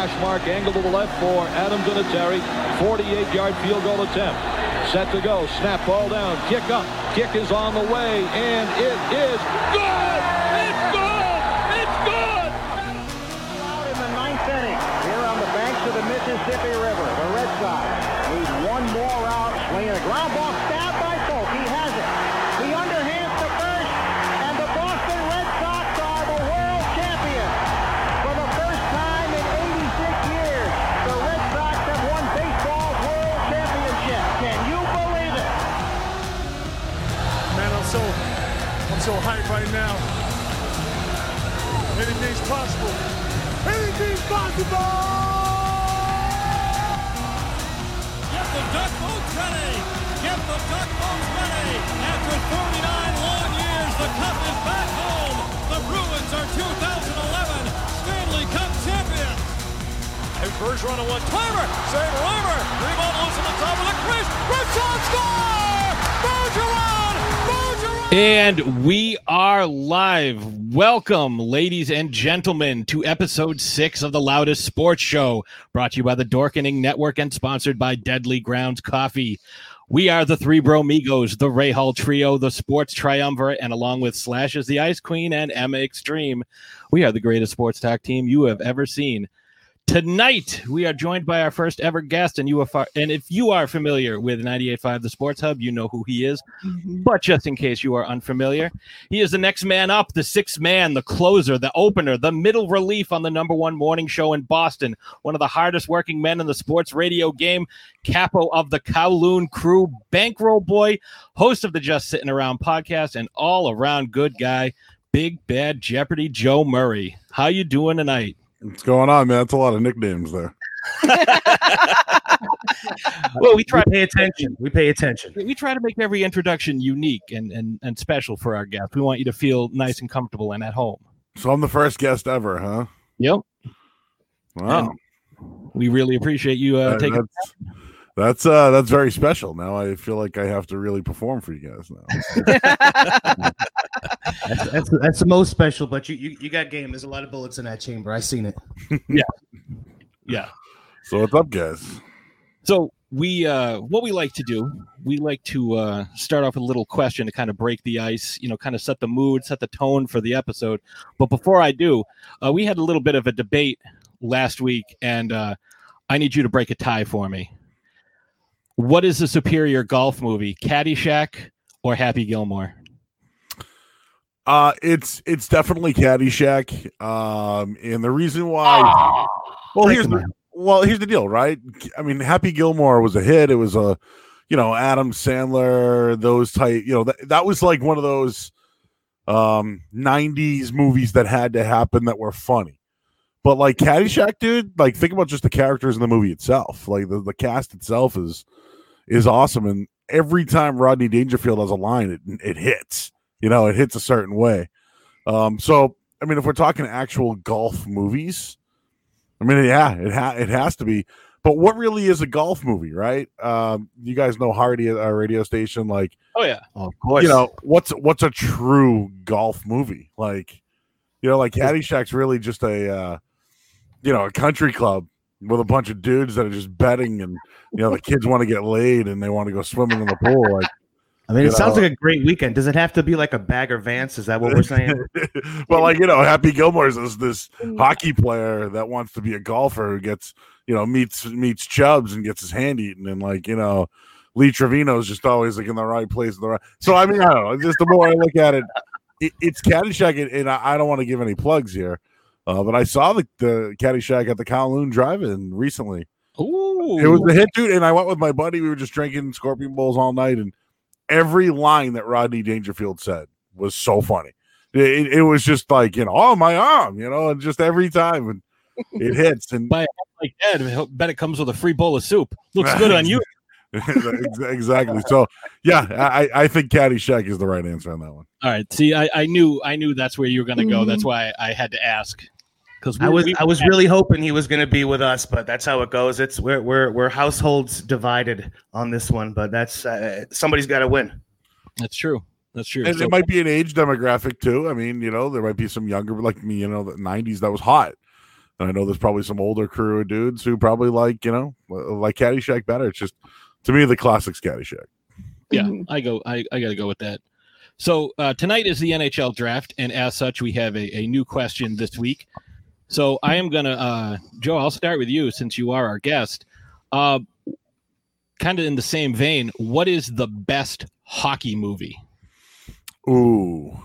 Hash mark angle to the left for Adam Vinatieri. 48-yard field goal attempt. Set to go. Snap ball down. Kick up. Kick is on the way, and it is good. It's good. It's good. In the ninth inning, here on the banks of the Mississippi River, the Red Sox So hyped right now. Anything's possible. Anything's possible! Get the duck boats ready! Get the duck boats ready! After 49 long years, the cup is back home! The Bruins are 2011 Stanley Cup champions! And Bergeron on one timer! Save Reimer! Rebound loose on the top of the crease! Richard score! Bergeron! And we are live. Welcome, ladies and gentlemen, to episode six of the Loudest Sports Show, brought to you by the Dorkening Network and sponsored by Deadly Grounds Coffee. We are the Three Bro Migos, the Ray Hall Trio, the Sports Triumvirate, and along with Slash as the Ice Queen and Emma Extreme, we are the greatest sports talk team you have ever seen. Tonight, we are joined by our first ever guest, and you are far, and if you are familiar with 98.5 The Sports Hub, you know who he is. Mm-hmm. But just in case you are unfamiliar, he is the next man up, the sixth man, the closer, the opener, the middle relief on the number one morning show in Boston. One of the hardest working men in the sports radio game, capo of the Kowloon crew, bankroll boy, host of the Just Sitting Around podcast, and all around good guy, Big Bad Jeopardy Joe Murray. How you doing tonight? What's going on, man? That's a lot of nicknames there. Well, we try We pay attention. We pay attention. we try to make every introduction unique and, and, and special for our guest. We want you to feel nice and comfortable and at home. So I'm the first guest ever, huh? Yep. Wow. We really appreciate you uh, That- taking. that's that's uh that's very special. Now I feel like I have to really perform for you guys now. That's, that's, that's the most special, but you, you you got game. There's a lot of bullets in that chamber. I seen it. Yeah. Yeah. So what's up, guys? So we uh, what we like to do, we like to uh, start off with a little question to kind of break the ice. You know, kind of set the mood, set the tone for the episode. But before I do, uh, we had a little bit of a debate last week, and uh, I need you to break a tie for me. What is the superior golf movie, Caddyshack or Happy Gilmore? Uh it's it's definitely Caddyshack. Um and the reason why well here's the, well here's the deal, right? I mean Happy Gilmore was a hit. It was a you know, Adam Sandler, those type, you know, that, that was like one of those um 90s movies that had to happen that were funny. But like Caddyshack, dude, like think about just the characters in the movie itself. Like the, the cast itself is is awesome. And every time Rodney Dangerfield has a line, it it hits. You know, it hits a certain way. Um, so I mean, if we're talking actual golf movies, I mean, yeah, it ha- it has to be. But what really is a golf movie, right? Um, you guys know Hardy at our radio station, like Oh yeah, of course. you know what's what's a true golf movie like you know like caddyshack's really just a uh you know a country club with a bunch of dudes that are just betting and you know the kids want to get laid and they want to go swimming in the pool like I mean, you it sounds like a great weekend. Does it have to be like a Bagger Vance? Is that what we're saying? but like you know happy gilmore's is this mm. hockey player that wants to be a golfer who gets you know meets meets Chubs and gets his hand eaten and like you know lee trevino's just always like in the right place in the right so i mean i don't know just the more i look at it, it it's caddyshack and, and I, I don't want to give any plugs here uh, but i saw the, the caddyshack at the kowloon drive-in recently Ooh, it was a hit, dude. And I went with my buddy. We were just drinking Scorpion Bowls all night, and every line that Rodney Dangerfield said was so funny. It, it was just like you know, oh my arm, you know, and just every time and it hits. And By- like Ed. I bet it comes with a free bowl of soup. Looks good on you. Exactly. So yeah, I I think Caddyshack is the right answer on that one. All right. See, I, I knew I knew that's where you were going to go. That's why I had to ask. Because I was I was really hoping he was going to be with us, but that's how it goes. It's we're we're we're households divided on this one, but that's uh, somebody's got to win. That's true. That's true. And So- it might be an age demographic too. I mean, you know, there might be some younger like me, you know, the '90s that was hot. And I know there's probably some older crew of dudes who probably like, you know, like Caddyshack better. It's just to me the classics Caddyshack. Yeah, I go. I, I got to go with that. So uh, tonight is the NHL draft, and as such, we have a, a new question this week. So I am gonna, uh, Joe. I'll start with you since you are our guest. Uh, kind of in the same vein, what is the best hockey movie? Ooh.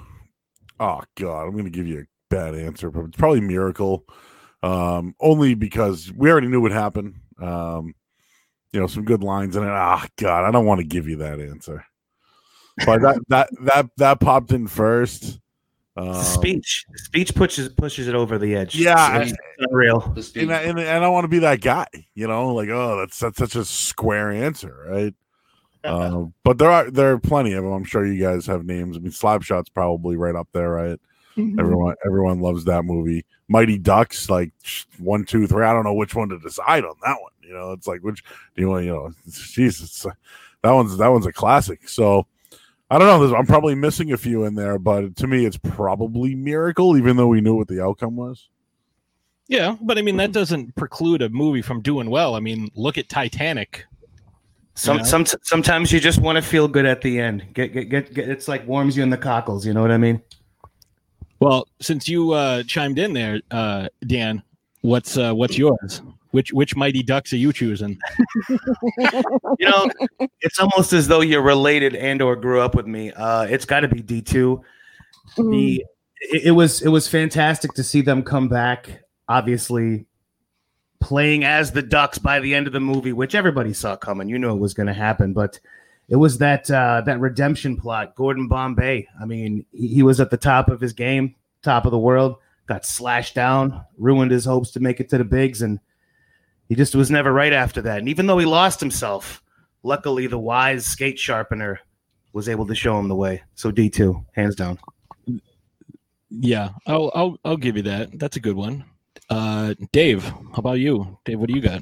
Oh God, I'm gonna give you a bad answer, but it's probably Miracle. Um, only because we already knew what happened. Um, you know, some good lines in it. Ah, God, I don't want to give you that answer. But that that that that popped in first. Um, speech, speech pushes pushes it over the edge. Yeah, it's, it's unreal. and I, and I don't want to be that guy, you know, like oh, that's that's such a square answer, right? uh, but there are there are plenty of them. I'm sure you guys have names. I mean, Slapshot's probably right up there, right? Mhm. Everyone everyone loves that movie. Mighty Ducks, like one, two, three. I don't know which one to decide on that one. You know, it's like which do you want? You know, Jesus, that one's that one's a classic. So I don't know. There's, I'm probably missing a few in there, but to me, it's probably Miracle, even though we knew what the outcome was. Yeah, but I mean that doesn't preclude a movie from doing well. I mean, look at Titanic. Some, Yeah. some, sometimes you just want to feel good at the end. Get, get, get, get, it's like warms you in the cockles. You know what I mean? Well, since you uh, chimed in there, uh, Dan, what's uh, what's yours? Which which Mighty Ducks are you choosing? You know, it's almost as though you're related and or grew up with me. Uh, it's got to be D two. The it, it was it was fantastic to see them come back. Obviously, playing as the Ducks by the end of the movie, which everybody saw coming. You know it was going to happen, but it was that uh, that redemption plot. Gordon Bombay. I mean, he, he was at the top of his game, top of the world. Got slashed down, ruined his hopes to make it to the bigs, and he just was never right after that. And even though he lost himself, luckily the wise skate sharpener was able to show him the way. So D two, hands down. Yeah, I'll I'll I'll give you that. That's a good one. Uh, Dave, how about you? Dave, what do you got?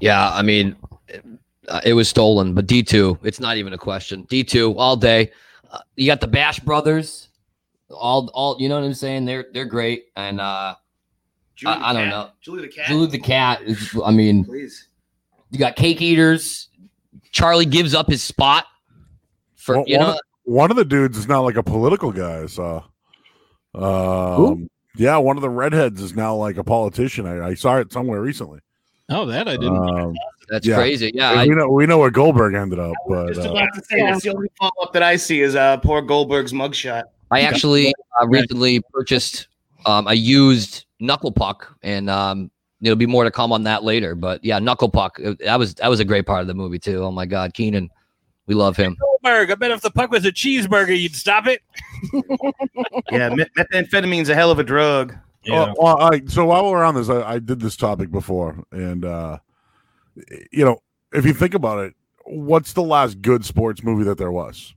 Yeah, I mean, uh, it was stolen, but D two, it's not even a question. D two all day. Uh, you got the Bash Brothers, all all. You know what I'm saying? They're they're great, and uh, I- I don't know. Julie the cat. Julie the cat. Is, I mean, Please. you got Cake Eaters. Charlie gives up his spot for One- you one know. of- One of the dudes is now like a political guy. So, saw. Um, yeah, one of the redheads is now like a politician. I, I saw it somewhere recently. Oh, that I didn't. Um, That's yeah. crazy. Yeah, I, we know we know where Goldberg ended up, but Just uh, to say that's the only follow up that I see is uh poor Goldberg's mugshot. I actually uh, recently purchased um, a used knuckle puck, and um, there'll be more to come on that later. But yeah, knuckle puck. uh, That was that was a great part of the movie too. Oh my god, Keenan, we love him. Goldberg. I bet if the puck was a cheeseburger, you'd stop it. Yeah, met- methamphetamine's a hell of a drug. Oh, well, I, so while we're on this, I, I did this topic before, and uh, you know, if you think about it, what's the last good sports movie that there was?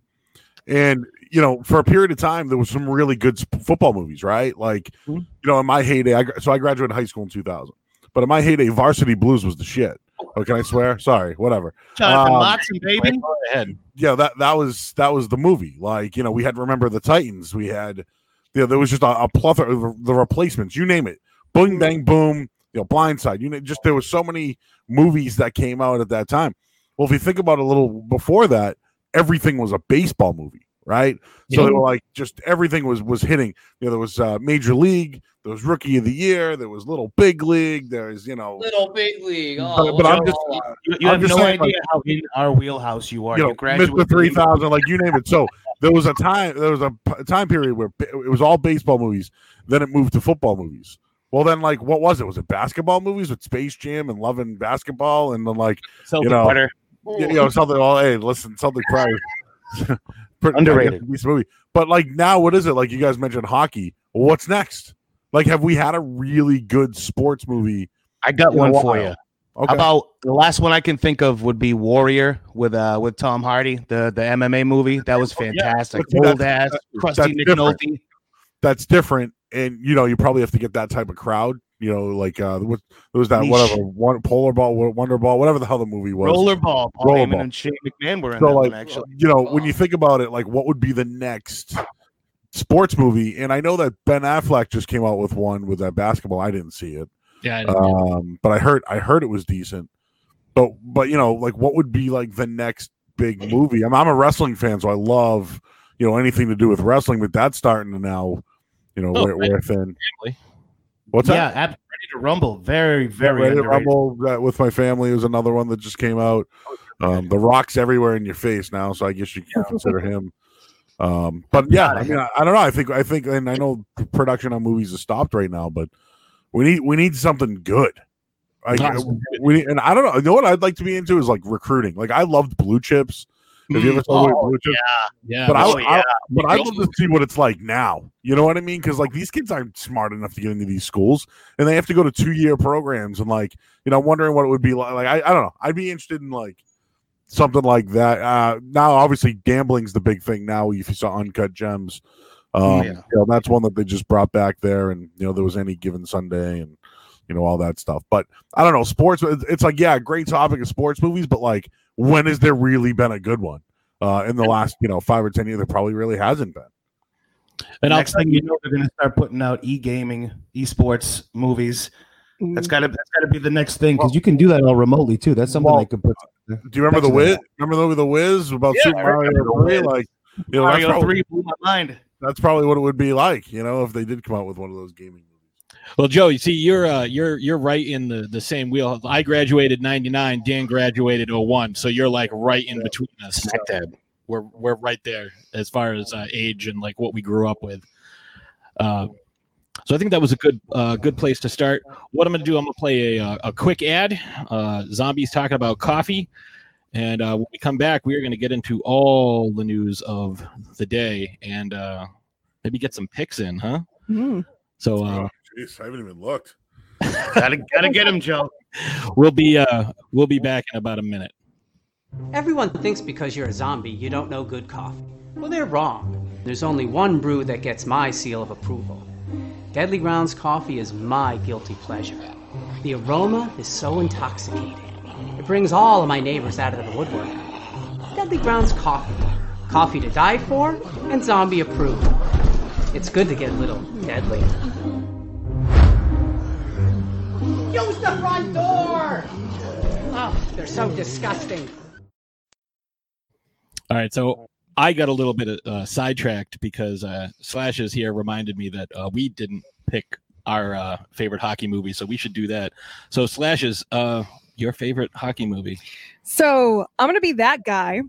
And you know, for a period of time, there was some really good sp- football movies, right? Like, Mhm. you know, in my heyday, I, so I graduated high school in 2000, but in my heyday, Varsity Blues was the shit. Oh, can I swear? Sorry, whatever. Jonathan Um, Watson, baby. Go ahead. yeah, that that was that was the movie. Like you know, we had remember the Titans. We had, you know, there was just a, a plethora of the replacements. You name it, boom, bang, boom. You know, Blindside. You know, just there was so many movies that came out at that time. Well, if you think about it a little before that, everything was a baseball movie, right? So Yeah. they were like just everything was was hitting. You know, there was uh, Major League, there was Rookie of the Year, there was Little Big League, there's you know, Little big league. but, but I'm just You, you I'm have just no saying, idea how in our wheelhouse you are. you You, know, graduated Mr. Three Thousand, like you name it. So there was a time, there was a p- time period where it was all baseball movies. Then it moved to football movies. Well, then like what was it? Was it basketball movies with Space Jam and Love and Basketball? And then like Celtic know, you you know something. Oh, hey, listen, something probably pretty Underrated. Decent movie. But like now, what is it? Like you guys mentioned hockey. What's next? Like, have we had a really good sports movie? I got one for you. Okay. How about the last one I can think of would be Warrior with uh with Tom Hardy, the the MMA movie. That was fantastic. But see, that's- Old ass, crusty that's different. That's different and you know you probably have to get that type of crowd you know like uh what there was that Niche. whatever one polar ball wonder ball whatever the hell the movie was Rollerball. Paul Heyman Rollerball. and Shane McMahon were in so that like one actually. you know when you think about it like what would be the next sports movie and i know that ben affleck just came out with one with that basketball i didn't see it Yeah, I Um, but I heard I heard it was decent. But but you know, like what would be like the next big movie? I'm I'm a wrestling fan, so I love you know anything to do with wrestling. But that's starting to now, you know, Oh, wear, wear thin. Family. What's up? yeah, that? ab- Ready to Rumble, very very Ready to. Rumble uh, with my family is another one that just came out. Um, the Rock's everywhere in your face now, so I guess you can consider him. Um, but yeah, I mean, I, I don't know. I think I think, and I know production on movies is stopped right now, but we need we need something good. I, we and I don't know. You know what I'd like to be into is like recruiting. Like I loved Blue Chips. Have you ever saw Oh, Blue Chips? yeah, But I, Oh, I- yeah. but I'd love to see what it's like now. You know what I mean? Because like these kids aren't smart enough to get into these schools, and they have to go to two year programs. And like, you know, I'm wondering what it would be like. Like, I, I don't know. I'd be interested in like something like that. Uh, now, obviously, gambling's the big thing now. If you saw Uncut Gems, um, Yeah. you know, that's one that they just brought back there, and you know, there was any given Sunday, and you know, all that stuff. But I don't know, sports. It's it's like, yeah, great topic of sports movies, but like, when has there really been a good one? Uh, in the last, you know, five or ten years, there probably really hasn't been. and I'll Next tell thing you, you know, they're going to start putting out e-gaming, esports movies. That's got to that's got to be the next thing because you can do that all remotely too. That's something Well, they could put. Do you remember the Excellent. Wiz? Remember the movie The Wiz about Yeah, Super I Mario 3? Like, you know, that's Mario probably, Three blew my mind. that's probably what it would be like, you know, if they did come out with one of those gaming movies. Well, Joe, you see, you're uh, you're you're right in the the same wheel. I graduated '99. Dan graduated 01. So you're like right in between us. Smack dab. We're we're right there as far as uh, age and like what we grew up with. Uh, so I think that was a good uh, good place to start. What I'm going to do, I'm going to play a, uh, a quick ad. Uh, Zombies talking about coffee, and uh, when we come back, we are going to get into all the news of the day and uh, maybe get some picks in, huh? Mm. So jeez, I haven't even looked. gotta gotta get him, Joe. we'll be uh, we'll be back in about a minute. Everyone thinks because you're a zombie, you don't know good coffee. Well, they're wrong. There's only one brew that gets my seal of approval. Deadly Grounds coffee is my guilty pleasure. The aroma is so intoxicating. It brings all of my neighbors out of the woodwork. Deadly Grounds coffee. Coffee to die for and zombie approved. It's good to get a little deadly. Use the front door! Oh, they're so disgusting. All right, so I got a little bit uh, sidetracked because uh, Slashes here reminded me that uh, we didn't pick our uh, favorite hockey movie, so we should do that. So Slashes, uh, your favorite hockey movie? So I'm going to be that guy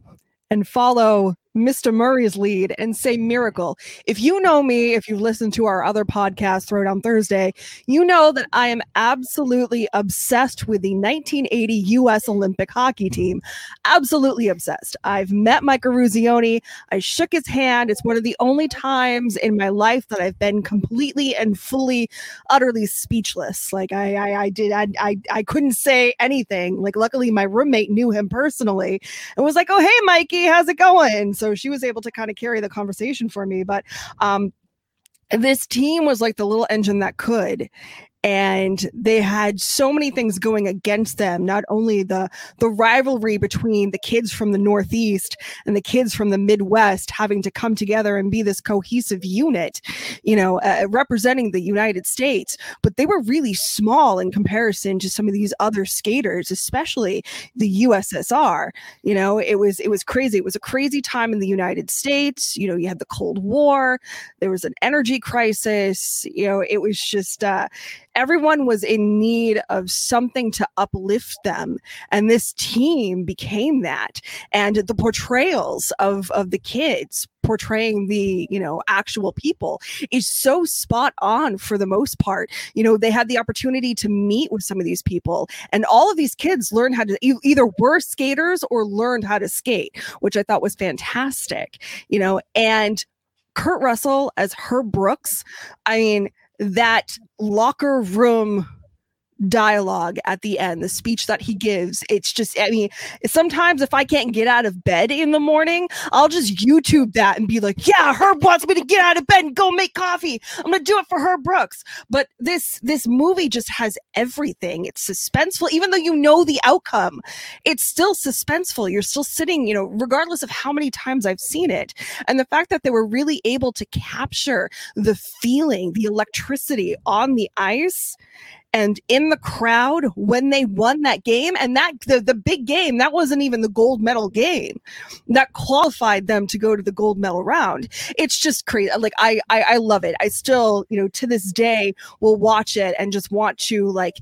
and follow Mr. Murray's lead and say miracle. If you know me, if you've listened to our other podcast, Throwdown Thursday, you know that I am absolutely obsessed with the 1980 U.S. Olympic hockey team. Absolutely obsessed. I've met Mike Eruzione. I shook his hand. It's one of the only times in my life that I've been completely and fully, utterly speechless. Like I, I, I did, I, I, I couldn't say anything. Like luckily, my roommate knew him personally and was like, "Oh, hey, Mikey, how's it going?" So she was able to kind of carry the conversation for me. But um, this team was like the little engine that could and they had so many things going against them not only the the rivalry between the kids from the northeast and the kids from the midwest having to come together and be this cohesive unit you know uh, representing the united states but they were really small in comparison to some of these other skaters especially the ussr you know it was it was crazy. It was a crazy time in the united states. You know you had the cold war. There was an energy crisis. You know it was just uh everyone was in need of something to uplift them. And this team became that. And the portrayals of of the kids portraying the you know actual people is so spot on for the most part. You know they had the opportunity to meet with some of these people. And all of these kids learned how to e- either were skaters or learned how to skate which i thought was fantastic you know. And kurt russell as herb brooks i mean that locker room dialogue at the end the speech that he gives it's just i mean sometimes if i can't get out of bed in the morning i'll just youtube that and be like yeah herb wants me to get out of bed and go make coffee. I'm gonna do it for herb brooks. But this this movie just has everything. It's suspenseful. Even though you know the outcome it's still suspenseful. You're still sitting you know regardless of how many times i've seen it. And the fact that they were really able to capture the feeling the electricity on the ice and in the crowd when they won that game and that the, the big game that wasn't even the gold medal game that qualified them to go to the gold medal round it's just crazy like I, I i love it i still you know to this day will watch it and just want to like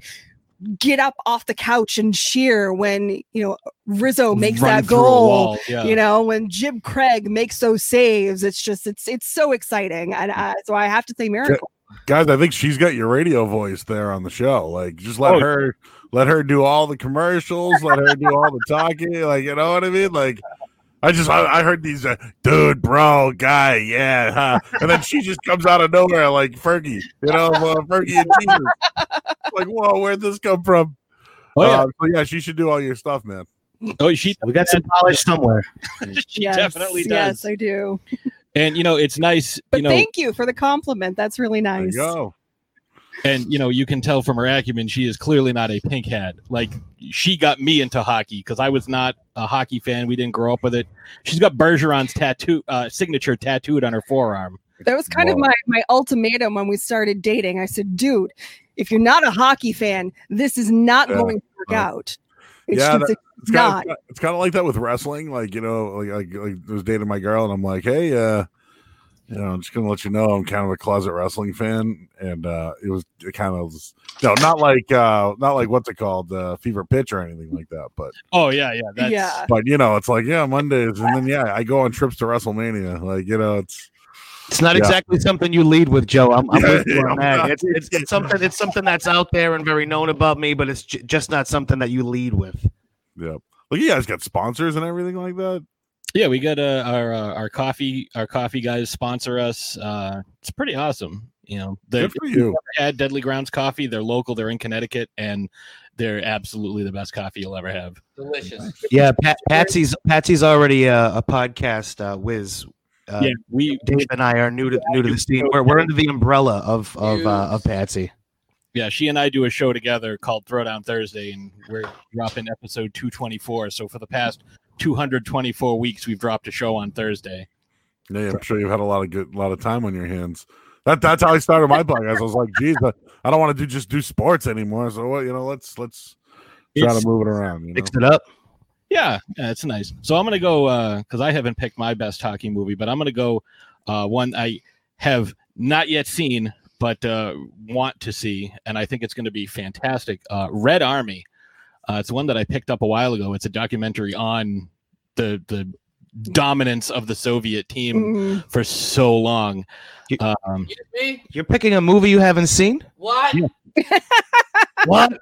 get up off the couch and cheer when you know Rizzo makes Run that goal. yeah. You know when Jim Craig makes those saves. It's just it's it's so exciting, and uh, so I have to say miracle. Guys, I think she's got your radio voice there on the show. Like, just let Oh. her let her do all the commercials, let her do all the talking. Like, you know what I mean? Like, I just I, I heard these uh, dude, bro, guy, yeah, huh? and then she just comes out of nowhere like Fergie, you know, uh, Fergie and Jesus. Like, whoa, where'd this come from? Oh, yeah. Uh, so yeah, she should do all your stuff, man. Oh, she We got some polish somewhere. she yes, definitely does. yes, I do. And you know, it's nice. But you know, thank you for the compliment. That's really There you nice. go. and you know, you can tell from her acumen, she is clearly not a pink hat. Like she got me into hockey because I was not a hockey fan. We didn't grow up with it. She's got Bergeron's tattoo, uh, signature tattooed on her forearm. That was kind of my my ultimatum when we started dating. I said, dude, if you're not a hockey fan, this is not Yeah, going to work right. out. It's Yeah, that- it's It's kind, of, it's kind of like that with wrestling. Like you know, like, like like I was dating my girl, and I'm like, hey, uh, you know, I'm just gonna let you know I'm kind of a closet wrestling fan, and uh, it was it kind of was, no, not like uh, not like what's it called, uh, fever pitch or anything like that, but Oh yeah, yeah, that's, yeah. but you know, it's like yeah, Mondays, and then yeah, I go on trips to WrestleMania, like you know, it's It's not Yeah. exactly something you lead with, Joe. I'm, I'm Yeah, with you on I'm that. It's, it's, it's something. It's something that's out there and very known about me, but it's j- just not something that you lead with. yeah. Look, you guys got sponsors and everything like that. Yeah, we got uh, our uh, our coffee our coffee guys sponsor us. Uh, it's pretty awesome. You know, they're Good for you. had Deadly Grounds coffee. They're local. They're in Connecticut, and they're absolutely the best coffee you'll ever have. Delicious. Yeah, Pat, Patsy's Patsy's already uh, a podcast uh, whiz. Uh, yeah, we Dave and I are new to new to the scene. We're, we're under the umbrella of of uh, of Patsy. yeah she and I do a show together called Throwdown Thursday, and we're dropping episode two twenty four. So for the past two hundred twenty four weeks, we've dropped a show on Thursday. Yeah, I'm sure you've had a lot of good, a lot of time on your hands. That that's how I started my podcast. I was like, geez, I, I don't want to do just do sports anymore. So what, you know, let's let's try It's- to move it around. You know? Mix it up. Yeah, yeah, it's nice. So I'm gonna go because I haven't picked my best hockey movie, but I'm gonna go uh, one I have not yet seen but uh, want to see, and I think it's going to be fantastic. Uh, Red Army. Uh, it's one that I picked up a while ago. It's a documentary on the the dominance of the Soviet team Mhm. for so long. Um, Me? You're picking a movie you haven't seen. What? What?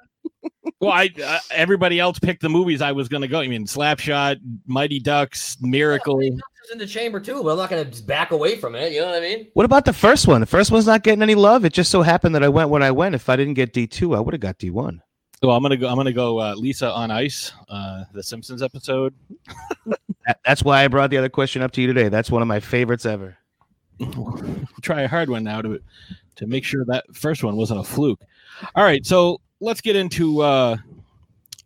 Well, I uh, everybody else picked the movies I was going to go. I mean, Slapshot, Mighty Ducks, Miracle. It was in the chamber too, but I'm not gonna back away from it. You know what I mean? What about the first one? The first one's not getting any love. It just so happened that I went when I went. If I didn't get D two, I would have got D one. So I'm gonna go. I'm gonna go. Uh, Lisa on Ice, uh, the Simpsons episode. That, that's why I brought the other question up to you today. That's one of my favorites ever. Try a hard one now to to make sure that first one wasn't a fluke. All right, so let's get into uh,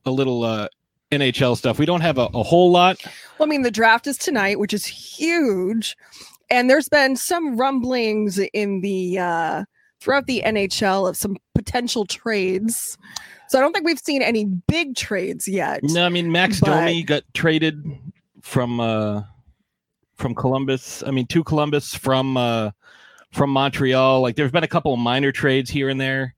a little uh, NHL stuff. We don't have a, a whole lot. Well, I mean, the draft is tonight, which is huge, and there's been some rumblings in the uh, throughout the NHL of some potential trades. So I don't think we've seen any big trades yet. No, I mean Max But- Domi got traded from uh, from Columbus. I mean to Columbus from uh, from Montreal. Like there's been a couple of minor trades here and there.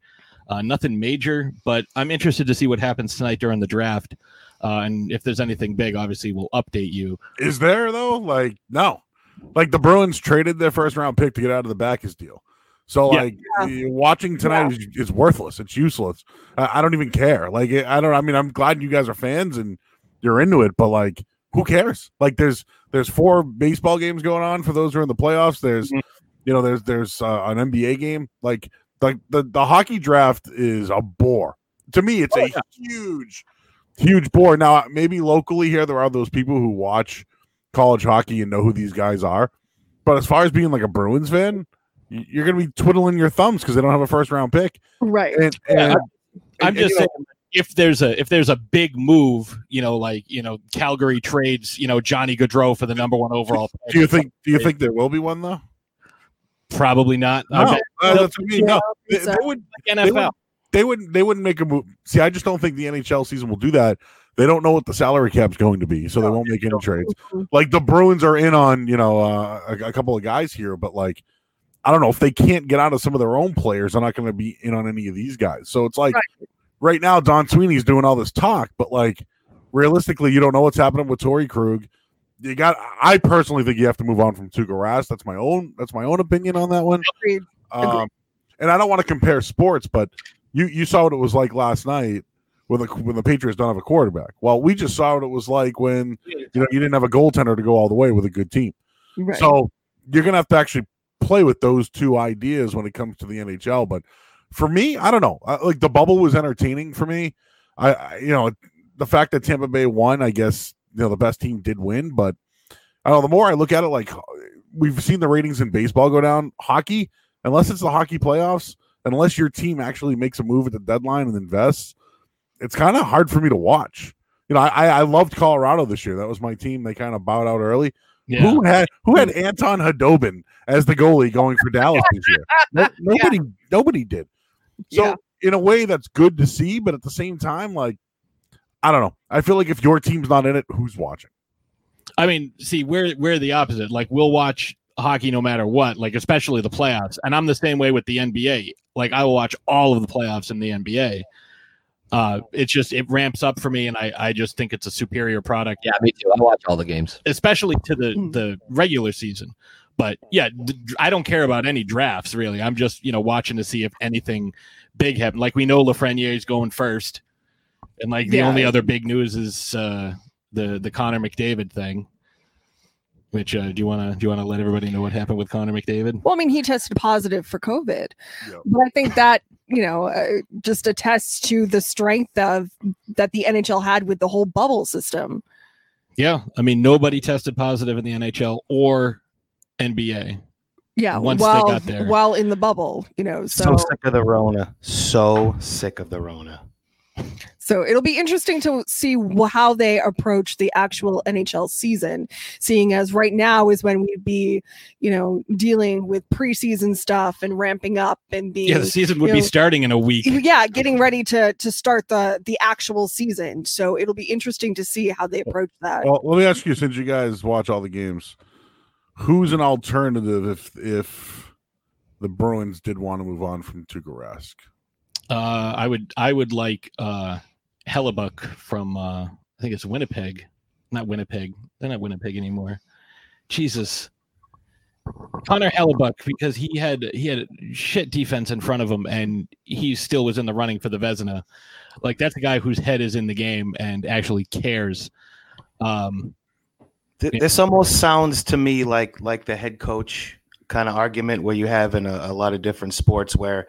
Uh, nothing major, but I'm interested to see what happens tonight during the draft. Uh, and if there's anything big, obviously we'll update you. Is there though? Like no, like the Bruins traded their first round pick to get out of the Backes deal. So Yeah. like y- watching tonight is, is worthless. It's useless. I, I don't even care. Like I don't. I mean, I'm glad you guys are fans and you're into it, but like, who cares? Like there's there's four baseball games going on for those who are in the playoffs. There's Mhm. you know there's there's uh, an NBA game. Like like the the hockey draft is a bore. To me, it's oh, a huge huge bore. Now maybe locally here there are those people who watch college hockey and know who these guys are. But as far as being like a Bruins fan, you're going to be twiddling your thumbs because they don't have a first round pick. Right. And, Yeah, I'm and, just you know, saying if there's a if there's a big move, you know, like you know, Calgary trades, you know, Johnny Gaudreau for the number one overall. do you think do you think there will be one though? Probably not. No, bet- uh, that's what I mean. No, they, they would, like they, would, they wouldn't. they wouldn't make a move. See, I just don't think the NHL season will do that. They don't know what the salary cap's going to be, so they won't make any trades. Like the Bruins are in on you know uh, a, a couple of guys here, but like I don't know if they can't get out of some of their own players, they're not going to be in on any of these guys. So it's like right, right now, Don Sweeney's doing all this talk, but like realistically, you don't know what's happening with Torey Krug. You got. I personally think you have to move on from Tuukka Rask. That's my own. That's my own opinion on that one. Agreed. Um, and I don't want to compare sports, but you you saw what it was like last night when the when the Patriots don't have a quarterback. Well, we just saw what it was like when you know you didn't have a goaltender to go all the way with a good team. Right. So you're gonna have to actually play with those two ideas when it comes to the NHL. But for me, I don't know. I, like the bubble was entertaining for me. I, I you know the fact that Tampa Bay won, I guess you know the best team did win, but I don't know. The more I look at it, like we've seen the ratings in baseball go down. Hockey, unless it's the hockey playoffs, unless your team actually makes a move at the deadline and invests, it's kind of hard for me to watch. You know, I I loved Colorado this year. That was my team. They kind of bowed out early. Yeah. Who had who had Anton Khudobin as the goalie going for Dallas this year? No, nobody nobody did. So Yeah. in a way, that's good to see, but at the same time, like I don't know. I feel like if your team's not in it, who's watching? I mean, see, we're we're the opposite. Like we'll watch hockey no matter what, like especially the playoffs. And I'm the same way with the NBA. Like I will watch all of the playoffs in the NBA. Uh it's just it ramps up for me and I I just think it's a superior product. Yeah, me too. I watch all the games. Especially to the Hmm. the regular season. But yeah, I don't care about any drafts really. I'm just, you know, watching to see if anything big happened. Like we know Lafreniere is going first. And like the Yeah. only other big news is uh the the Connor McDavid thing. Which uh, do you want to do you want to let everybody know what happened with Connor McDavid? Well, I mean, he tested positive for COVID, Yeah. but I think that you know uh, just attests to the strength of that the NHL had with the whole bubble system. Yeah, I mean nobody tested positive in the NHL or NBA. Yeah, Once they got there. while in the bubble, you know. So, So sick of the Rona. So sick of the Rona. So it'll be interesting to see wh- how they approach the actual NHL season, seeing as right now is when we'd be, you know, dealing with preseason stuff and ramping up and being Yeah, the season would you be starting in a week. yeah getting ready to to start the the actual season so it'll be interesting to see how they approach that Well, let me ask you, since you guys watch all the games, who's an alternative if if the Bruins did want to move on from Tuukka Rask? Uh, I would I would like uh, Hellebuyck from uh, I think it's Winnipeg, not Winnipeg. They're not Winnipeg anymore. Jesus, Connor Hellebuyck because he had he had shit defense in front of him and he still was in the running for the Vezina. Like that's a guy whose head is in the game and actually cares. Um, Th- This almost sounds to me like like the head coach kind of argument where you have in a, a lot of different sports where,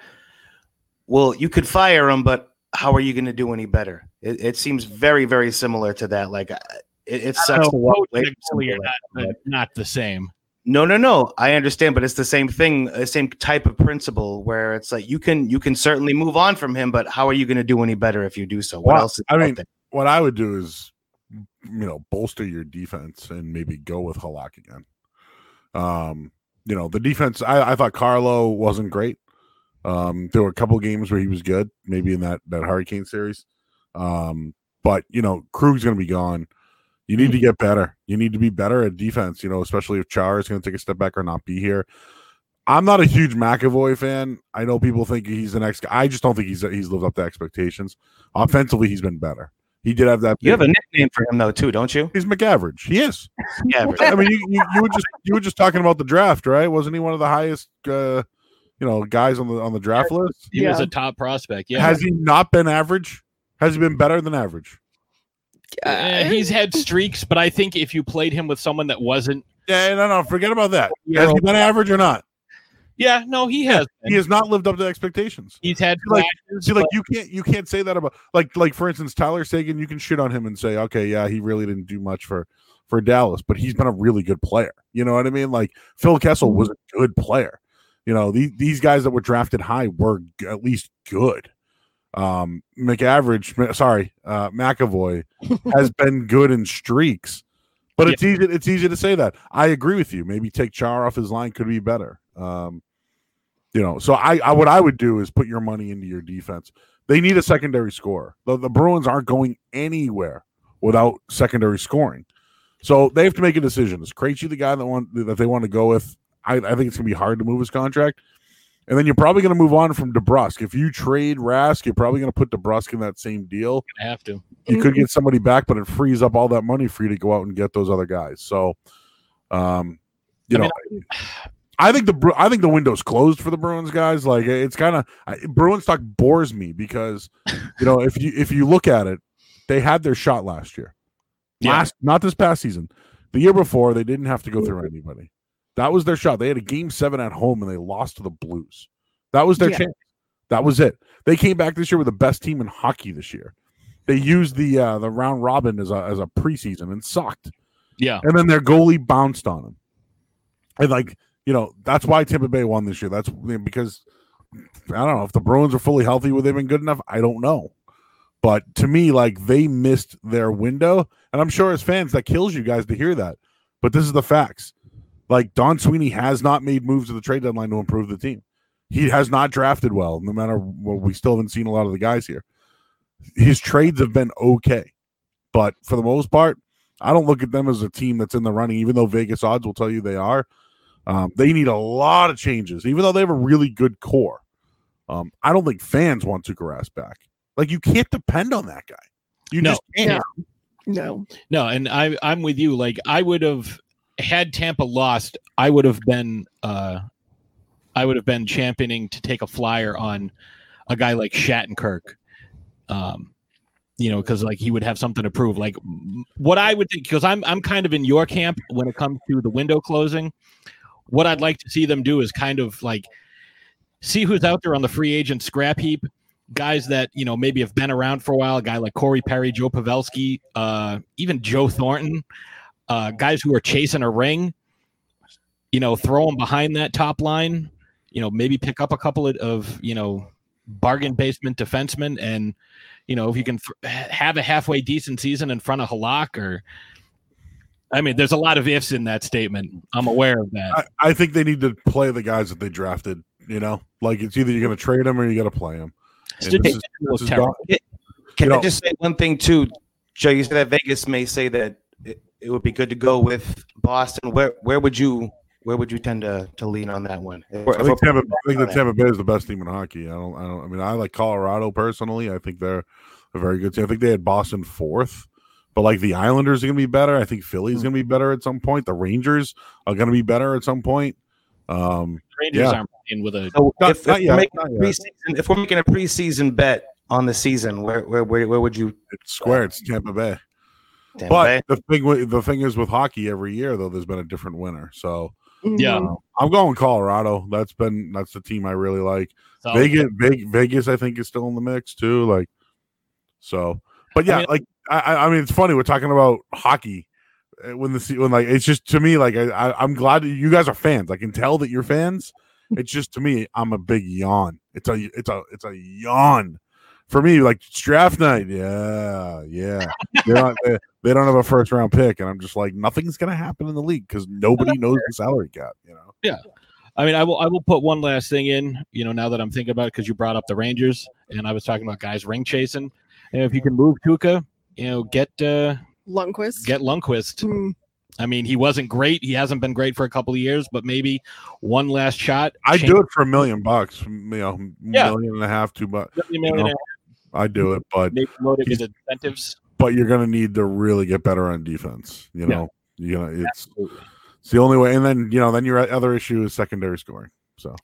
well, you could fire him, but how are you going to do any better? It, it seems very very similar to that. Like it, it sucks don't to walk away from goalie are something not, like that. not the same. No, no, no. I understand, but it's the same thing, the same type of principle where it's like you can you can certainly move on from him, but how are you going to do any better if you do so? What Well, else? Is I mean, there? what I would do is, you know, bolster your defense and maybe go with Halak again. Um, you know, the defense. I, I thought Carlo wasn't great. Um, there were a couple games where he was good, maybe in that that Hurricane series. Um, but you know, Krug's going to be gone. You need to get better. You need to be better at defense. You know, especially if Char is going to take a step back or not be here. I'm not a huge McAvoy fan. I know people think he's the next guy. I just don't think he's he's lived up to expectations. Offensively, he's been better. He did have that. you have a nickname for him though too, don't you? He's McAverage. He is. Yeah, I mean, you, you, you were just you were just talking about the draft, right? Wasn't he one of the highest, uh, you know, guys on the on the draft list? He was a top prospect. Yeah, Has he not been average? Has he been better than average? Uh, he's had streaks, but I think if you played him with someone that wasn't, Yeah, no, no. Forget about that. Yeah. Has he been average or not? yeah, no, he has. He has not lived up to expectations. He's had like- flashes, See, like but- you can't you can't say that about like like for instance Tyler Seguin. You can shit on him and say, okay, yeah, he really didn't do much for for Dallas, but he's been a really good player. You know what I mean? Like Phil Kessel was a good player. You know these these guys that were drafted high were g- at least good. Um, McAverage, sorry, uh, McAvoy has been good in streaks, but it's easy it's easy to say that. I agree with you. Maybe take Char off his line could be better. Um, You know, so I, I what I would do is put your money into your defense. They need a secondary score. The, the Bruins aren't going anywhere without secondary scoring. So they have to make a decision. Is Krejci the guy that want that they want to go with? I, I think it's gonna be hard to move his contract. And then you're probably going to move on from DeBrusk. If you trade Rask, you're probably going to put DeBrusk in that same deal. Gonna have to. You could get somebody back, but it frees up all that money for you to go out and get those other guys. So, um, you I know, I think the I think the window's closed for the Bruins guys. Like it's kind of Bruins talk bores me because you know if you if you look at it, they had their shot last year. Yeah. Last, not this past season. The year before, they didn't have to go through anybody. That was their shot. They had a game seven at home and they lost to the Blues. That was their Yeah. chance. That was it. They came back this year with the best team in hockey this year. They used the uh, the round robin as a as a preseason and sucked. Yeah. And then their goalie bounced on them. And like, you know, that's why Tampa Bay won this year. That's because I don't know if the Bruins are fully healthy, would they have been good enough? I don't know. But to me, like they missed their window. And I'm sure as fans that kills you guys to hear that. But this is the facts. Like Don Sweeney has not made moves at the trade deadline to improve the team. He has not drafted well, no matter what we still haven't seen a lot of the guys here. His trades have been okay. But for the most part, I don't look at them as a team that's in the running, even though Vegas odds will tell you they are. Um, they need a lot of changes, even though they have a really good core. Um, I don't think fans want Tuukka Rask back. Like you can't depend on that guy. You No. just can't. No. No, and I I'm with you. Like I would have had Tampa lost, I would have been uh I would have been championing to take a flyer on a guy like Shattenkirk. Um you know, because like he would have something to prove. Like what I would think, because I'm I'm kind of in your camp when it comes to the window closing. What I'd like to see them do is kind of like see who's out there on the free agent scrap heap. Guys that you know maybe have been around for a while. A guy like Corey Perry, Joe Pavelski, uh, even Joe Thornton. Uh, guys who are chasing a ring. You know, throw them behind that top line. You know, maybe pick up a couple of, of you know bargain basement defensemen, and you know if you can th- have a halfway decent season in front of Halak or. I mean, there's a lot of ifs in that statement. I'm aware of that. I, I think they need to play the guys that they drafted. You know, like it's either you're going to trade them or you got to play them. Is- is Can You I know- just say one thing too, Joe? You said that Vegas may say that it, it would be good to go with Boston. Where where would you where would you tend to, to lean on that one? If I think we're- Tampa. I think that Tampa Bay is the best team in hockey. I don't. I don't. I mean, I like Colorado personally. I think they're a very good team. I think they had Boston fourth, but like the Islanders are going to be better. I think Philly's going to be better at some point. The Rangers are going to be better at some point. Um, Rangers yeah. aren't playing with a So Not- if, if not we're yet, making not a yet. preseason, if we're making a preseason bet on the season, where where where, where would you? it's square. It's Tampa Bay. Tampa Bay? But the thing, the thing is with hockey, every year though, there's been a different winner. So yeah. Mhm. I'm going Colorado. That's been that's the team I really like. So- Vegas, Vegas, Vegas, I think is still in the mix too. Like, so, but yeah, mean- like I, I I mean, it's funny we're talking about hockey uh, when the se- when like it's just to me like I, I I'm glad you guys are fans. I can tell that you're fans. It's just to me, I'm a big yawn. It's a it's a it's a yawn for me. Like it's draft night, yeah, yeah. They don't they, they don't have a first round pick, and I'm just like nothing's gonna happen in the league because nobody knows the salary cap. You know. Yeah. I mean, I will. I will put one last thing in. You know, now that I'm thinking about it, because you brought up the Rangers, and I was talking about guys ring chasing. And if you can move Tuukka, you know, get uh, Lundqvist. get Lundqvist. Mm. I mean, he wasn't great. He hasn't been great for a couple of years, but maybe one last shot. I change- do it for a million bucks, you know, Yeah. million and a half, two bucks. A million you know, and a I do it, but half, maybe load it with incentives. but you're gonna need to really get better on defense. You Yeah. know, you know, it's Absolutely. it's the only way. And then you know, then your other issue is secondary scoring. So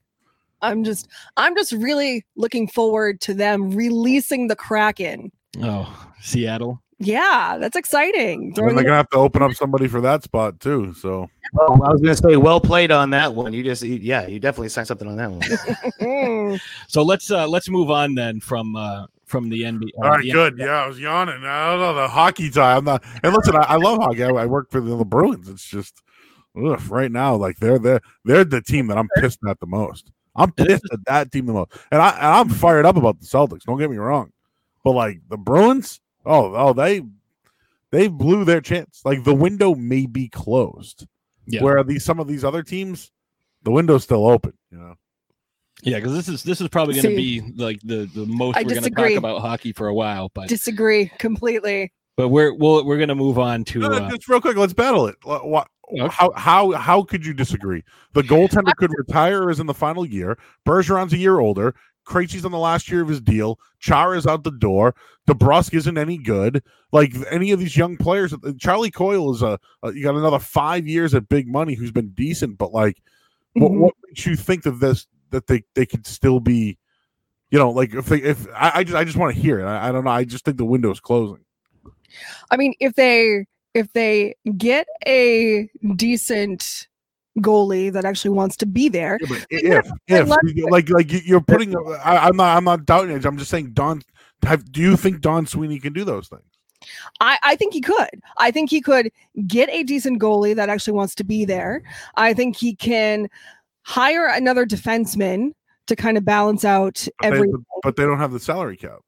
I'm just I'm just really looking forward to them releasing the Kraken. Oh, Seattle. Yeah, that's exciting. and they're gonna have to open up somebody for that spot too. So Well, I was going to say, well played on that one. You just, you- yeah, you definitely signed something on that one. So let's uh let's move on then from uh from the NBA. all right, the good. Yeah, I was yawning. I don't know the hockey time. I'm not. And listen, I, I love hockey. I, I work for the, the Bruins. It's just ugh, right now, like they're they're they're the team that I'm pissed at the most. I'm pissed at that team the most, and I and I'm fired up about the Celtics. Don't get me wrong, but like the Bruins, oh oh they they blew their chance. Like the window may be closed, Yeah. where these some of these other teams, the window's still open. You know, Yeah, because this is this is probably going to be like the the most I we're going to talk about hockey for a while. But Disagree completely. but we're we'll, we're going to move on to No, no, uh, just real quick, let's battle it. Wha- wha- Okay. How how how could you disagree? The goaltender could retire or is in the final year. Bergeron's a year older. Krejci's on the last year of his deal. Char is out the door. DeBrusk isn't any good. Like any of these young players, Charlie Coyle is a, a you got another five years at big money who's been decent, but like what, Mhm. what makes you think that this that they they could still be, you know, like if they if I, I just I just want to hear it. I, I don't know. I just think the window's closing. I mean, if they if they get a decent goalie that actually wants to be there, Yeah, They're if if like like you- you're putting, I, I'm not I'm not doubting it. I'm just saying, Don. Have, do you think Don Sweeney can do those things? I, I think he could. I think he could get a decent goalie that actually wants to be there. I think he can hire another defenseman to kind of balance out But they, everything. but they don't have the salary cap.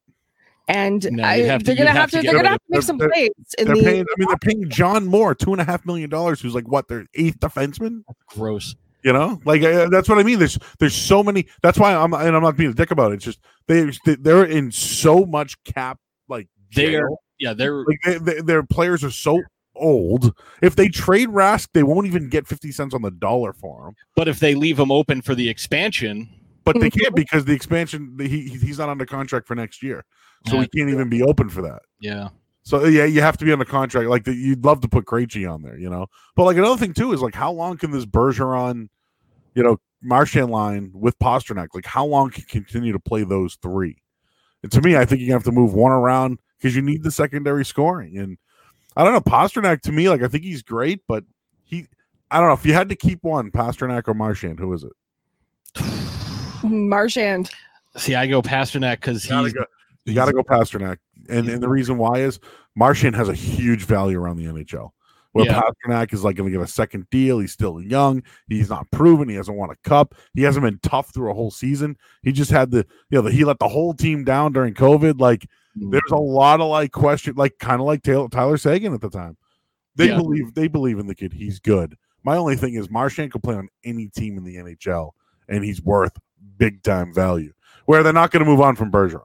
and No, I, have to- they're gonna have have to to, they're gonna have to make some they're- plays in They're the paying. I mean, they're paying John Moore two and a half million dollars, who's like what their eighth defenseman. gross. You know, like uh, that's what I mean. There's there's so many. That's why I'm and I'm not being a dick about it. It's just they they're in so much cap like They jail. are yeah they're like they, they, their players are so old. If they trade Rask, they won't even get fifty cents on the dollar for him. but if they leave him open for the expansion, But they can't because the expansion he he- he's not under contract for next year, so he can't even be open for that. yeah. So yeah, you have to be under contract. Like the, you'd love to put Krejci on there, you know. But like another thing too is like how long can this Bergeron, you know, Marchand line with Pastrnak? Like how long can you continue to play those three? And to me, I think you have to move one around because you need the secondary scoring. And I don't know Pastrnak. To me, like I think he's great, but he, I don't know if you had to keep one, Pastrnak or Marchand, who is it? Marchand. See, I go Pastrnak because You gotta go, you gotta go Pastrnak, and and the reason why is Marchand has a huge value around the NHL. Where Yeah. Pastrnak is like going to get a second deal. He's still young. He's not proven. He hasn't won a cup. He hasn't been tough through a whole season. He just had the you know the, he let the whole team down during COVID. Like there's a lot of like question, like kind of like Taylor, Tyler Seguin at the time. They Yeah. believe they believe in the kid. He's good. My only thing is Marchand could play on any team in the NHL, and he's worth big time value. Where they're not going to move on from Bergeron.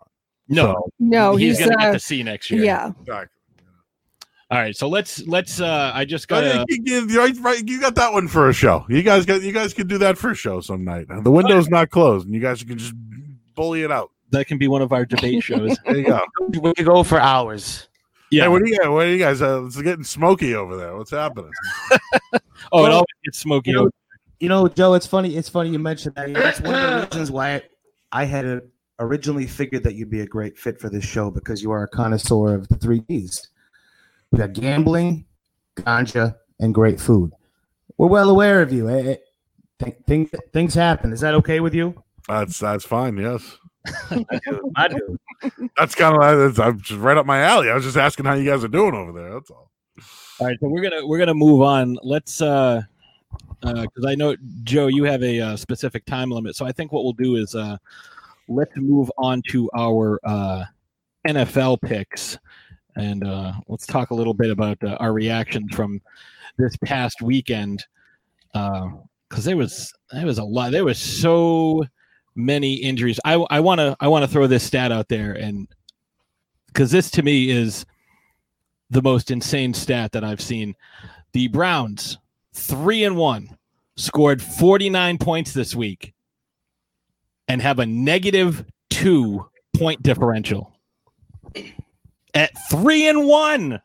no, So- No, he's, he's, gonna uh, get to see next year. yeah. Exactly. All right, so let's let's. uh I just Oh, got yeah, to you, you- right, right, you got that one for a show. You guys got you guys can do that for a show some night. The window's not closed, and you guys can just bully it out. That can be one of our debate shows. There you go. We could go for hours. Yeah. Hey, what do you got? What do you guys? Uh, it's getting smoky over there. What's happening? oh, it always gets smoky. you know. You know, Joe, it's funny. It's funny you mentioned that. That's one of the reasons why I had uh, originally figured that you'd be a great fit for this show because you are a connoisseur of the three Ds. We got gambling, ganja, and great food. We're well aware of you. Eh, eh, th- things things happen. Is that okay with you? That's that's fine. Yes, I do. that's kind of that's I'm just right up my alley. I was just asking how you guys are doing over there. That's all. All right, so we're gonna we're gonna move on. Let's uh because I know Joe, you have a uh, specific time limit, so I think what we'll do is uh let's move on to our uh NFL picks, and uh let's talk a little bit about uh, our reactions from this past weekend. Uh Because there was there was a lot. There was so many injuries. I I want to I want to throw this stat out there, and because this to me is the most insane stat that I've seen. The Browns, three and one, scored 49 points this week and have a negative two point differential at three and one.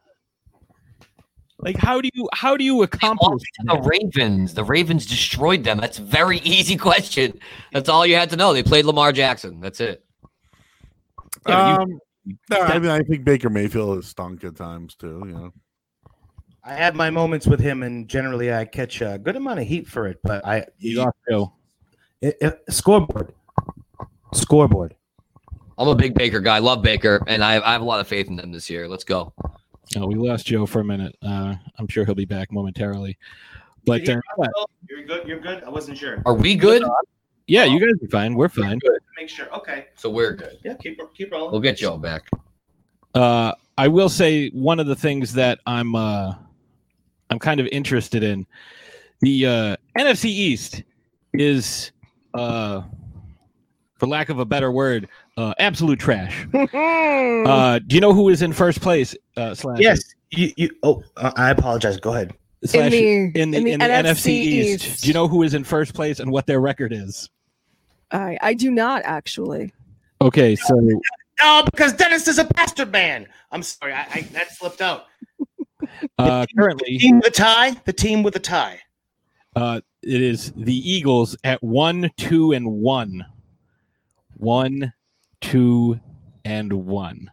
Like how do you how do you accomplish Lost to the Ravens. The Ravens destroyed them. That's a very easy question. That's all you had to know. They played Lamar Jackson. That's it. Yeah, um, no, I mean I think Baker Mayfield has stunk at times too. You know, I had my moments with him, and generally I catch a good amount of heat for it. But I you lost Joe. it, it- scoreboard, scoreboard. I'm a big Baker guy. Love Baker, and I, I have a lot of faith in them this year. Let's go. No, we lost Joe for a minute. Uh, I'm sure he'll be back momentarily. But uh, You're good. You're good. I wasn't sure. Are we good? yeah, you guys are fine. We're fine. Make sure. Okay. So we're good. Yeah. Keep keep rolling. We'll get Joe back. Uh, I will say one of the things that I'm uh, I'm kind of interested in the uh, NFC East is uh, for lack of a better word, uh, absolute trash. Uh, do you know who is in first place? Uh, slash Yes. You, you, oh, uh, I apologize. Go ahead. slash- the- in the, in the in the NFC NFC East. East. Do you know who is in first place and what their record is? I I do not actually. Okay, so Oh, because Dennis is a bastard man. I'm sorry. I, I that slipped out. uh, The team with a tie. The team with a tie. uh, it is the Eagles at one, two, and one. One, two, and one.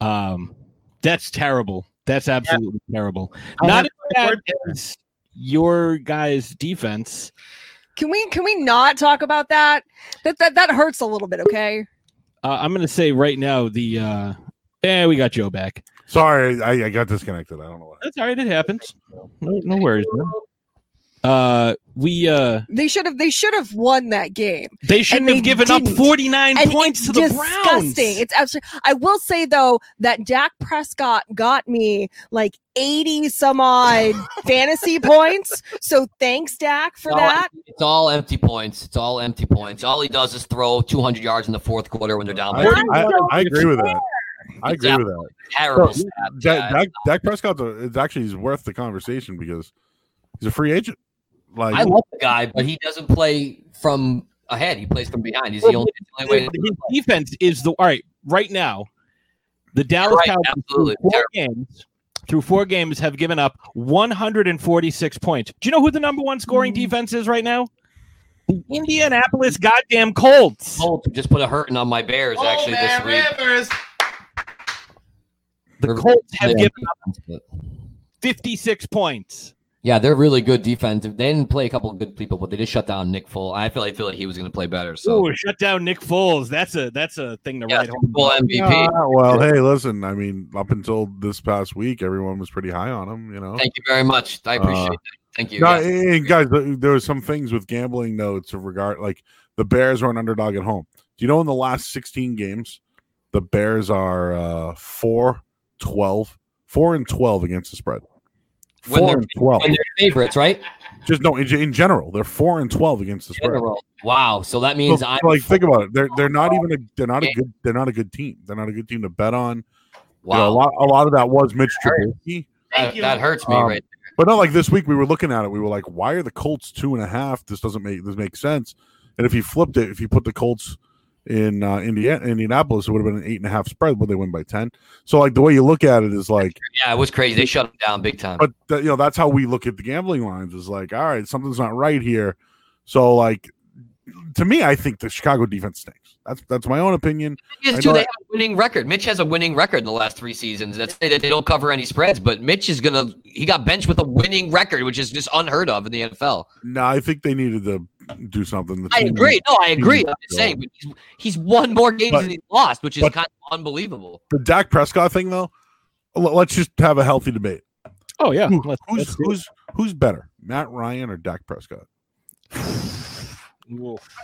Um, that's terrible. That's absolutely terrible. I'll Not as bad as your guys' defense. Can we can we not talk about that? That that that hurts a little bit. Okay. Uh, I'm going to say right now the uh, eh, we got Joe back. Sorry, I, I got disconnected. I don't know what. That's all right. It happens. No, no worries. Man. Uh, we uh, They should have they should have won that game. they shouldn't And have they given up didn't. 49 And points it's to the disgusting. Browns. It's absolutely. I will say though that Dak Prescott got me like eighty some odd fantasy points. So thanks, Dak, for It's that. empty- It's all empty points. It's all empty points. All he does is throw 200 yards in the fourth quarter when they're down. I, by I, I agree with that. I agree with that. Terrible. So, stats, Dak, guys. Dak, Dak Prescott's a, actually he's worth the conversation because he's a free agent. Like I love the guy, but he doesn't play from ahead. He plays from behind. He's the only, the only way. His defense is the all right right now. The Dallas Right, Cowboys absolutely. through four games through four games have given up 146 points. Do you know who the number one scoring mm. defense is right now? The Indianapolis goddamn Colts. Colts just put a hurting on my Bears actually this week. Rivers. The Colts have given up 56 points. Yeah, they're really good defensive. They didn't play a couple of good people, but they just shut down Nick Foles. I feel like feel like he was going to play better. So Oh, shut down Nick Foles. That's a that's a thing to yeah, write Super home. Bowl MVP. Yeah, well, hey, listen. I mean, up until this past week, everyone was pretty high on him. You know. Thank you very much. I appreciate Uh, that. Thank you. No, yeah. and guys, there were some things with gambling notes of regard like the Bears are an underdog at home. Do you know in the last 16 games, the Bears are uh 4 12, 4 and 12 against the spread. When 4 they're- and 12. When they're favorites, right? Just no, in, in general, they're 4 and 12 against the spread. General. Wow. So that So, means I'm like think about it. They're they're not even a they're not a good they're not a good team. They're not a good team to bet on. You know, a lot a lot of that was Mitch Hurt. Trubisky. that, that hurts me Um, right. But not like this week. We were looking at it. We were like, why are the Colts two and a half? This doesn't make this makes sense. And if you flipped it, if you put the Colts in uh, Indiana, Indianapolis, it would have been an eight and a half spread, but they win by ten. So like the way you look at it is like, Yeah, it was crazy. They shut him down big time. but you know that's how we look at the gambling lines. Is like, all right, something's not right here. So like, to me, I think the Chicago defense stinks. That's that's my own opinion. Yes, I too, they have a winning record. Mitch has a winning record in the last three seasons. That's that they don't cover any spreads, but Mitch is gonna he got benched with a winning record, which is just unheard of in the NFL. No, I think they needed to do something. The I team- agree. No, I agree. needs I'm just saying, he's, he's won more games But- than he's lost, which is but- kind of unbelievable. the Dak Prescott thing though. Let's just have a healthy debate. Oh yeah. Who- Let's- who's let's who's who's better, Matt Ryan or Dak Prescott?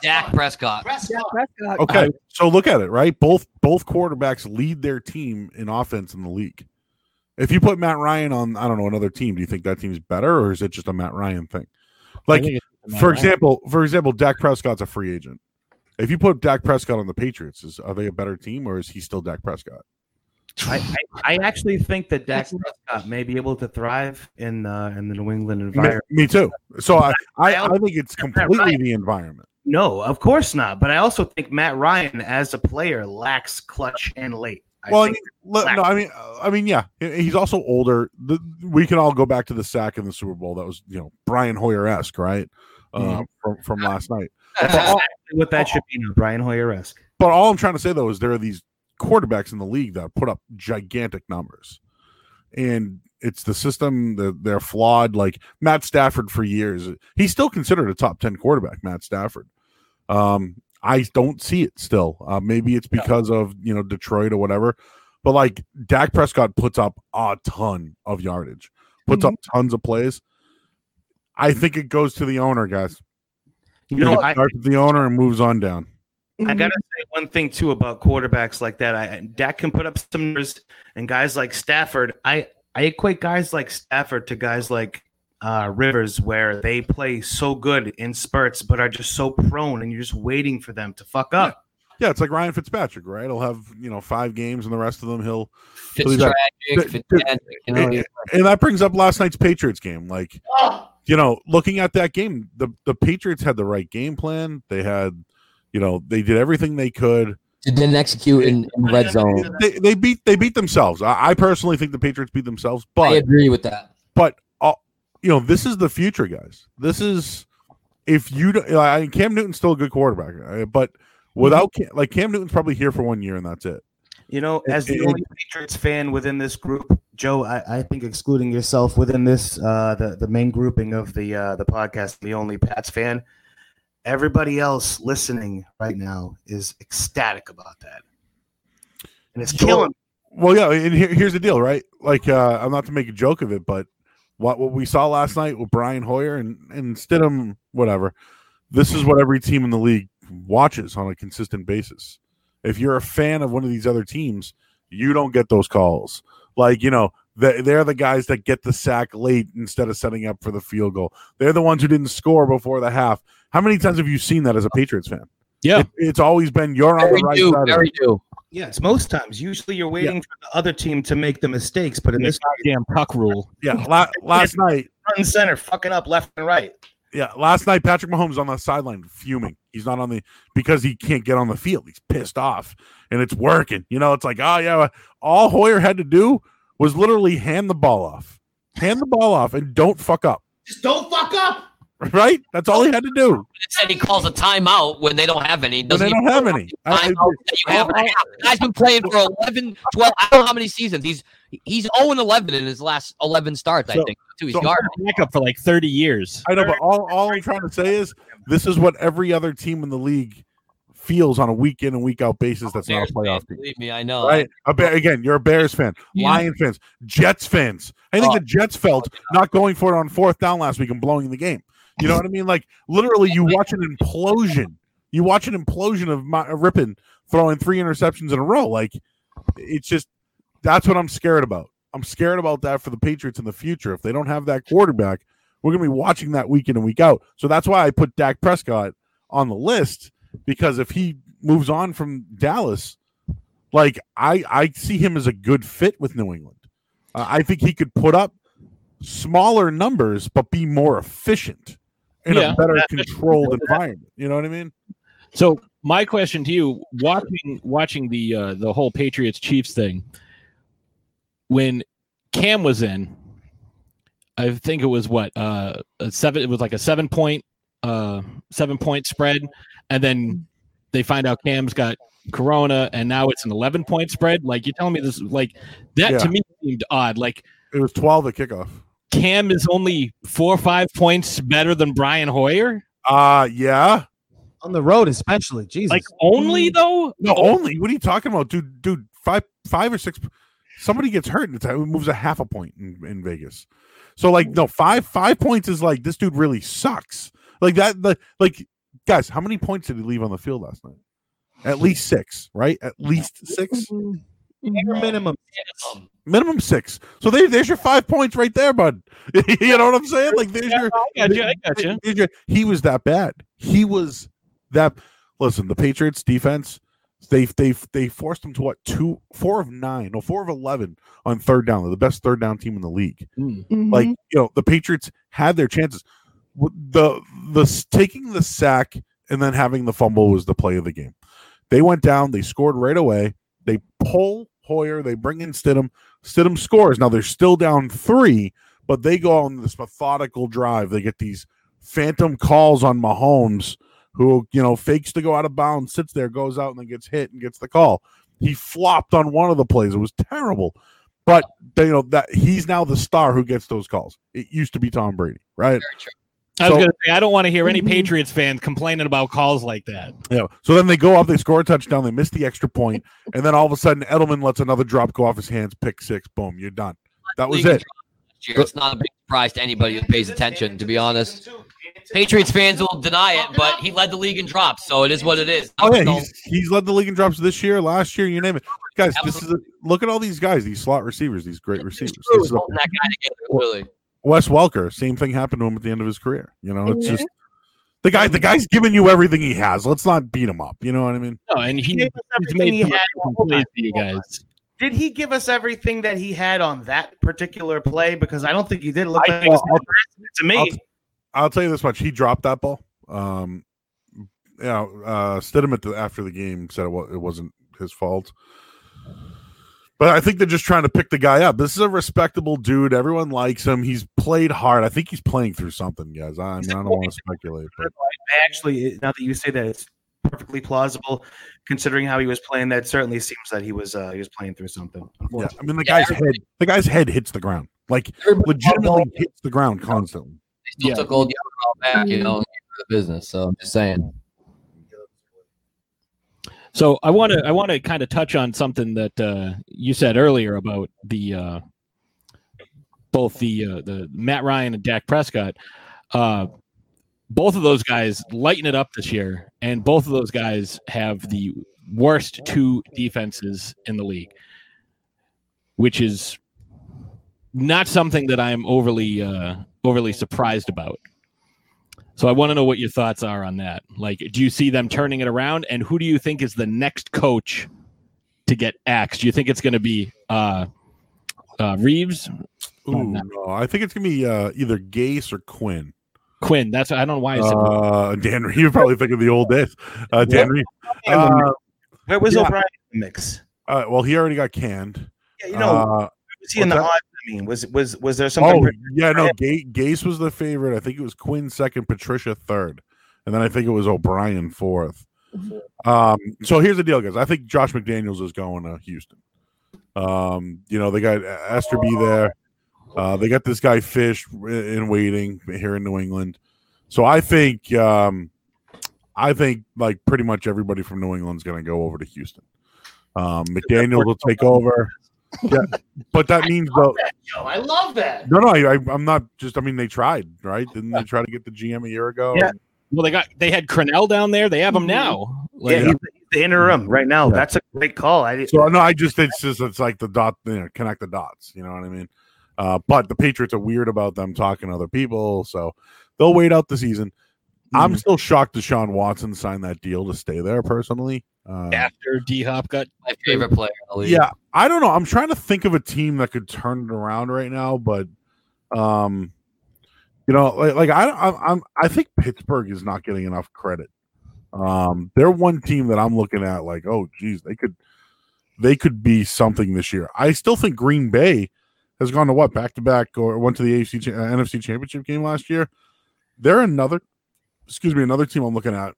Dak Prescott. Prescott. Okay, so look at it, right? Both both quarterbacks lead their team in offense in the league. If you put Matt Ryan on, I don't know, another team, do you think that team's better, or is it just a Matt Ryan thing? Like, think it's Matt for example, for example, Dak Prescott's a free agent. If you put Dak Prescott on the Patriots, is are they a better team, or is he still Dak Prescott? I, I, I actually think that Dak Prescott may be able to thrive in uh, in the New England environment. me too. So I, I, I I think it's completely the environment. No, of course not. But I also think Matt Ryan, as a player, lacks clutch and late. I well, think le- no, I mean, I mean, yeah, he's also older. The, we can all go back to the sack in the Super Bowl. That was, you know, Brian Hoyer esque, right? Uh, Mhm. from from last night. that's exactly what that should be. Now, Brian Hoyer esque. But all I'm trying to say though is there are these quarterbacks in the league that put up gigantic numbers, and it's the system that they're flawed. Like Matt Stafford for years, he's still considered a top ten quarterback. Matt Stafford. Um, I don't see it still. Uh, maybe it's because of you know Detroit or whatever. But like Dak Prescott puts up a ton of yardage, puts up tons of plays. I think it goes to the owner, guys. You know, it I, starts with the owner and moves on down. I gotta say one thing too about quarterbacks like that. I Dak can put up some numbers, and guys like Stafford. I I equate guys like Stafford to guys like uh, Rivers, where they play so good in spurts, but are just so prone, and you're just waiting for them to fuck up. Yeah, it's like Ryan Fitzpatrick, right? He'll have you know five games, and the rest of them he'll. he'll be back. Fitztragic, Fitzpatrick, you know, and, and that brings up last night's Patriots game. Like, you know, looking at that game, the the Patriots had the right game plan. They had, you know, they did everything they could. didn't execute in, in red zone. They, they beat they beat themselves. I, I personally think the Patriots beat themselves, but I agree with that. but uh, you know this is the future guys this is if you don't like, cam newton's still a good quarterback uh, but without Cam, like cam newton's probably here for one year and that's it You know, as the only Patriots fan within this group, Joe, I, I think excluding yourself within this, uh, the the main grouping of the uh, the podcast, the only Pats fan, everybody else listening right now is ecstatic about that, and it's killing. well yeah and here, here's the deal right? Like uh i'm not to make a joke of it but what what we saw last night with brian hoyer and and stidham whatever this is what every team in the league watches on a consistent basis if you're a fan of one of these other teams you don't get those calls like you know they- they're the guys that get the sack late instead of setting up for the field goal they're the ones who didn't score before the half how many times have you seen that as a patriots fan Yeah. It- it's always been you're on Very the right do, side of it. very do. Yes, most times. Usually, you're waiting for the other team to make the mistakes, but in this goddamn puck rule. yeah last night front and center, fucking up left and right. Yeah, last night Patrick Mahomes on the sideline fuming. He's not on the because he can't get on the field. He's pissed off, and it's working. You know, it's like, oh yeah, all Hoyer had to do was literally hand the ball off, hand the ball off, and don't fuck up. Just don't fuck up. Right? That's all he had to do. Instead, he calls a timeout when they don't have any. But Doesn't they don't even have any. the I- I- timeout that you have in a guy's been playing for 11, 12, I don't know how many seasons. He's he's 0 and 11 in his last 11 starts, I think. Too. He's so- guarded. Backup for like 30 years. I know, but all, all I'm trying to say is this is what every other team in the league feels on a week in and week out basis. That's not a playoff fan, team. Believe me, I know. Right? A Bear, again, you're a Bears fan, Yeah. Lion fans, Jets fans. I think Oh. the Jets felt not going for it on fourth down last week and blowing the game. You know what I mean? Like literally, you watch an implosion. You watch an implosion of my, uh, Rippin throwing three interceptions in a row. Like it's just that's what I'm scared about. I'm scared about that for the Patriots in the future. If they don't have that quarterback, we're gonna be watching that week in and week out. So that's why I put Dak Prescott on the list because if he moves on from Dallas, like I I see him as a good fit with New England. Uh, I think he could put up smaller numbers but be more efficient in Yeah. a better controlled environment. You know what I mean? So my question to you, watching watching the uh, the whole Patriots Chiefs thing, when Cam was in, I think it was what uh, a seven. It was like a seven point uh, seven point spread, and then they find out Cam's got Corona, and now it's an eleven point spread. Like you're telling me this, like that Yeah. to me seemed odd. Like It was 12 at kickoff. Cam is only four or five points better than Brian Hoyer. Uh yeah. On the road, especially. Jesus. Like only though. No, only. What are you talking about, dude? Dude, five, five or six. Somebody gets hurt and it moves a half a point in, in Vegas. So like, no, five, five points is like this dude really sucks. Like that. The like, guys, how many points did he leave on the field last night? At least six, right? At least six, minimum. Um, minimum six. So there, there's your five points right there, bud. you know what I'm saying? Like, there's your. I got you. I got you. there's your- He was that bad. He was that. Listen, the Patriots defense. They they they forced them to what two four of nine no four of eleven on third down. They're the best third down team in the league. Mm-hmm. Like you know the Patriots had their chances. The the taking the sack and then having the fumble was the play of the game. They went down. They scored right away. They pull Hoyer. They bring in Stidham. Stidham scores. Now they're still down three, but they go on this methodical drive. They get these phantom calls on Mahomes, who you know fakes to go out of bounds, sits there, goes out, and then gets hit and gets the call. He flopped on one of the plays. It was terrible. But you know that he's now the star who gets those calls. It used to be Tom Brady, right? very true. I was So- gonna say I don't want to hear any. Patriots fans complaining about calls like that. Yeah. So then they go up, they score a touchdown, they miss the extra point, and then all of a sudden Edelman lets another drop go off his hands, pick six, boom, you're done. That was it. It's not a big surprise to anybody who pays attention, to be honest. Patriots fans will deny it, but he led the league in drops, so it is what it is. Oh yeah, he's, he's led the league in drops this year, last year, you name it. Guys, this is a, look at all these guys, these slot receivers, these great receivers. This is a- that guy together, really. Wes Welker, same thing happened to him at the end of his career. You know, it's Yeah. just the guy. The guy's giving you everything he has. Let's not beat him up. You know what I mean? No, and he, He gave us he's everything made he had. plays for you guys. Did he give us everything that he had on that particular play? Because I don't think he did. It looked I like it was I'll- to me. I'll, tell you this much: he dropped that ball. Um, you know, uh, Stidham at the, after the game said it, wa- it wasn't his fault. But I think they're just trying to pick the guy up. This is a respectable dude. Everyone likes him. He's played hard. I think he's playing through something, guys. I mean, I don't want to speculate, but actually, now that you say that, it's perfectly plausible, considering how he was playing. That certainly seems that he was uh, he was playing through something. yeah, I mean, the Yeah, guy's head, the guy's head hits the ground, like legitimately hits the ground constantly. They still Yeah. took old Yamaha back, you know, for the business. So I'm just saying. So I want to I want to kind of touch on something that uh, you said earlier about the uh, both the uh, the Matt Ryan and Dak Prescott. Uh, both of those guys lighten it up this year, and both of those guys have the worst two defenses in the league, which is not something that I'm overly uh, overly surprised about. So I want to know what your thoughts are on that. Like, do you see them turning it around? And who do you think is the next coach to get axed? Do you think it's going to be uh, uh, Reeves? Ooh, no, I think it's gonna be uh, either Gase or Quinn. Quinn. That's I don't know why I said Uh, Dan, you probably thinking of the old days. Uh, Dan Reed. Uh, Where was yeah. O'Brien in the mix? uh, well, he already got canned. Yeah, you know, Uh, was he in the what's odds? I mean, was was was there something? oh, yeah, no, Ga- Gase was the favorite. I think it was Quinn second, Patricia third, and then I think it was O'Brien fourth. Um, so here's the deal, guys. I think Josh McDaniels is going to Houston. Um, you know, they got Easterby there. Uh, they got this guy Fish in waiting here in New England. So I think, um, I think like pretty much everybody from New England's going to go over to Houston. Um, McDaniels will take over. Yeah, but that means though. I love that. No, no, I, I'm not just. I mean, they tried, right? Didn't they try to get the GM a year ago? Yeah. well, they got they had Crennel down there. They have him now. Like, Yeah, he's the- the interim right now. Yeah. That's a great call. I did. So no, I just it's just it's like the dot, you know, connect the dots. You know what I mean? Uh, but the Patriots are weird about them talking to other people, so they'll wait out the season. I'm still shocked Deshaun Watson signed that deal to stay there. Personally, uh, after D Hop got My favorite player in yeah, I don't know. I'm trying to think of a team that could turn it around right now, but um, you know, like, like I, I'm, I'm, I think Pittsburgh is not getting enough credit. Um, they're one team that I'm looking at like, oh, geez, they could, they could be something this year. I still think Green Bay has gone to what back to back or went to the AFC uh, NFC Championship game last year. They're another, excuse me, another team I'm looking at.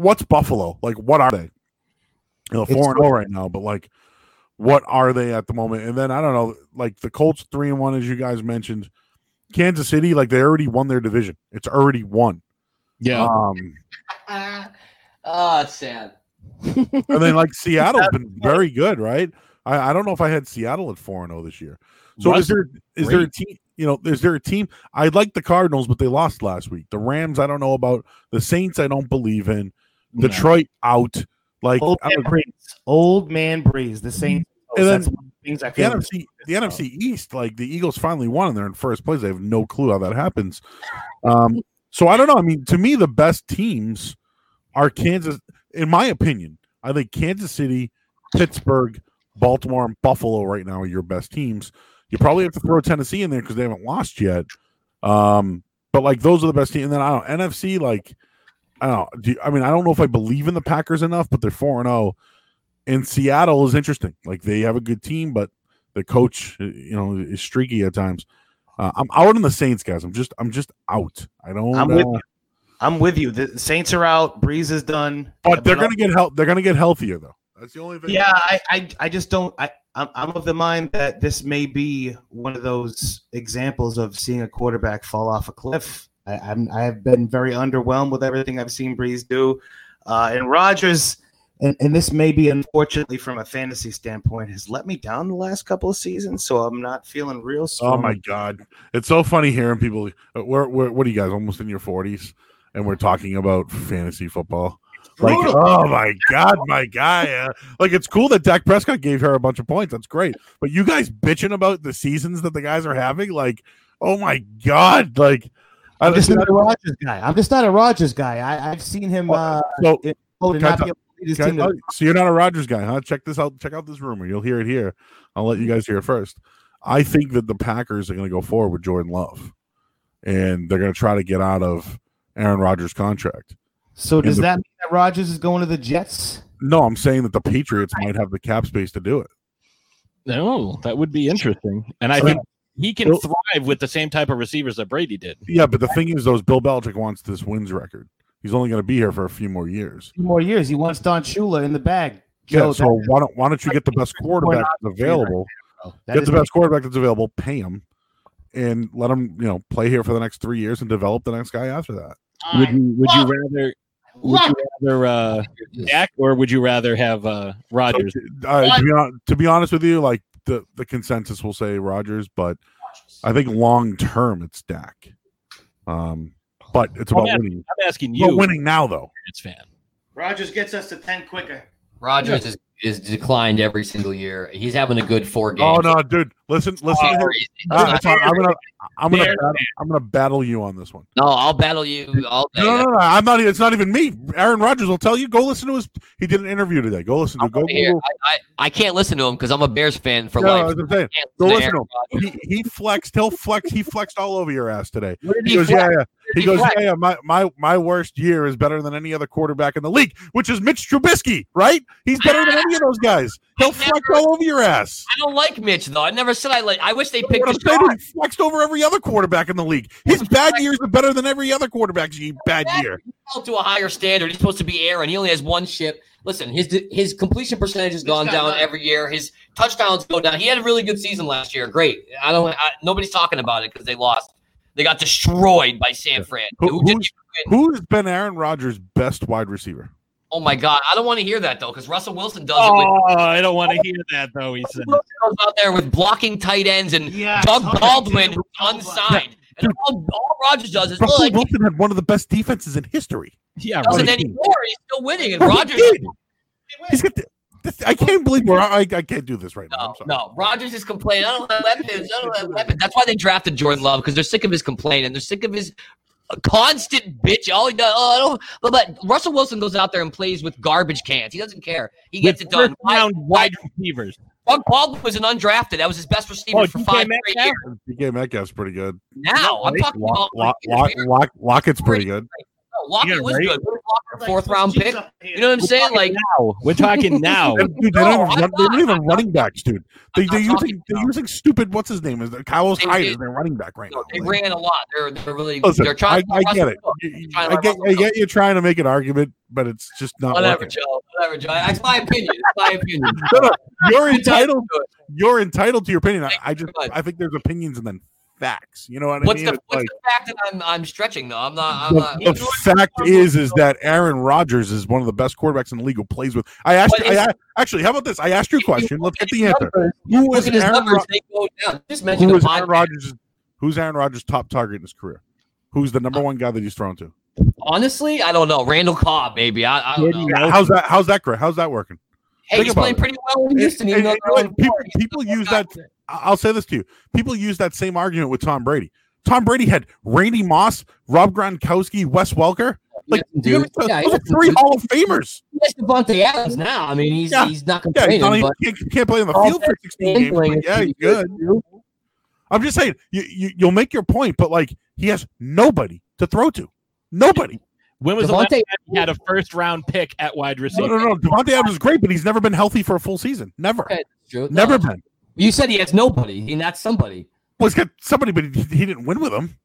What's Buffalo like? What are they? You know, four and zero right now, but like, what are they at the moment? And then I don't know, like the Colts three and one, as you guys mentioned. Kansas City, like they already won their division. It's already won. yeah. Um, Oh, it's sad. and then like Seattle's been very good, right? I, I don't know if I had Seattle at four and zero this year. So Russ is there is there a team? You know, is there a team? I like the Cardinals, but they lost last week. The Rams, I don't know about. The Saints, I don't believe in. No. Detroit out. Like Old man Brees. Old man Brees. The same. And then that's one of the things I the feel. NFC, the NFC East, like the Eagles finally won and they're in first place. I have no clue how that happens. Um, so I don't know. I mean, to me, the best teams are Kansas, in my opinion. I think Kansas City, Pittsburgh, Baltimore, and Buffalo right now are your best teams. You probably have to throw Tennessee in there because they haven't lost yet. Um, but like those are the best teams. And then I don't know, NFC, like I don't know. Do you- I mean, I don't know if I believe in the Packers enough, but they're four and zero. And Seattle is interesting. Like they have a good team, but the coach, uh, you know, is streaky at times. Uh, I'm out on the Saints, guys. I'm just, I'm just out. I don't. I'm with uh, you. I'm with you. The Saints are out. Brees is done. but they're gonna get help. They're gonna get healthier though. That's the only thing. Yeah, I, I, I just don't. I, I'm, I'm of the mind that this may be one of those examples of seeing a quarterback fall off a cliff. I, I'm, I have been very underwhelmed with everything I've seen Brees do, uh, and Rodgers. And, and this may be unfortunately from a fantasy standpoint has let me down the last couple of seasons, so I'm not feeling real Oh my god, it's so funny hearing people. uh, We're, we're what are you guys almost in your forties, and we're talking about fantasy football. Like, oh my god, my guy! Uh, like, it's cool that Dak Prescott gave her a bunch of points. That's great. But you guys bitching about the seasons that the guys are having, like, Oh my god! Like I'm just not a Rodgers guy. I'm just not a Rodgers guy. I, I've seen him. Uh, So, in- oh, to Can I not be tell- able to lead his Can I- team to- oh, so you're not a Rodgers guy, huh? Check this out. Check out this rumor. You'll hear it here. I'll let you guys hear it first. I think that the Packers are going to go forward with Jordan Love, and they're going to try to get out of Aaron Rodgers' contract. So does the- that mean that Rodgers is going to the Jets? No, I'm saying that the Patriots might have the cap space to do it. No, that would be interesting. And I So- think he can Bill- thrive with the same type of receivers that Brady did. Yeah, but the thing is, though, is Bill Belichick wants this wins record. He's only going to be here for a few more years. Two more years. He wants Don Shula in the bag. Yeah, so why don't why don't you get the best quarterback that's available? that Get the best quarterback that's available, pay him, and let him you know play here for the next three years and develop the next guy after that. Would you would you rather would you rather uh Dak or would you rather have uh Rodgers? Uh, to, be hon- to be honest with you, like the the consensus will say Rodgers, but I think long term it's Dak. Um, but it's about I'm asking, winning. I'm asking About you, winning now, though. It's fan. Rodgers gets us to 10 quicker. Rodgers is, is declined every single year. He's having a good four games. Oh no, dude! Listen, listen. to Oh, his- he's- Uh, he's I'm gonna, I'm gonna, battle, I'm gonna battle you on this one. No, I'll battle you all day. No, no, no, I'm not. It's not even me. Aaron Rodgers will tell you. Go listen to his. He did an interview today. Go listen to. Go. Here, Google. I, I, I can't listen to him because I'm a Bears fan for No, life. that's what I'm saying. Can't Go listen to listen to him. He, he flexed. He'll flex. He flexed all over your ass today. What did He he goes, flex? yeah, yeah. He goes, yeah, yeah. My, my my worst year is better than any other quarterback in the league, which is Mitch Trubisky, right? He's better than any of those guys. He'll flex all over your ass. I don't like Mitch though. I never said I like. I wish they picked What a I'm saying shot. is he flexed over every other quarterback in the league. His bad years are better than every other quarterback's bad year. held to a higher standard. He's supposed to be Aaron. He only has one ship. Listen, his his completion percentage has gone down every year. His touchdowns go down. He had a really good season last year. Great. I don't. I, nobody's talking about it because they lost. They got destroyed by San Fran. Who, who didn't who's, win. who's been Aaron Rodgers' best wide receiver? Oh my God! I don't want to hear that though, because Russell Wilson does it with. Oh, I don't want to hear that though. He said. Goes out there with blocking tight ends and Yeah, Doug Baldwin dude. unsigned. And all, all Rodgers does is Russell look. Wilson had one of the best defenses in history. Yeah, Doesn't right. anymore. He's still winning, and Oh, he Rodgers. did. He's got the, this, I can't believe we're. I, I can't do this right now. No, I'm sorry. no. Rodgers is complaining. I don't have weapons. I don't have weapons. That's why they drafted Jordan Love because they're sick of his complaining. They're sick of his uh, constant bitch. All he does. Oh, I don't. But, but Russell Wilson goes out there and plays with garbage cans. He doesn't care. He gets With it done. first round wide receivers. Doug Baldwin was an undrafted. That was his best receiver Oh, for DK five straight Metcalf? years. DK Metcalf's pretty good. Now I'm talking Lock, about Lock, Lock, Lock, Lockett's pretty good. No, Lockett Yeah, was right? good. Lockett, fourth round pick. You know what I'm saying? Like Now we're talking now. And, dude, they No, don't even I'm run, they're not. not even running backs, dude. They, they're using they're using stupid. What's his name? Is it Carlos They Hyde is their running back right no, now? they Like, ran a lot. They're they're really listen, they're trying. I, I get it. Russell- You- you- trying to I get Russell I get you're trying to make an argument, but it's just not Whatever, working. Joe. Whatever, Joe. That's my opinion. It's my opinion. No, no, you're entitled. to. You're entitled to your opinion. I, I just. I think there's opinions and then facts. You know what What's I mean? the what's like- the fact that I'm I'm stretching though? I'm not. I'm the, not. the fact is, is that Aaron Rodgers is one of the best quarterbacks in the league who plays with. I asked. I, is- actually, how about this? I asked you a question. Let's get the answer. numbers- Who was Aaron? numbers. Ro- They go down. Just mention who is Aaron. Rodgers? Who's Aaron Rodgers' top target in his career? Who's the number uh, one guy that he's thrown to? Honestly, I don't know. Randall Cobb, maybe. I, I don't know. Yeah, how's that? How's that? How's that working? Hey, Think he's playing it. pretty well in Houston. even And- though and they're like, on people, people use that. I'll say this to you. People use that same argument with Tom Brady. Tom Brady had Randy Moss, Rob Gronkowski, Wes Welker. Like He you doesn't do- know, yeah, those are three do- Hall of Famers. He has Davante Adams now. I mean, he's Yeah. he's not Yeah, he's complaining, not, he can't, can't play on the field for 16 games. handling but yeah, he's pretty good. I'm just saying, you, you you'll make your point, but like he has nobody to throw to. Nobody. When was the last time he had a first round pick at wide receiver? no, no. no. Davante Adams is great, but he's never been healthy for a full season. Never. Okay. Never No. been. You said he has nobody, and not somebody. Well, he's got somebody, but he, he didn't win with him.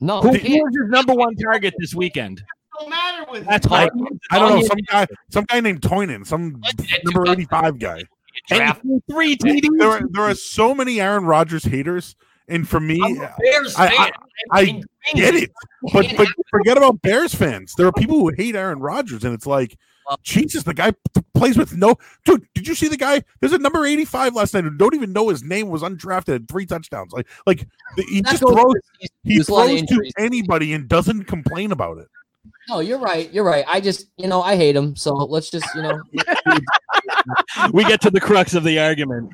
No, Who, he who was his number one target this weekend? Don't matter with That's him. I, hard. I don't know. Some guy, some guy named Tonyan, some number 85 guy. draft. And three TDs. There are, there are so many Aaron Rodgers haters, and for me, I'm Bears I- fan. I I'm get it. But, but forget about Bears fans. There are people who hate Aaron Rodgers, and it's like, Well- Jesus, the guy plays with no dude. Did you see the guy? There's a number 85 last night who don't even know his name was undrafted, had three touchdowns. Like, like the, he That just throws. He there's a lot of throws to anybody and doesn't complain about it. No, you're right. You're right. I just, you know, I hate him. So let's just, you know, we get to the crux of the argument.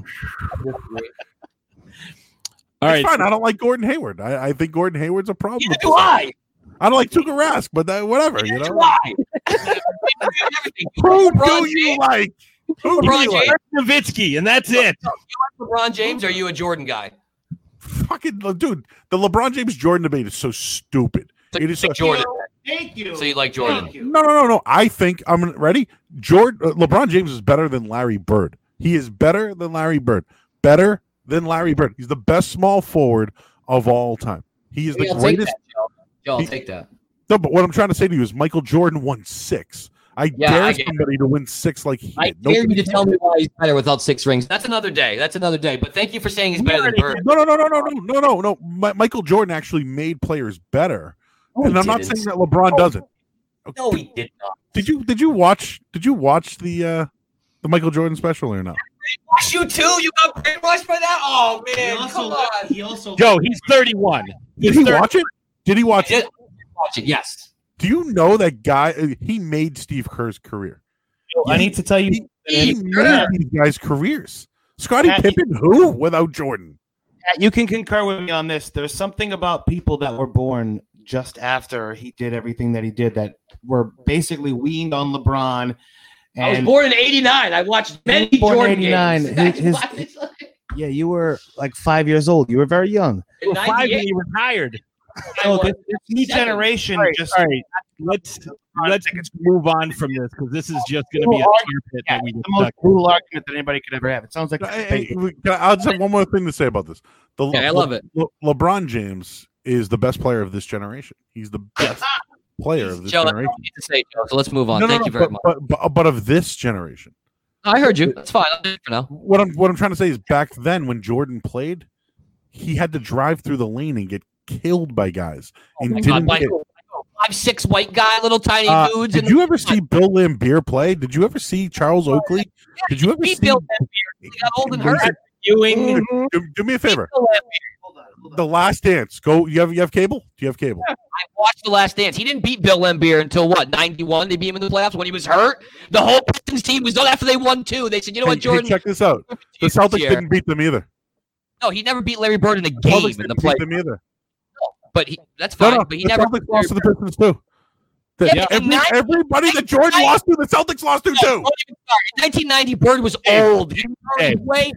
All it's right. fine. I don't like Gordon Hayward. I, I think Gordon Hayward's a problem. Neither with do. I. I don't like Tuukka Rask, but that, whatever. You Neither know. do I. Who LeBron do you James. like? Who do LeBron you like? James. Nowitzki, and that's it. You like LeBron James, or are you a Jordan guy? Fucking dude, the LeBron James Jordan debate is so stupid. So It is you so like Jordan. Thank you. So you like Jordan? You. No, no, no, no. I think I'm ready. Jordan, uh, LeBron James is better than Larry Bird. He is better than Larry Bird. Better than Larry Bird. He's the best small forward of all time. He is Maybe the I'll greatest. Y'all take that. No, but what I'm trying to say to you is Michael Jordan won six. I yeah, dare I somebody it. to win six like he. I did. dare Nobody you to tell me why he's better without six rings. That's another day. That's another day. But thank you for saying he's better than Bird. No, no, no, no, no, no, no, no. My, Michael Jordan actually made players better, and I'm didn't. not saying that LeBron doesn't. No, he did not. Did you did you watch did you watch the uh the Michael Jordan special or not? Brainwash you too? You got brainwashed by that? Oh He man, also, come on. he also Joe, he's 31. Did He's he 30 watch it? Did he watch I it? did watch it. Yes. Do you know that guy? uh, He made Steve Kerr's career. I need to tell you. He, he made these guys' careers. Scotty Pat, Pippen, who without Jordan? You can concur with me on this. There's something about people that were born just after he did everything that he did that were basically weaned on LeBron. And I was born in '89. I watched many Born in Jordan 89. games. His- I his- yeah, you were like five years old. You were very young. You were five when 98, he retired. I No, was this, this new seven. generation All right, just all right. Let's let's move on from this because this is just going to be a Well, tar pit yeah, that we the most stuck. brutal argument that anybody could ever have. It sounds like Hey, hey, we- I- I'll just have one more thing to say about this. The, Okay, I love it. Le- LeBron James is the best player of this generation. He's the best player of this Joe, that's all generation. I need to say, Joe. So let's move on. No, no, Thank no, you very but, much. But, but but of this generation, I heard you. That's fine. I'll do for now. what I'm what I'm trying to say is back then when Jordan played, he had to drive through the lane and get killed by guys. And Oh my God, didn't Mike, get- five six white guy, little tiny Uh, dudes. did you ever see Bill Laimbeer play? Did you ever see Charles Oakley? Did you ever see? Bill Laimbeer? He got old and hurt. Ewing, Do, do me a favor. Bill Laimbeer. hold on, hold on. The Last Dance. Go. You have you have cable? Do you have cable? I watched The Last Dance. He didn't beat Bill Laimbeer until what, 91? They beat him in the playoffs when he was hurt. The whole Pistons team was done after they won two. They said, you know Hey, what, hey, Jordan? check this out. The Celtics year- didn't beat them either. No, he never beat Larry Bird in a game Celtics in the didn't beat them either. But he, that's No, fine. no. but he the never. Celtics lost to the Pistons too. The- Yeah, every- 90 everybody that Jordan lost to, the Celtics lost to No, too. don't even start. In 1990, Bird was old. He Hey. way.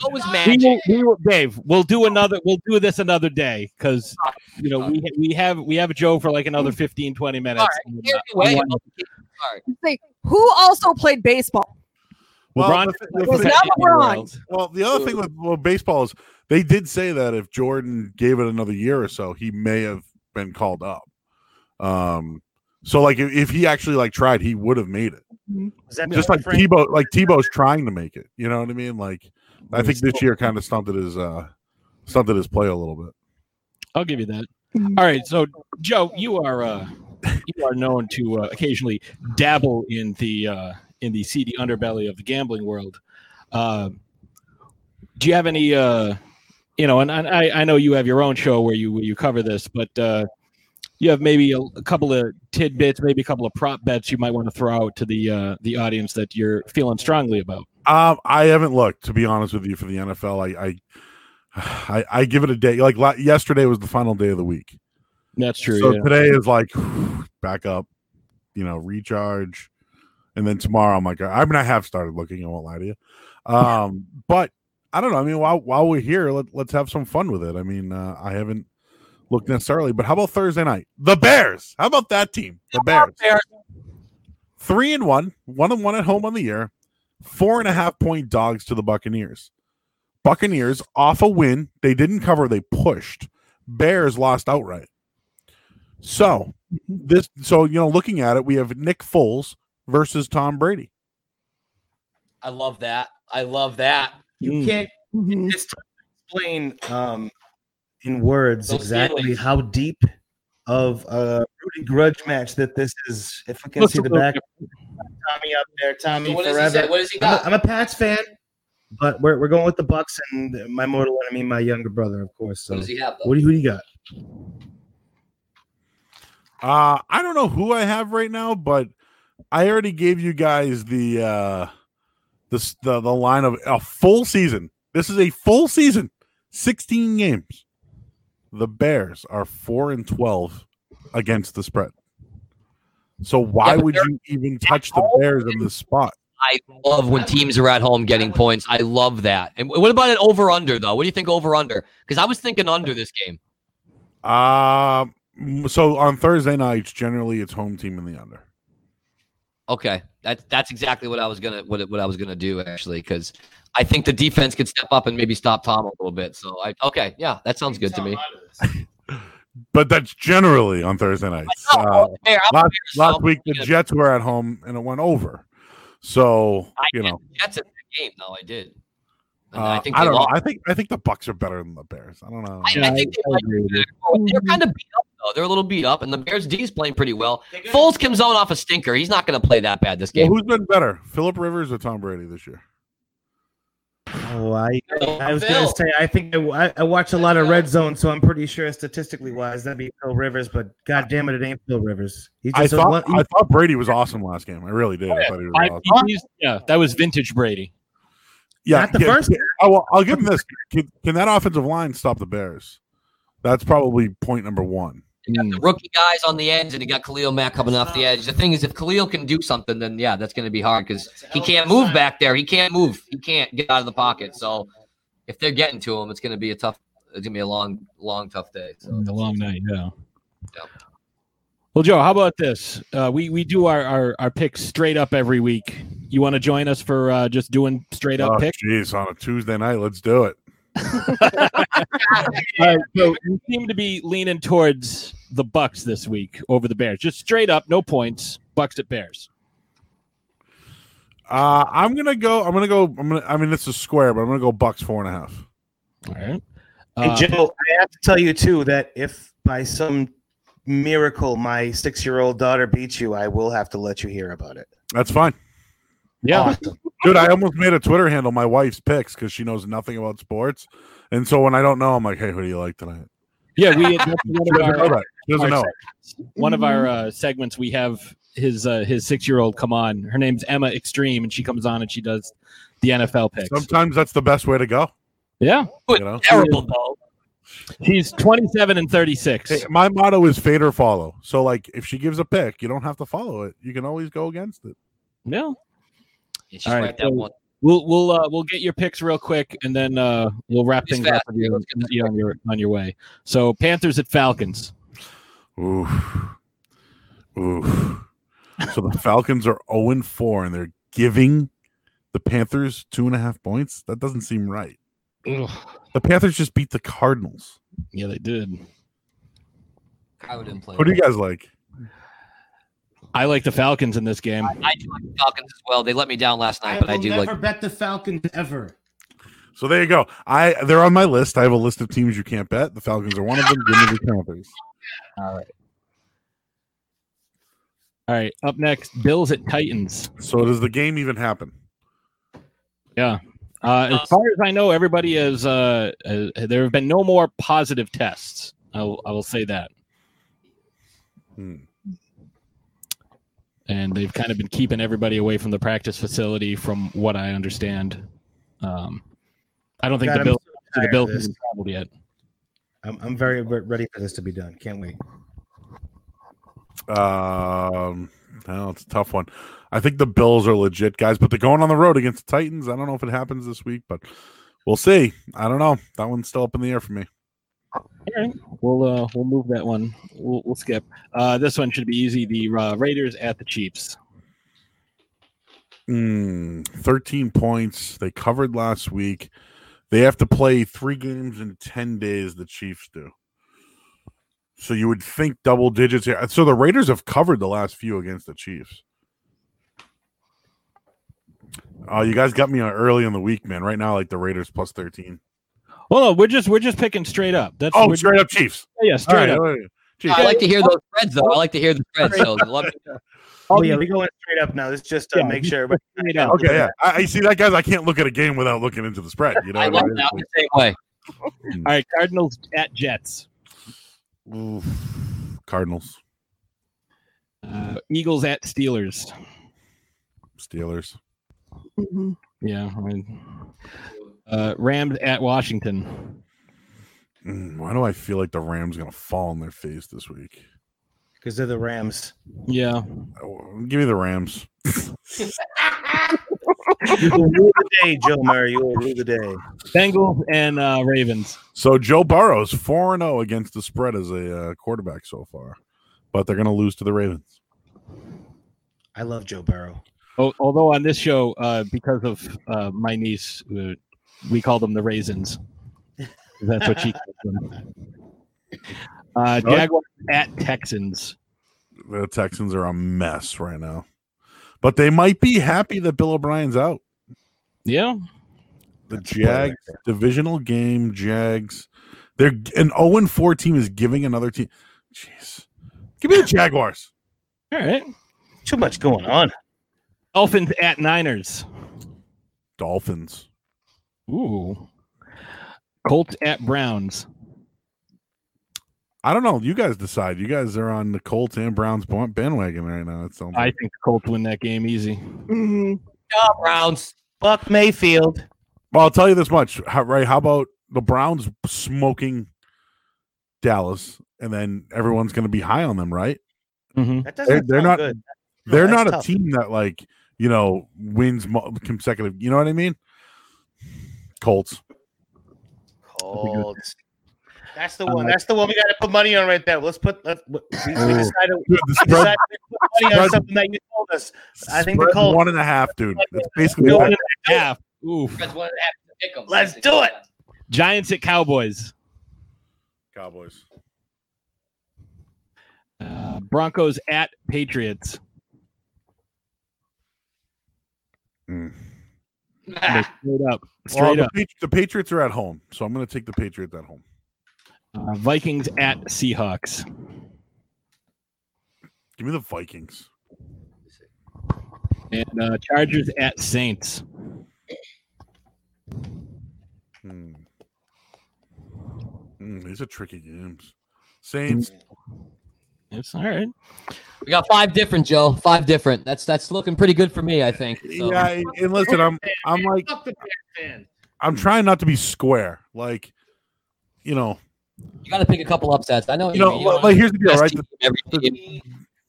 So was we Magic. will, we will, Dave. We'll do another. We'll do this another day because you know we we have we have Joe for like another 15, 20 minutes. All right. Anyway, we want- sorry. Say, who also played baseball? Well, LeBron the thi- the Was not LeBron. Well, the other thing with well, baseball is they did say that if Jordan gave it another year or so, he may have been called up. Um, so like if, if he actually like tried, he would have made it. Is that Just like Frank- Tebow, like Tebow's trying to make it. You know what I mean? Like I think this year kind of stunted his uh stunted his play a little bit. I'll give you that. All right, so Joe, you are uh, you are known to uh, occasionally dabble in the uh, in the seedy underbelly of the gambling world. Uh, do you have any, uh, you know? And, and I I know you have your own show where you where you cover this, but uh, you have maybe a, a couple of tidbits, maybe a couple of prop bets you might want to throw out to the uh, the audience that you're feeling strongly about. Um, I haven't looked to be honest with you for the NFL. I I I, I give it a day. Like la- yesterday was the final day of the week. That's true. So yeah. today is like back up, you know, recharge, and then tomorrow I'm like, I mean, I have started looking. I won't lie to you, um, but I don't know. I mean, while while we're here, let, let's have some fun with it. I mean, uh, I haven't looked necessarily, but how about Thursday night? The Bears. How about that team? The Bears. Bears. Three and one, one and one at home on the year, four and a half point dogs to the Buccaneers. Buccaneers off a win. They didn't cover, they pushed. Bears lost outright. So this so you know, looking at it, we have Nick Foles versus Tom Brady. I love that. I love that. You Mm. can't Mhm. it's explain um, in words Those exactly feelings. how deep of a rooting grudge match that this is. If we can Looks see the little back, Tommy up there, Tommy So what does he forever. What does he I'm a, got? I'm a Pats fan, but we're, we're going with the Bucks and my mortal enemy, my younger brother, of course. So What does he have though? what do you, who do you got? Uh I don't know who I have right now, but I already gave you guys the uh the the, the line of a full season. This is a full season. 16 games, the Bears are 4 and 12 against the spread. So why Yeah, would you even touch the Bears in this spot? I love when teams are at home getting points. I love that. And what about an over under though? What do you think over under? Because I was thinking under this game. Um, so on Thursday nights, generally it's home team in the under. Okay, that's that's exactly what I was gonna what what I was gonna do actually because I think the defense could step up and maybe stop Tom a little bit. So I okay, yeah, that sounds good to me. But that's generally on Thursday nights. Uh, Hey, last last week the I'm Jets were at home and it went over. So I you know, the Jets in that game though. I did. Uh, I think I don't know. I think I think the Bucks are better than the Bears. I don't know. I, I think they might be They're kind of beat up though. They're a little beat up, and the Bears D is playing pretty well. Foles comes on off a stinker. He's not going to play that bad this Well, game. who's been better, Philip Rivers or Tom Brady this year? Oh, I, I was gonna say I think I, I watch a lot of red zone, so I'm pretty sure statistically wise that'd be Phil Rivers. But god damn it, it ain't Phil Rivers. He's I just a thought one, I thought Brady was awesome last game. I really did. I oh, thought he was Five awesome. TDs? Yeah, that was vintage Brady. Yeah, Not the yeah, first yeah. Oh, well, I'll give him this. Can, can that offensive line stop the Bears? That's probably point number one. You got the rookie guys on the edge, and you got Khalil Mack coming off the edge. The thing is, if Khalil can do something, then yeah, that's going to be hard because he can't move back there. He can't move. He can't get out of the pocket. So if they're getting to him, it's going to be a tough. It's going to be a long, long, tough day. So A long night, yeah. Yeah. Well, Joe, how about this? Uh, we we do our, our our picks straight up every week. You want to join us for uh, just doing straight up Oh, picks? jeez, on a Tuesday night, let's do it. All right, so you seem to be leaning towards the Bucks this week over the Bears. Just straight up, no points. Bucks at Bears. Uh, I'm gonna go. I'm gonna go. I'm gonna. I mean, it's a square, but I'm gonna go Bucks four and a half. All right. Hey, Uh, Joe, I have to tell you too that if by some miracle my six-year-old daughter beats you, I will have to let you hear about it. That's fine, yeah. Awesome. Dude. I almost made a Twitter handle my wife's picks because she knows nothing about sports, and so when I don't know, I'm like, "Hey, who do you like tonight?" Yeah, we that's one She of doesn't know our, doesn't know. one of our uh, segments. We have his uh, his six year old come on. Her name's Emma Extreme, and she comes on and she does the NFL picks. Sometimes that's the best way to go. Yeah, You know, terrible though. she's twenty seven and thirty six. Hey, my motto is fade or follow. So, like, if she gives a pick, you don't have to follow it. You can always go against it. Yeah. Yeah, she's All right, right, that so- one. We'll we'll uh, we'll get your picks real quick, and then uh, we'll wrap Just things up fast. with you, Let's get and see you on your on your way. So Panthers at Falcons. Ooh, ooh. So the Falcons are zero and four, and they're giving the Panthers two and a half points. That doesn't seem right. The Panthers just beat the Cardinals. Yeah, they did. Kyler didn't play. What do you guys like? I like the Falcons in this game. I do like the Falcons as well. They let me down last night, but I do like. Never bet the Falcons ever. So there you go. I they're on my list. I have a list of teams you can't bet. The Falcons are one of them. Give me the Panthers. All right. All right. up next, Bills at Titans. So does the game even happen? Yeah. Uh, as far as I know, everybody is. Uh, uh, there have been no more positive tests. I will, I will say that. Hmm. And they've kind of been keeping everybody away from the practice facility, from what I understand. Um, I don't think God, the I'm so the tired Bills of this. haven't traveled yet. I'm, I'm very ready for this to be done. Can't wait. Um, well, it's a tough one. I think the Bills are legit guys, but they're going on the road against the Titans. I don't know if it happens this week, but we'll see. I don't know. That one's still up in the air for me. All right, we'll uh, we'll move that one. We'll, we'll skip. Uh, this one should be easy. The uh, Raiders at the Chiefs. Mm, 13 points. They covered last week. They have to play three games in 10 days, the Chiefs do. So you would think double digits here. So the Raiders have covered the last few against the Chiefs. Oh, you guys got me on early in the week, man. Right now, like the Raiders plus 13. Well, no, we're just we're just picking straight up. That's Oh, we're straight up Chiefs. Yeah, straight All up. right, all right. Chiefs. I like to hear those spreads, though. I like to hear the spreads. So let me, Oh yeah, we going straight up now. Let's just uh, Yeah, make sure. everybody- up. Okay, yeah. I, I see that, guys. I can't look at a game without looking into the spread. You know, I what love that. The same way. All right, Cardinals at Jets. Oof. Cardinals, Uh, Eagles at Steelers. Steelers, Mhm. Yeah. I mean, uh, Rams at Washington. Mm, why do I feel like the Rams gonna fall on their face this week? Because they're the Rams. Yeah. Oh, Give me the Rams. You will rule the day, Joe Murray. You will rule the day. Bengals and uh, Ravens. So Joe Burrow's four and zero against the spread as a uh, quarterback so far, but they're gonna lose to the Ravens. I love Joe Burrow. Oh, although on this show, uh, because of uh, my niece, uh, we call them the raisins. That's what she calls them. Uh, Jaguars at Texans. The Texans are a mess right now, but they might be happy that Bill O'Brien's out. Yeah. The Jags divisional game, Jags. They're an 0 and 4 team is giving another team. Jeez. Give me the Jaguars. All right. Too much going on. Dolphins at Niners. Dolphins. Ooh. Colts at Browns. I don't know. You guys decide. You guys are on the Colts and Browns bandwagon right now. It sounds I think the Colts win that game easy. Mhm. Job, Browns. Buck Mayfield. Well, I'll tell you this much. How, right? How about the Browns smoking Dallas, and then everyone's going to be high on them, right? Mm-hmm. That They're, doesn't they're sound not. good. No, they're that's not a tough. team that like you know wins consecutive. You know what I mean? Colts. Colts. That's the one. That's the one we got to put money on right there. Let's put. Let's, we, we decided, Dude, we the spread, decided to put money on something that you told us. I think the Colts. one and a half, dude. It's basically Go that. in Half. Oof. That's what happened to. Let's do it. Giants at Cowboys. Cowboys. Uh, Broncos at Patriots. Mm. Straight up. Well, Straight the, up. Patri- the Patriots are at home, so I'm going to take the Patriots at home. Uh, Vikings at Seahawks. Give me the Vikings. And uh, Chargers at Saints. Hmm. Hmm, these are tricky games. Saints. It's all right. We got five different, Joe. Five different. That's that's looking pretty good for me, I think. So, Yeah, and listen, I'm I'm like Fuck the Bears fan. I'm trying not to be square. Like, you know, you got to pick a couple upsets. I know. what you know, mean. like, don't like, here's the deal, right? team The,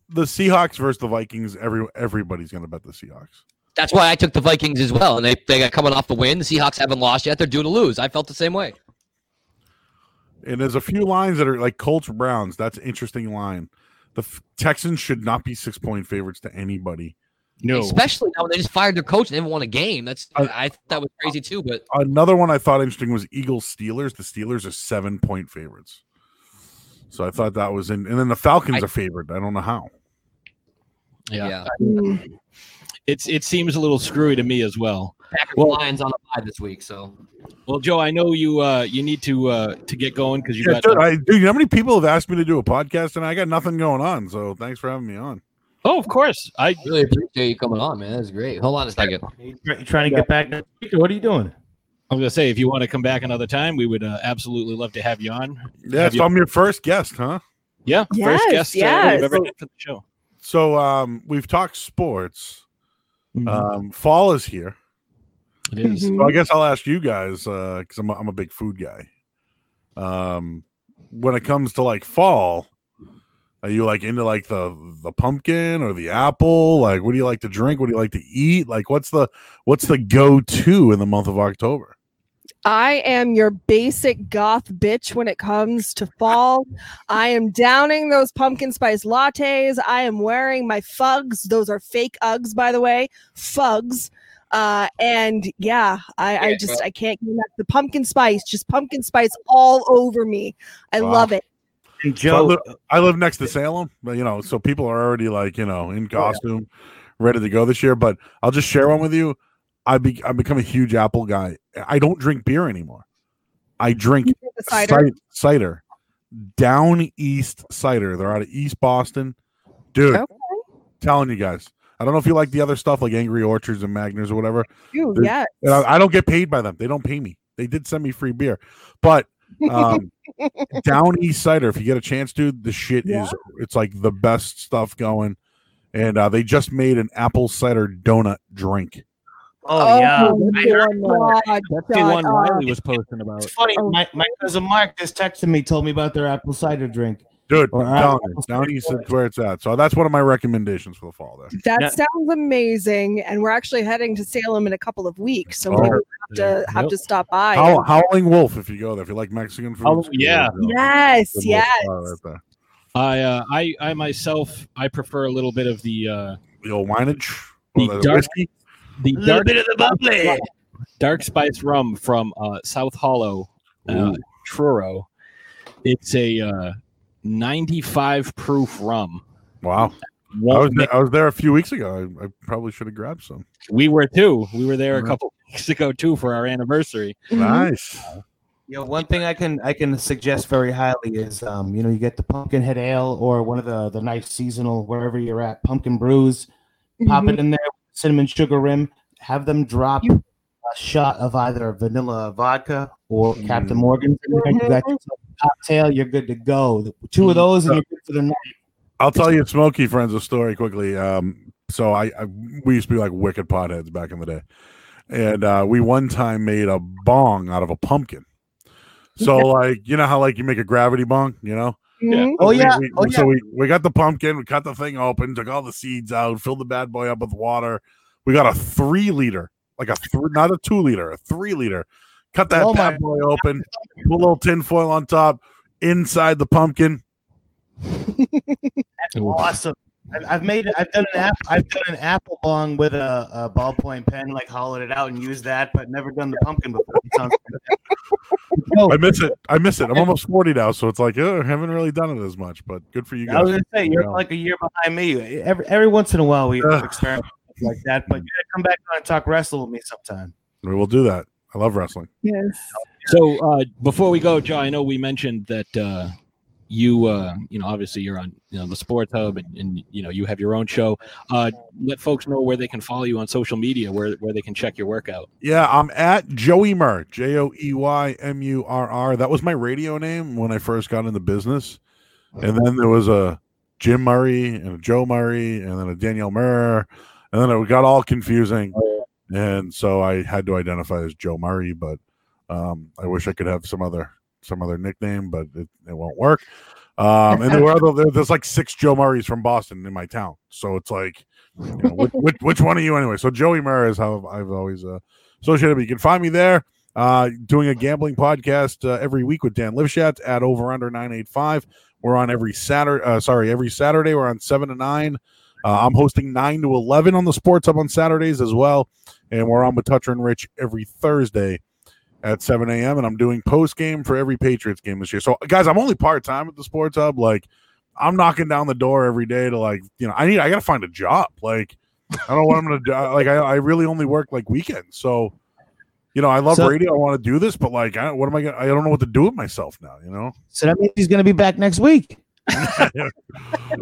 the Seahawks versus the Vikings. Every everybody's going to bet the Seahawks. That's why I took the Vikings as well, and they they got coming off the win. The Seahawks haven't lost yet. They're due to lose. I felt the same way. And there's a few lines that are like Colts Browns. That's an interesting line. The F- Texans should not be six point favorites to anybody. No. Especially now when they just fired their coach and they haven't won a game. That's I- I, thought that was crazy too. But Another one I thought interesting was Eagles Steelers. The Steelers are seven point favorites. So I thought that was in, and then the Falcons I- are favored. I don't know how. Yeah. yeah, Mm. It's it seems a little screwy to me as well. Packers Well- Lions on the bye this week. So Well, Joe, I know you uh you need to uh to get going because you Yeah, got dude, I, dude, you know how many people have asked me to do a podcast, and I got nothing going on. So thanks for having me on. Oh, of course. I really appreciate you coming on, man. That's great. Hold on a second. You try- you trying to get back? next week, or What are you doing? I was gonna say if you want to come back another time, we would uh, absolutely love to have you on. Yeah, so you- I'm your first guest, huh? Yeah, Yes, first guest uh, yes. we've ever had for the show. So um, we've talked sports. Mhm. Um, fall is here. It is. Mhm. So I guess I'll ask you guys because I'm a, I'm a big food guy. Um, when it comes to like fall, are you like into like the the pumpkin or the apple? Like, what do you like to drink? What do you like to eat? Like, what's the what's the go to in the month of October? I am your basic goth bitch when it comes to fall. I am downing those pumpkin spice lattes. I am wearing my fugs. Those are fake Uggs, by the way. Fugs. Uh, and yeah, I, I just I can't get enough. The pumpkin spice, just pumpkin spice all over me. I Wow. love it. And So I, Joe, live, I live next to Salem, but you know, so people are already like you know in costume, ready to go this year. But I'll just share one with you. I be I become a huge Apple guy. I don't drink beer anymore. I drink You drink the cider. cider. cider, down east cider. They're out of East Boston, dude. Okay. Telling you guys, I don't know if you like the other stuff like Angry Orchards and Magners or whatever. Ooh, yes. And I, I don't get paid by them. They don't pay me. They did send me free beer, but um, down east cider. If you get a chance, dude, the shit Yeah. is it's like the best stuff going. And uh, they just made an apple cider donut drink. Oh, yeah. that's I the heard one, That's the one uh, Riley was posting about. It's funny. Oh. My, my cousin Mark just texted me, told me about their apple cider drink. Dude, Or I'm you, down east is where it's at. So that's one of my recommendations for the fall there. That Yeah. sounds amazing, and we're actually heading to Salem in a couple of weeks, so Oh. we have to have Yep. to stop by. Howl, Howling Wolf, if you go there, if you like Mexican food. Oh, yeah. yes, Good yes. right there. I, uh, I, I myself, I prefer a little bit of the, uh, The old wineage. The the dark- whiskey. The A little dark, bit of the bubbly. dark spice rum from uh, South Hollow, uh, Truro. It's a uh, 95 proof rum. Wow. I was, there, I was there a few weeks ago. I, I probably should have grabbed some. we were too. We were there a couple weeks ago too for our anniversary. Mhm. Nice. You know, one thing I can I can suggest very highly is um, you know, you get the pumpkin head ale or one of the the nice seasonal wherever you're at, pumpkin brews, pop Mhm. it in there, cinnamon sugar rim, have them drop You- a shot of either vanilla vodka or Mm. Captain Morgan. You got Mhm. yourself cocktail, you're good to go. Two of those and you're good for the night. I'll tell you Smokey friends a story quickly. Um, so I, I we used to be like wicked potheads back in the day, and uh, we one time made a bong out of a pumpkin. So like you know how like you make a gravity bong, you know? Mhm. Oh yeah. we- oh yeah. So we, we got the pumpkin, we cut the thing open, took all the seeds out, filled the bad boy up with water. We got a three liter, like a three, not a two liter, a three liter. Cut that Oh, my- bad boy open, put a little tin foil on top, inside the pumpkin. That's awesome. I've, I've made I've done an app I've done an apple bong with a, a ballpoint pen, like hollowed it out and used that, but never done the pumpkin before. It sounds no, I miss it. I miss it. I'm almost 40 now, so it's like, uh, I haven't really done it as much, but good for you guys. I was guys. gonna say you're Yeah. like a year behind me. Every every once in a while we Ugh. experiment like that, but you come back on and talk wrestle with me sometime. We will do that. I love wrestling. Yes. So uh, before we go, Joe, I know we mentioned that uh, you, uh, you know, obviously you're on, you know, the Sports Hub, and, and you know you have your own show. Uh, let folks know where they can follow you on social media, where where they can check your workout. Yeah, I'm at Joey Murr, J O E Y M U R R. That was my radio name when I first got into business. And then there was a Jim Murray and a Joe Murray and then a Danielle Murr. And then it got all confusing. And so I had to identify as Joe Murray, but um, I wish I could have some other some other nickname, but it, it won't work. Um, and there were other, there's like six Joe Murrays from Boston in my town. So it's like, you know, which, which, which one are you anyway? So Joey Murray is how I've always uh, associated. But you can find me there uh, doing a gambling podcast uh, every week with Dan Lifshatz at over under 985. We're on every Saturday. Uh, sorry, every Saturday. We're on seven to nine. Uh, I'm hosting nine to 11 on the Sports Hub on Saturdays as well. And we're on with Toucher and Rich every Thursday at 7 a.m. And I'm doing post game for every Patriots game this year. So, guys, I'm only part time at the Sports Hub. Like, I'm knocking down the door every day to like, you know, I need, I got to find a job. Like, I don't know what I'm gonna do. Like, I, I really only work like weekends. So, you know, I love So- radio. I want to do this, but like, I, what am I gonna? I don't know what to do with myself now. You know, So that means he's gonna be back next week.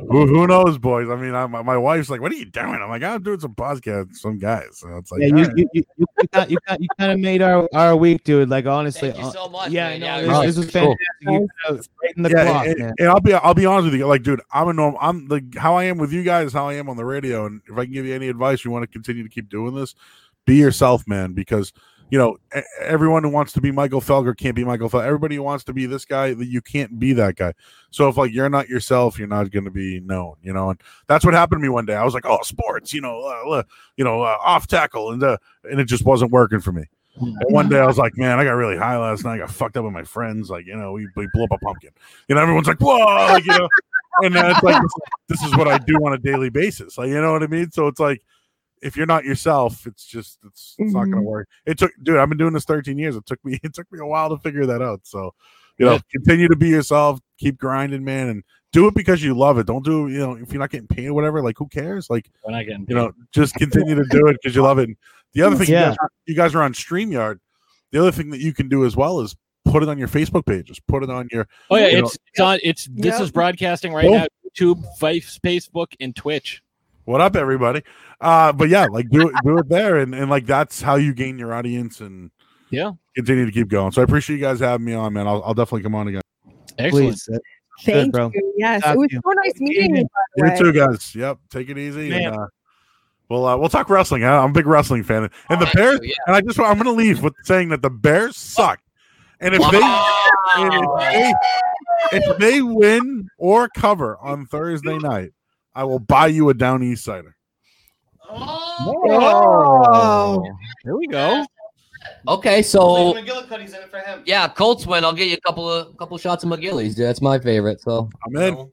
Who, who knows, boys? I mean, I, my, my wife's like, "What are you doing?" I'm like, "I'm doing some podcast, some guys." So it's like, yeah, you, right. you, you, you, got, you, got, you kind of made our, our week, dude. Like honestly, Thank you uh, so much. yeah, man. no, Yeah, this, really. this was Cool. fantastic. You kinda the yeah, clock, and, man. and I'll be I'll be honest with you, like, dude, I'm a norm. I'm like how I am with you guys, how I am on the radio, and if I can give you any advice, you want to continue to keep doing this, be yourself, man, because you know everyone who wants to be Michael Felger can't be Michael Felger. Everybody who wants to be this guy, you can't be that guy. So if like you're not yourself, you're not going to be known, you know. And that's what happened to me one day. I was like, oh, sports, you know, uh, you know, uh, off tackle, and uh, and it just wasn't working for me. And one day I was like, man, I got really high last night. I got fucked up with my friends. Like, you know, we, we blew up a pumpkin. You know, everyone's like, whoa, like, you know, and then it's like, this is what I do on a daily basis. Like, you know what I mean? So it's like, if you're not yourself, it's just, it's, it's not going to mm-hmm. work. It took, dude, I've been doing this 13 years. It took me, it took me a while to figure that out. So, you know, Yeah. continue to be yourself, keep grinding, man, and do it because you love it. Don't do, you know, if you're not getting paid or whatever, like, who cares? Like, We're not getting you know, just continue to do it because you love it. And the other thing, Yeah. you, guys are, you guys are on StreamYard. The other thing that you can do as well is put it on your Facebook pages, put it on your. Oh yeah, you know, it's it's on. It's this Yep. is broadcasting right Cool. now. YouTube, Fife, Facebook, and Twitch. What up, everybody? Uh, but yeah, like do it, do it there, and and like that's how you gain your audience and Yeah. continue to keep going. So I appreciate you guys having me on, man. I'll, I'll definitely come on again. Excellent. Please, Thank bro. you. Yes, Talk it was you. so nice meeting you. You too, guys. Yep, take it easy. Man. And, uh, Well, uh, we'll talk wrestling. I- I'm a big wrestling fan, and the Alright, Bears. so, yeah. And I just I'm going to leave with saying that the Bears suck. And if they and if they if they win or cover on Thursday night, I will buy you a Down East cider. Oh. oh, here we go. Okay, so McGillicuddy's in it for him. yeah, Colts win. I'll get you a couple of couple shots of McGillies. That's my favorite. So I'm in. all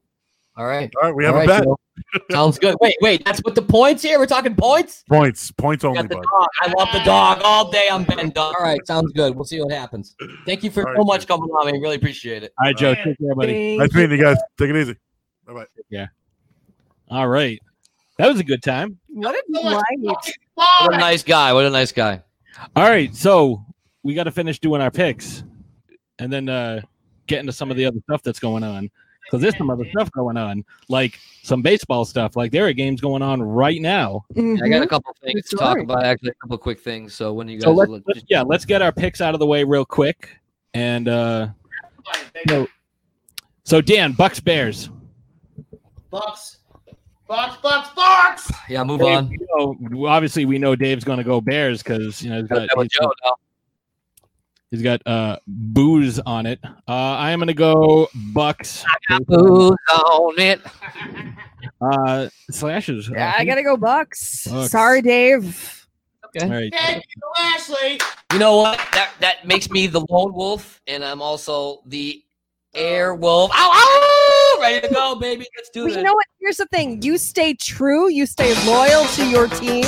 right, All right, we have All a right, bet. Joe. Sounds good. Wait, wait, that's with the points here. We're talking points. Points, points only, the dog. I love the dog all day. I'm Ben Dog. All right, sounds good. We'll see what happens. Thank you for All so right, much coming on. man. really appreciate it. All right, Joe. Take care, buddy. Nice meeting you guys. Take it easy. Bye bye. Yeah. All right. That was a good time. What a delight. What a nice guy. What a nice guy. All right. So we got to finish doing our picks and then uh, get into some of the other stuff that's going on. Because there's some other stuff going on, like some baseball stuff. Like there are games going on right now. I got a Mhm. couple things to talk about. Actually, a couple quick things. So when you guys, So let's, let- let's- yeah, let's get our picks out of the way real quick. And uh, so, so Dan, Bucks Bears. Bucks. Bucks, Bucks, Bucks! yeah, move Dave, on. we know- obviously, we know Dave's going to go Bears because you know he's Gotta got, go with he's, Joe now. he's got uh, booze on it. Uh, I am going to go Bucks. Who's on it? Uh, slashes. Yeah, I gotta go Bucks. Bucks. Sorry, Dave. Okay. All right. Thank you, Lashley. You know what? That that makes me the lone wolf, and I'm also the air wolf. Ow, ow! Ready to go, baby. Let's do But this. you know what? Here's the thing: you stay true, you stay loyal to your team.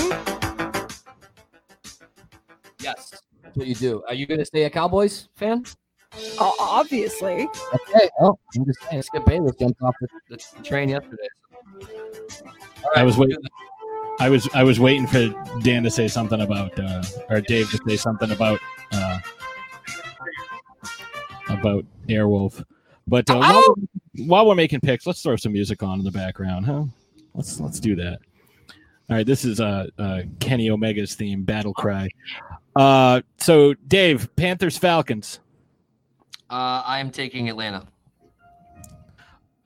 yes, that's what you do. Are you going to stay a Cowboys fan? O- obviously. Okay. Oh, I'm just saying. Skip Bayless jumped off the, the, the train yesterday. All I was waiting. I was I was waiting for Dan to say something about uh, or Dave to say something about uh, about Airwolf. But uh, while, while we're making picks, let's throw some music on in the background, huh? Let's let's do that. All right, this is uh, uh Kenny Omega's theme, Battle Cry. Uh, so Dave, Panthers Falcons. Uh, I am taking Atlanta.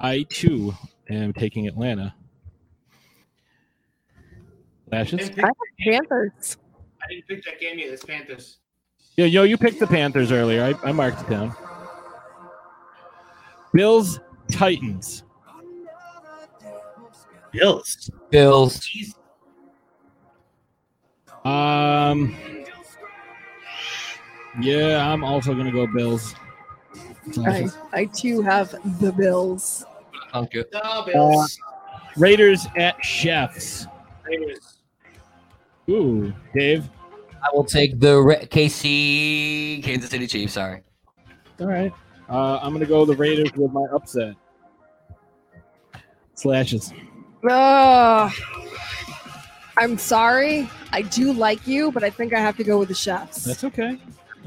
I too am taking Atlanta. Lashes. Didn't I have Panthers. I didn't pick that game yet. It's Panthers. Yeah, yo, you picked the Panthers earlier. I, I marked it down. Bills, Titans. Bills. Bills. Um, yeah, I'm also gonna go Bills. I, I too have the Bills. Thank you. No, Bills. Raiders at Chefs. Raiders. Ooh, Dave. I will take the Ra- KC Kansas City Chiefs. Sorry. All right. Uh, I'm gonna go the Raiders with my upset. Slashes. Ugh. I'm sorry. I do like you, but I think I have to go with the chefs. That's okay.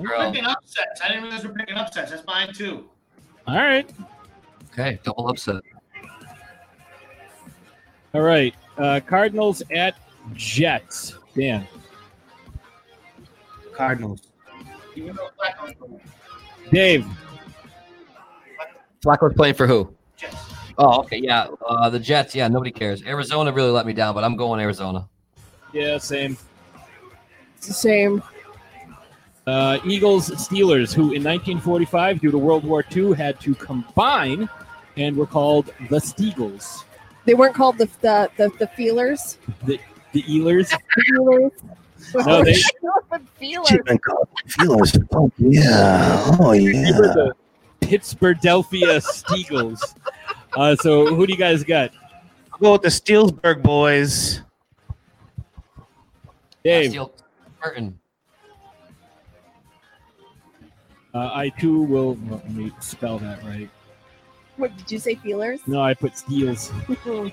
Girl. Picking upsets. I didn't realize we're picking upsets. That's mine too. All right. Okay, double upset. All right. Uh, Cardinals at Jets. Dan. Cardinals. Even though Flacco's going. Dave. Flacco's playing for who? Jets. Oh, okay, yeah. Uh, the Jets, yeah, nobody cares. Arizona really let me down, but I'm going Arizona. Yeah, same. It's the same. Uh, Eagles Steelers, who in 1945, due to World War II, had to combine and were called the Steagles. They weren't called the the the, the feelers. The the Ealers. Feelers. No, they- the feelers. Feelers. Oh yeah. Oh They were the Pittsburghelphia Steagles. Uh, so who do you guys got? I'll go with the Steelsburg boys. Dave. Steel Burton. Uh, I too will. well, let me spell that right. What did you say? Feelers. No, I put Steels.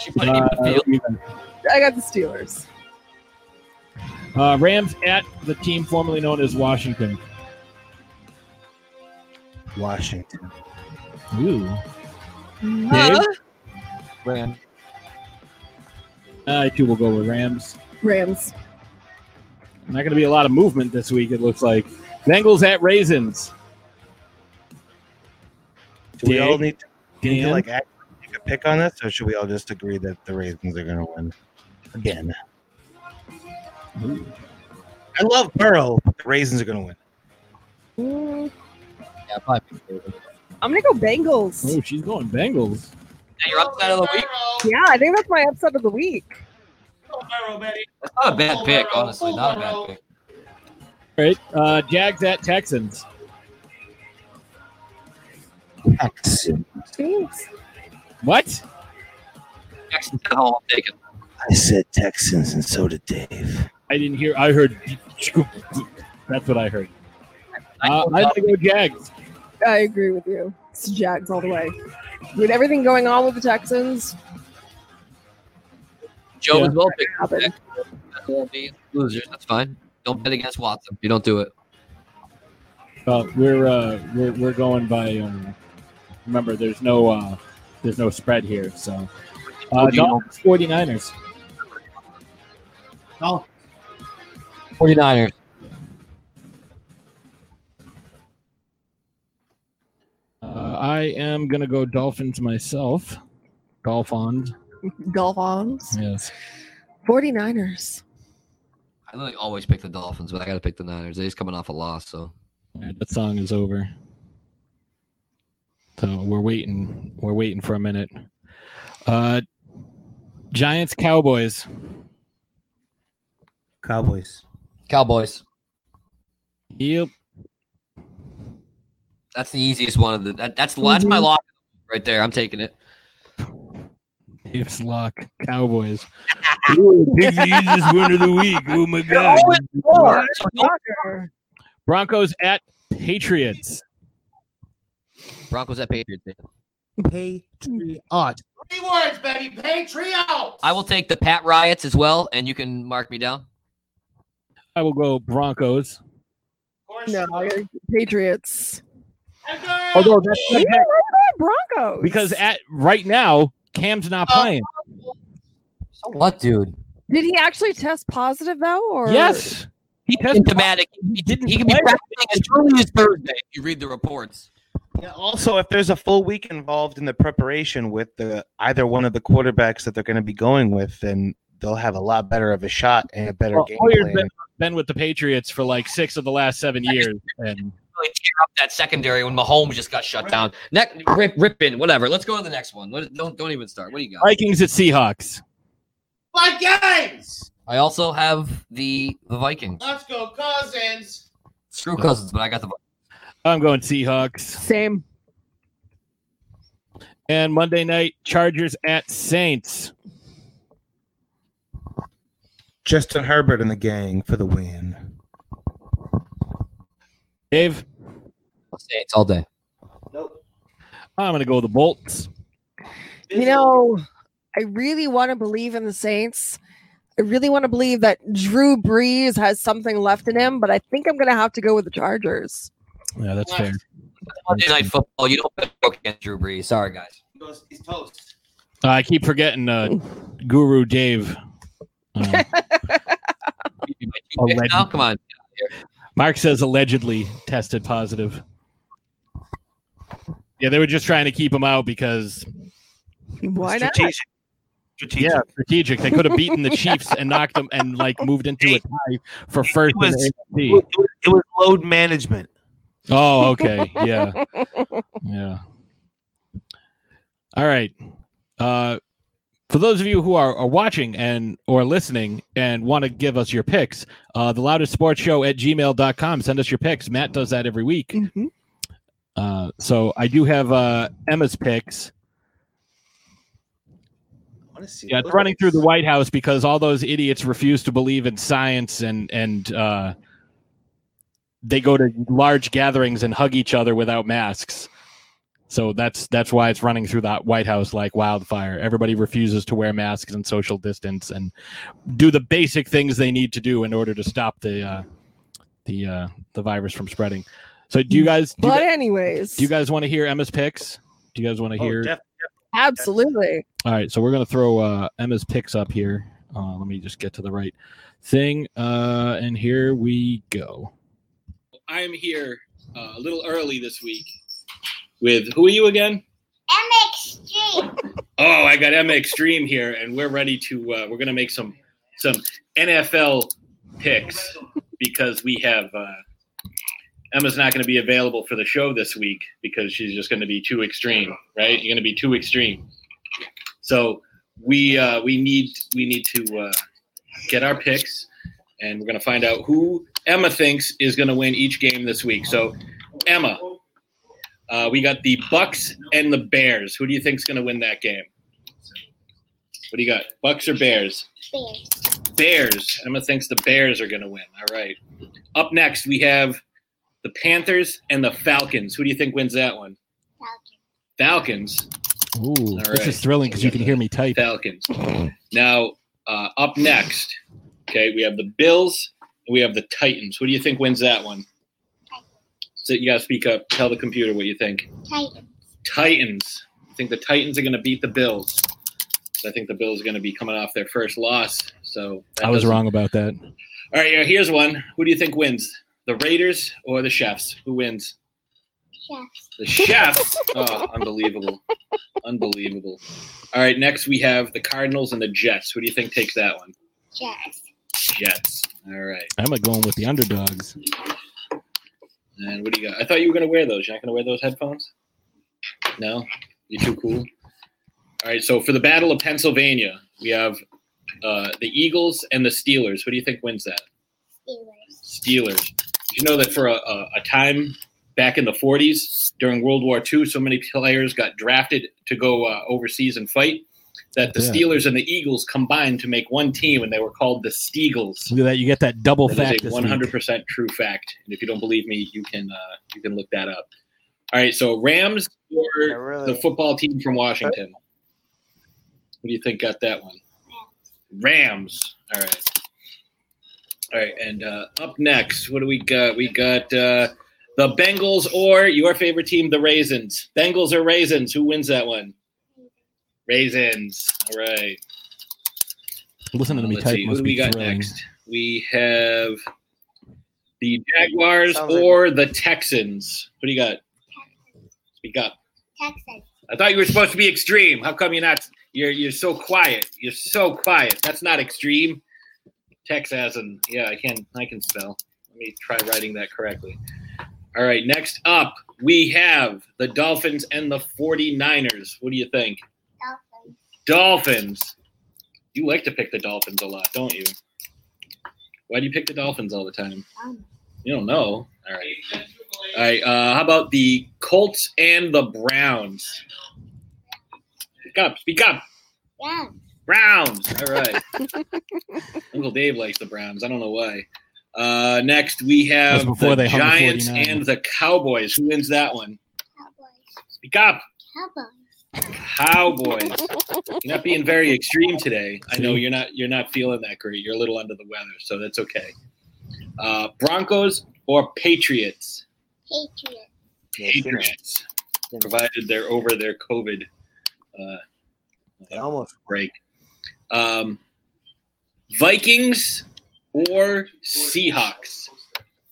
She put it Uh, in the field. I got the Steelers. uh, Rams at the team formerly known as Washington. Washington. Ooh. Huh? Ram. I too will go with Rams. Rams. Not going to be a lot of movement this week. It looks like Bengals at Raisins. Do we all need to, need to Dan? like take a pick on this, or should we all just agree that the Raisins are going to win? again. I love Burrow, the Raisins are going to win. Mm, Yeah, probably. I'm gonna go Bengals. Oh, she's going Bengals. Now you're upset of the week. Yeah, I think that's my upset of the week. That's not a bad pick, honestly. Not a bad pick. All right. Uh, Jags at Texans. Thanks. What? Texans at home. I'm taking. I said Texans, and so did Dave. I didn't hear. I heard. That's what I heard. Uh, I'm gonna go Jags. I agree with you. It's Jags all the way. With everything going on with the Texans, Joe Yeah. as well picked. happen. That losers. That's fine. Don't bet against Watson. You don't do it. Uh, we're uh, we're we're going by. Um, remember, there's no uh, there's no spread here. So, uh, Dolphins 49ers. Oh, 49ers. Uh, I am gonna go Dolphins myself. Dolphins. Dolphins. Yes. 49ers. I literally always pick the Dolphins, but I got to pick the Niners. They're just coming off a loss, so All right, that song is over. So we're waiting. We're waiting for a minute. Uh, Giants Cowboys. Cowboys. Cowboys. Yep. That's the easiest one of the. That, that's that's my Mhm. lock right there. I'm taking it. Dave's lock. Cowboys. Ooh, pick the easiest one of the week. Oh my god. Broncos at Patriots. Broncos at Patriots. Patriot. Three words, baby. Patriots. I will take the Pat Riots as well, and you can mark me down. I will go Broncos. No, Patriots. Although that's Yeah, I'm going Broncos. because at right now Cam's not oh. playing. So what, dude? did he actually test positive though, or Yes, he tested. Symptomatic. He didn't. He can be practicing as early as Thursday if you read the reports. Yeah, also, if there's a full week involved in the preparation with the either one of the quarterbacks that they're going to be going with, then they'll have a lot better of a shot and a better Well, game plan. been, been with the Patriots for like six of the last seven years, and Really tear up that secondary when Mahomes just got shut down. Next, rip, rip in, whatever. Let's go to the next one. Don't don't even start. What do you got? Vikings at Seahawks. Vikings. I also have the the Vikings. Let's go, Cousins. Screw Cousins, but I got the I'm going Seahawks. same? And Monday night Chargers at Saints. Justin Herbert and the gang for the win. Dave, Saints all day. Nope. I'm gonna go the Bolts. You know, I really want to believe in the Saints. I really want to believe that Drew Brees has something left in him, but I think I'm going to have to go with the Chargers. Yeah, that's fair. Monday night football. You don't bet against Drew Brees. Sorry, guys. He's toast. Uh, I keep forgetting uh, Guru Dave. Uh, You bet now? Come on. Mark says allegedly tested positive. Yeah, they were just trying to keep him out because Why not? Strategic. Strategic. yeah, strategic. They could have beaten the Chiefs and knocked them and like moved into a tie for first in was- the It was, it was load management. Oh, okay. Yeah. Yeah. All right. Uh for those of you who are, are watching and or listening and want to give us your picks, uh the loudest sports show at gmail.com. Send us your picks. Matt does that every week. Mhm. Uh so I do have uh Emma's picks. Yeah, it's running through the White House because all those idiots refuse to believe in science and and uh, they go to large gatherings and hug each other without masks. So that's that's why it's running through the White House like wildfire. Everybody refuses to wear masks and social distance and do the basic things they need to do in order to stop the uh, the uh, the virus from spreading. So do you guys do But guys, anyways, do you guys want to hear Emma's picks? Do you guys want to Oh, hear? def- absolutely. All right, so we're gonna throw uh, Emma's picks up here. Uh, let me just get to the right thing, uh, and here we go. I am here uh, a little early this week with who are you again? Emma Extreme. Oh, I got Emma Extreme here, and we're ready to. Uh, we're gonna make some some NFL picks because we have uh, Emma's not gonna be available for the show this week because she's just gonna be too extreme, right? You're gonna be too extreme. So we uh, we need we need to uh, get our picks, and we're gonna find out who Emma thinks is gonna win each game this week. So Emma, uh, we got the Bucks and the Bears. Who do you think is going to win that game? What do you got? Bucks or Bears? Bears. Bears. Emma thinks the Bears are going to win. All right. Up next, we have the Panthers and the Falcons. Who do you think wins that one? Falcons. Falcons. Ooh, this is thrilling because you can hear me type. Falcons. Now, uh, up next, okay, we have the Bills and we have the Titans. Who do you think wins that one? So you gotta speak up. Tell the computer what you think. Titans. Titans. I think the Titans are gonna beat the Bills. I think the Bills are gonna be coming off their first loss. So I was wrong about that. All right, here's one. Who do you think wins? The Raiders or the Chefs? Who wins? Chefs. The Chefs. oh, unbelievable. Unbelievable. All right, next we have the Cardinals and the Jets. Who do you think takes that one? Jets. Jets. All right. I'm going with the underdogs. And what do you got? I thought you were gonna wear those. You're not gonna wear those headphones? No? You're too cool. All right, so for the Battle of Pennsylvania, we have uh, the Eagles and the Steelers. Who do you think wins that? Steelers. Steelers. Did you know that for a, a, a time back in the 40s during World War II, so many players got drafted to go uh, overseas and fight that the yeah. Steelers and the Eagles combined to make one team, and they were called the Steagles. Look at that! You get that double that fact. One hundred percent true fact. And if you don't believe me, you can uh, you can look that up. All right, so Rams or yeah, really. the football team from Washington. What do you think got that one? Rams. All right. All right, and uh, up next, what do we got? We got uh, the Bengals or your favorite team, the Raisins. Bengals or Raisins? Who wins that one? Raisins. All right. Listen to me Let's type. See. Who do we got thrilling. next? We have the Jaguars Sounds or like- the Texans. What do you got? Speak up. Texans. I thought you were supposed to be extreme. How come you're not? You're you're so quiet. You're so quiet. That's not extreme. Texas and yeah, I can I can spell. Let me try writing that correctly. All right, next up we have the Dolphins and the 49ers. What do you think? Dolphins. You like to pick the Dolphins a lot, don't you? Why do you pick the Dolphins all the time? You don't know. All right. All right. Uh, how about the Colts and the Browns? Speak up. Speak up. Browns. Browns. All right. Uncle Dave likes the Browns. I don't know why. Uh, next, we have the Giants and the Cowboys. Who wins that one? Cowboys. Speak up. Cowboys. Cowboys. you're not being very extreme today. I know you're not you're not feeling that great. You're a little under the weather, so that's okay. Uh, Broncos or Patriots? Patriots. Patriots. Provided they're over their COVID uh, they almost break. Um, Vikings or Seahawks?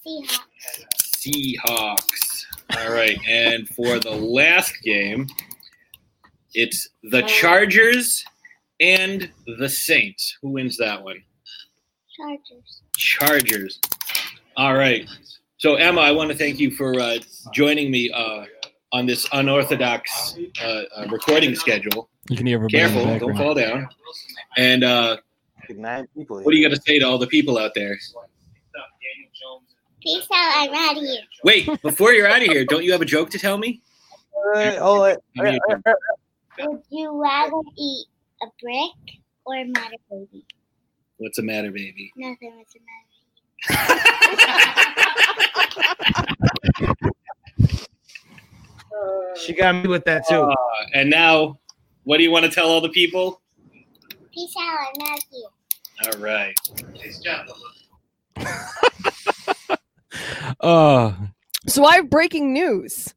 Seahawks. Seahawks. All right, and for the last game, it's the oh. Chargers and the Saints. Who wins that one? Chargers. Chargers. All right. So Emma, I want to thank you for uh, joining me uh, on this unorthodox uh, uh recording schedule. You can hear. Careful, don't fall down. And uh, good night, people. What are you going to say to all the people out there? Peace out. I'm out of here. Wait, before you're out of here, don't you have a joke to tell me? Uh, oh, would you rather eat a brick or a matter baby? What's a matter, baby? Nothing. What's a matter? she got me with that too. Uh, and now, what do you want to tell all the people? Peace out. I love you. All right. Nice job. uh, so I have breaking news.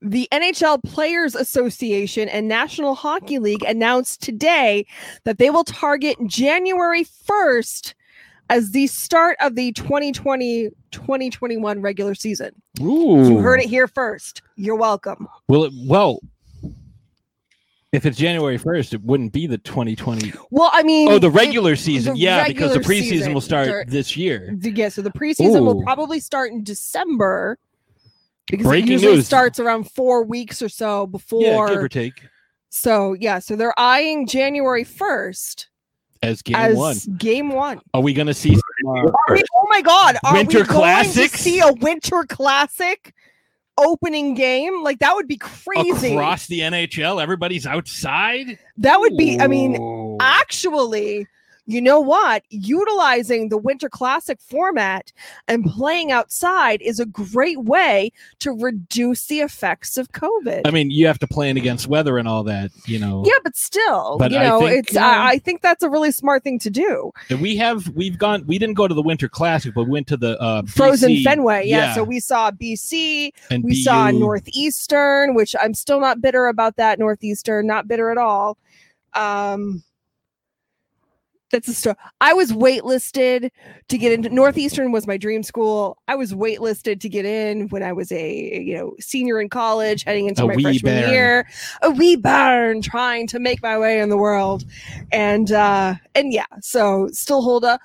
The NHL Players Association and National Hockey League announced today that they will target January 1st as the start of the 2020 2021 regular season. Ooh. You heard it here first. You're welcome. Will it well if it's January 1st, it wouldn't be the 2020. Well, I mean, oh, the regular it, season. The yeah, regular because the preseason will start this year. Yeah, so the preseason Ooh. will probably start in December because Breaking it usually news. starts around four weeks or so before. Yeah, give or take. So yeah, so they're eyeing January first As game as one, game one. are we going to see? Uh, we, oh my god, are Winter we going to see a winter classic opening game? Like that would be crazy. across the NHL, everybody's outside. That would be, I mean, actually, you know what? Utilizing the Winter Classic format and playing outside is a great way to reduce the effects of COVID. I mean, you have to plan against weather and all that, you know. yeah, but still, But you know, think, it's uh, I, I think that's a really smart thing to do. We have we've gone. We didn't go to the Winter Classic, but we went to the uh, Frozen BC Fenway, yeah. So we saw BC, And we saw Northeastern, which I'm still not bitter about that Northeastern, not bitter at all. Um that's a story. I was waitlisted to get into Northeastern was my dream school. I was waitlisted to get in when I was a you know senior in college, heading into A my freshman year. A wee barn trying to make my way in the world, and uh and yeah, so still hold a, a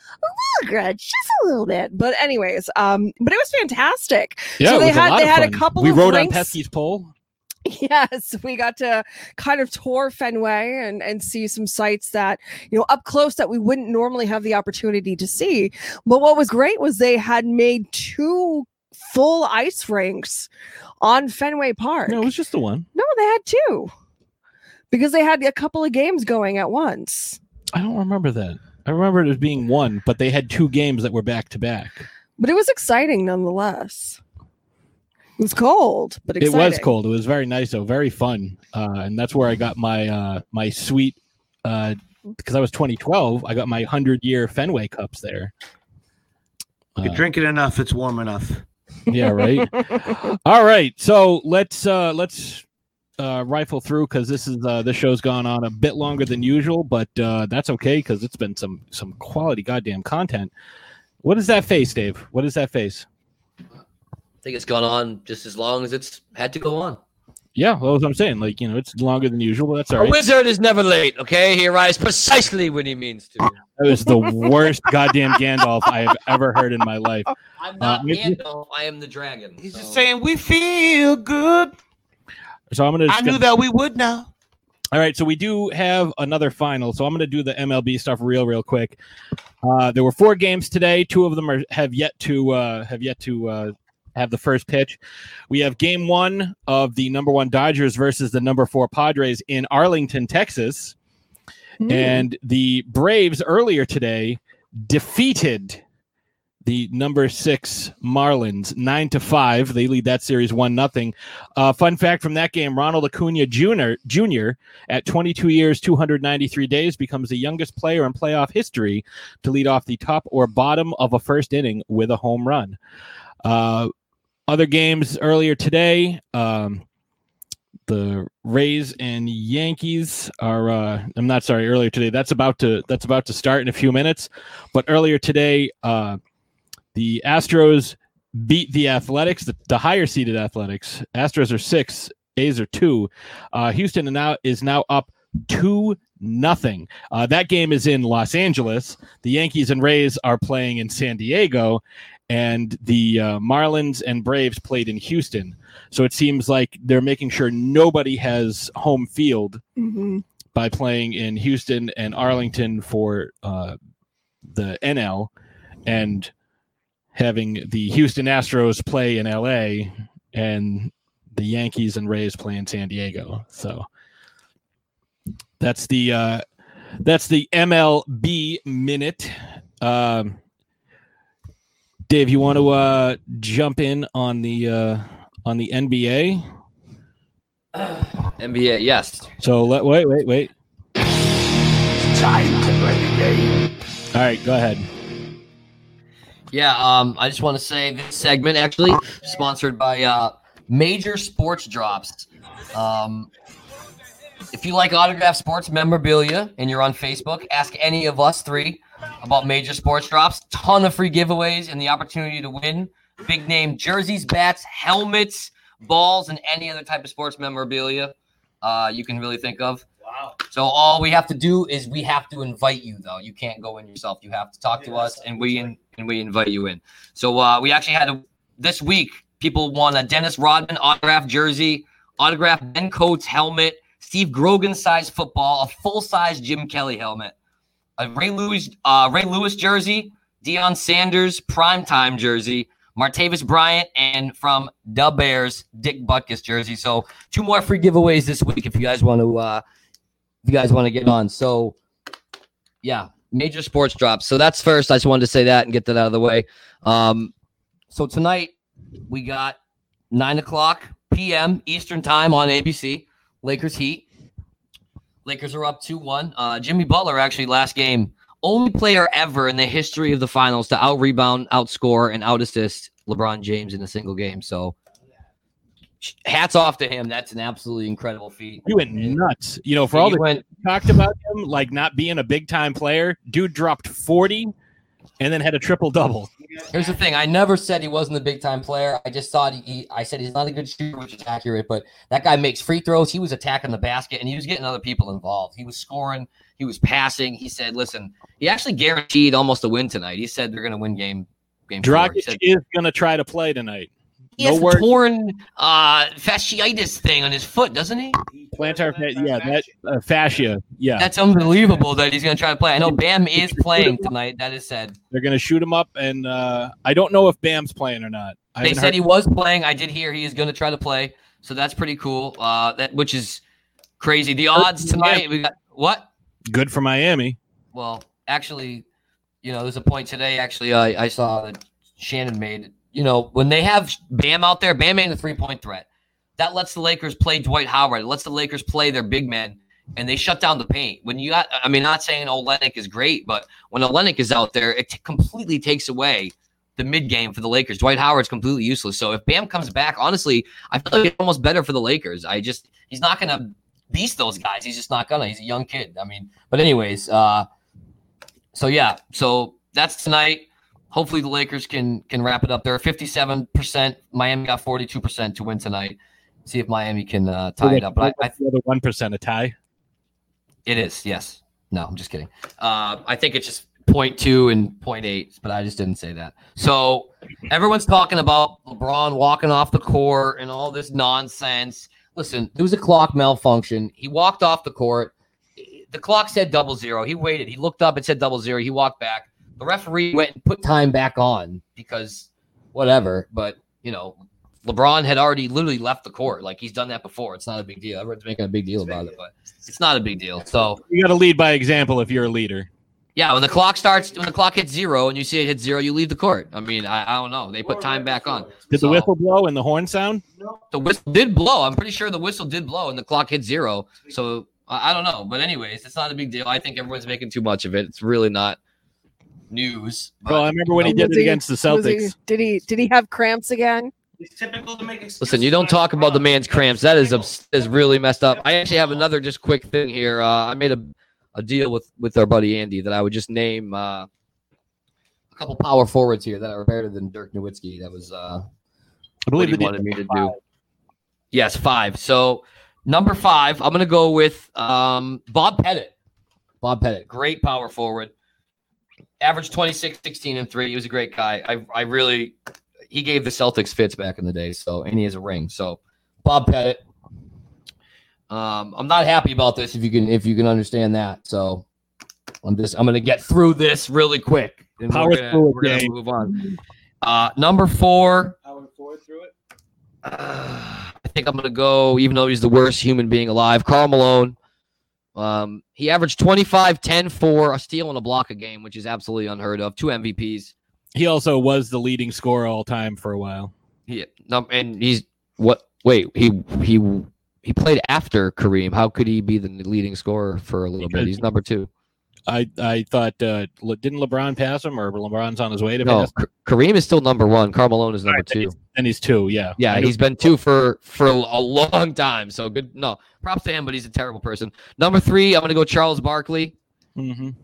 little grudge, just a little bit. But anyways, um, but it was fantastic. Yeah, so they had they had a couple We of rode rinks. on Pesky's pole. Yes, we got to kind of tour Fenway and and see some sites that you know up close that we wouldn't normally have the opportunity to see. But what was great was they had made two full ice rinks on Fenway Park. No, it was just the one. No, they had two because they had a couple of games going at once. I don't remember that. I remember it as being one, but they had two games that were back to back. But it was exciting nonetheless. It was cold, but It was cold. It was very nice though, very fun, uh, and that's where I got my uh, my sweet uh, because I was 2012. I got my hundred year Fenway cups there. You're drinking enough. It's warm enough. Yeah, right. All right, so let's uh, let's uh, rifle through because this is uh, this show's gone on a bit longer than usual, but uh, that's okay because it's been some some quality goddamn content. What is that face, Dave? What is that face? I think it's gone on just as long as it's had to go on. Yeah, well, that's what I'm saying. Like you know, it's longer than usual, but that's all A right. wizard is never late. Okay, he arrives precisely when he means to. That was the worst goddamn Gandalf I have ever heard in my life. I'm Uh, not Gandalf. I am the dragon. He's just saying we feel good. so I'm gonna. I knew that we would now. All right, so we do have another final. So I'm going to do the MLB stuff real, real quick. Uh, there were four games today. Two of them are have yet to uh, have yet to uh, have the first pitch. We have Game One of the number one Dodgers versus the number four Padres in Arlington, Texas, and the Braves earlier today defeated the number six Marlins nine to five. They lead that series one nothing. Uh, fun fact from that game: Ronald Acuna Jr. Jr. at 22 years, 293 days, becomes the youngest player in playoff history to lead off the top or bottom of a first inning with a home run. Uh, other games earlier today. Um, the Rays and Yankees are uh I'm not sorry earlier today. That's about to that's about to start in a few minutes. But earlier today uh the Astros beat the Athletics the, the higher seeded Athletics. Astros are 6 A's are 2 uh Houston now is now up 2 nothing. Uh that game is in Los Angeles. The Yankees and Rays are playing in San Diego and the uh, Marlins and Braves played in Houston so it seems like they're making sure nobody has home field hmm by playing in Houston and Arlington for uh, the NL and having the Houston Astros play in LA and the Yankees and Rays play in San Diego. So that's the uh, that's the MLB minute. Um, Dave, you want to uh, jump in on the uh, on the NBA? NBA, yes. So let wait, wait, wait. Time to play the game. All right, go ahead. Yeah, um, I just want to say this segment actually sponsored by uh, Major Sports Drops. Um, if you like autographed sports memorabilia and you're on Facebook, ask any of us three about Major Sports Drops. Ton of free giveaways and the opportunity to win big name jerseys, bats, helmets, balls, and any other type of sports memorabilia uh, you can really think of. Wow. So all we have to do is we have to invite you though. You can't go in yourself. You have to talk to us and we in, and we invite you in. So uh, we actually had a, this week people won a Dennis Rodman autographed jersey, autographed Ben Coates helmet, Steve Grogan size football, a full size Jim Kelly helmet, a Ray Lewis uh, Ray Lewis jersey, Deion Sanders primetime jersey, Martavis Bryant, and from the Bears, Dick Butkus jersey. So two more free giveaways this week if you guys want to uh if you guys want to get on. So yeah, major sports drops. So that's first. I just wanted to say that and get that out of the way. Um so tonight we got nine o'clock p.m. Eastern time on ABC. Lakers Heat. Lakers are up 2 1. Uh, Jimmy Butler, actually, last game, only player ever in the history of the finals to out rebound, outscore, and out assist LeBron James in a single game. So hats off to him. That's an absolutely incredible feat. He went nuts. You know, for all the went- talked about him, like not being a big time player, dude dropped 40 and then had a triple double. Here's the thing: I never said he wasn't a big time player. I just thought he, he. I said he's not a good shooter, which is accurate. But that guy makes free throws. He was attacking the basket, and he was getting other people involved. He was scoring. He was passing. He said, "Listen, he actually guaranteed almost a win tonight." He said they're going to win game. Game. Dragic said, is going to try to play tonight. He no has word. a torn uh, fasciitis thing on his foot, doesn't he? Plantar, fa- yeah, that uh, fascia, yeah. That's unbelievable that he's going to try to play. I know Bam is playing tonight. That is said. They're going to shoot him up, and uh, I don't know if Bam's playing or not. I They said heard- he was playing. I did hear he is going to try to play, so that's pretty cool. Uh, that which is crazy. The odds tonight we got what? good for Miami. Well, actually, you know, there's a point today. Actually, I I saw that Shannon made. You know, when they have Bam out there, Bam ain't a three point threat. That lets the Lakers play Dwight Howard. It lets the Lakers play their big men, and they shut down the paint. When you got, I mean, not saying Olynyk is great, but when Olynyk is out there, it t- completely takes away the mid game for the Lakers. Dwight Howard's completely useless. So if Bam comes back, honestly, I feel like it's almost better for the Lakers. I just he's not gonna beast those guys. He's just not gonna. He's a young kid. I mean, but anyways, uh, so yeah, so that's tonight. Hopefully the Lakers can can wrap it up. They're fifty seven percent. Miami got forty two percent to win tonight. See if Miami can uh, tie it up. But I, I the other one percent a tie. it is, yes. No, I'm just kidding. Uh, I think it's just point two and point eight, but I just didn't say that. So everyone's talking about LeBron walking off the court and all this nonsense. Listen, there was a clock malfunction. He walked off the court. The clock said double zero. He waited. He looked up. It said double zero. He walked back. The referee went and put time back on because whatever. But you know, LeBron had already literally left the court. Like he's done that before. It's not a big deal. Everyone's making a big deal about it, but it's not a big deal. So You got to lead by example if you're a leader. yeah, when the clock starts, when the clock hits zero and you see it hit zero, you leave the court. I mean, I, I don't know. They put time back on. Did So, the whistle blow and the horn sound? The whistle did blow. I'm pretty sure the whistle did blow and the clock hit zero. So I, I don't know. But anyways, it's not a big deal. I think everyone's making too much of it. It's really not news. Well, I remember when he did Was it against the was he- Celtics. did he did he have cramps again? It's typical to make excuses. Listen, you don't talk about the man's cramps. That is abs- is really messed up. I actually have another just quick thing here. Uh, I made a, a deal with with our buddy Andy that I would just name uh, a couple power forwards here that are better than Dirk Nowitzki. That was uh, I believe what he wanted me to do. Yes, five. So number five, I'm gonna go with um, Bob Pettit. Bob Pettit, great power forward. Average 26, 16, and three. He was a great guy. I, I really, he gave the Celtics fits back in the day. So, and he has a ring. So, Bob Pettit. Um, I'm not happy about this. If you can, if you can understand that. So, I'm just, I'm gonna get through this really quick. And Power we're gonna, through we're gonna move on. Uh, number four. Power forward through it. I think I'm going to go, even though he's the worst human being alive, Karl Malone. Um, he averaged 25, 10, 4, a steal and a block a game, which is absolutely unheard of. Two MVPs. He also was the leading scorer all time for a while. He, num- and he's what? Wait, he he he played after Kareem. How could he be the leading scorer for a little bit? He's number two. I I thought uh, Le- didn't LeBron pass him or LeBron's on his way to No, pass? him? Kareem is still number one. Karl Malone is number two. And he's two. Yeah. Yeah, he's been two for for a long time. So good. No, props to him, but he's a terrible person. Number three, I'm going to go Charles Barkley. Mhm.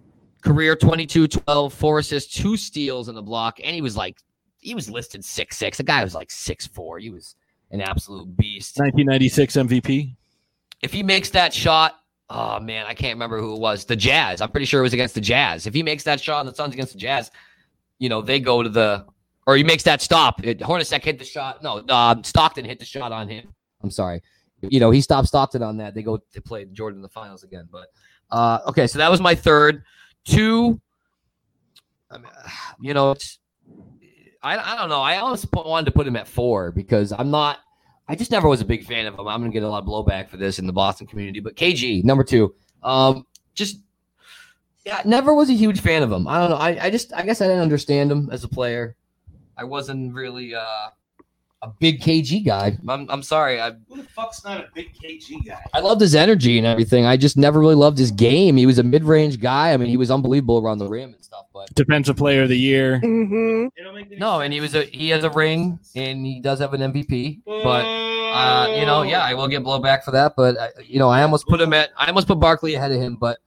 Career 22, 12, four assists, two steals in the block, and he was like, he was listed six six. The guy was like six four. He was an absolute beast. 1996 MVP. If he makes that shot oh man, I can't remember who it was. The Jazz. I'm pretty sure it was against the Jazz. If he makes that shot and the Suns against the Jazz, you know they go to the or he makes that stop. Hornacek hit the shot. No, uh, Stockton hit the shot on him. I'm sorry. You know he stopped Stockton on that. They go to play Jordan in the finals again. But uh, okay, so that was my third. Two. I mean, you know, I, I don't know. I almost wanted to put him at four because I'm not. I just never was a big fan of him. I'm gonna get a lot of blowback for this in the Boston community. But KG number two, um, just yeah, never was a huge fan of him. I don't know. I, I just I guess I didn't understand him as a player. I wasn't really uh, a big KG guy. I'm, I'm sorry. I Who the fuck's not a big KG guy? I loved his energy and everything. I just never really loved his game. He was a mid range guy. I mean, he was unbelievable around the rim and stuff. But Defensive player of the year. Mm-hmm. no, and he was a he has a ring and he does have an MVP. But uh, you know, yeah, I will get blowback for that. But uh, you know, I almost put him at I almost put Barkley ahead of him, but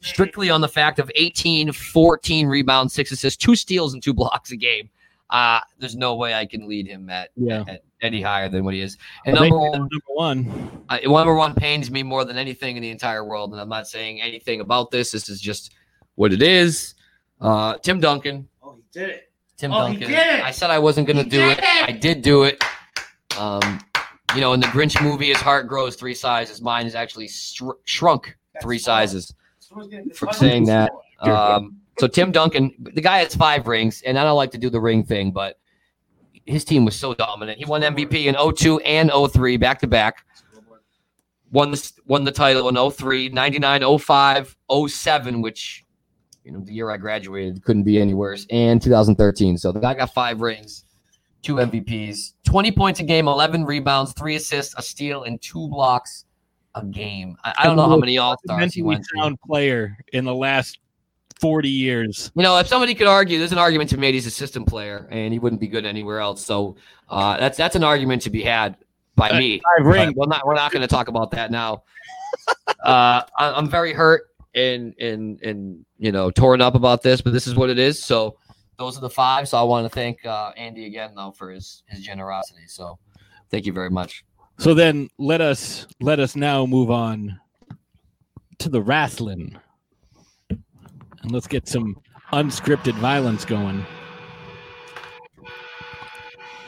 strictly on the fact of 18, 14 rebounds, six assists, two steals, and two blocks a game. Uh, there's no way I can lead him at, Yeah. at any higher than what he is. And I number one, number one. uh, number one pains me more than anything in the entire world, and I'm not saying anything about this. This is just what it is. Uh, Tim Duncan. Oh, he did it. Tim Oh, he Duncan. did it. I said I wasn't going to He do it. it. I did do it. Um, you know, in the Grinch movie, his heart grows three sizes. Mine is actually str- shrunk three sizes for saying that. Um, so Tim Duncan, the guy has five rings, and I don't like to do the ring thing, but his team was so dominant. He won MVP in 02 and 03 back to back. Won the won the title in 03, 99, 05, 07, which you know the year I graduated couldn't be any worse, and 2013. So the guy got five rings, two MVPs, 20 points a game, 11 rebounds, three assists, a steal, and two blocks a game. I, I don't know how many All Stars he went sound player in the last 40 years. You know, if somebody could argue, there's an argument to be made he's a system player and he wouldn't be good anywhere else. So uh, that's that's an argument to be had by me. But rings. We're not we're not going to talk about that now. uh, I, I'm very hurt and and and you know torn up about this, but this is what it is. So those are the five. So I want to thank uh, Andy again though for his his generosity. So thank you very much. So then let us let us now move on to the wrestling. And let's get some unscripted violence going.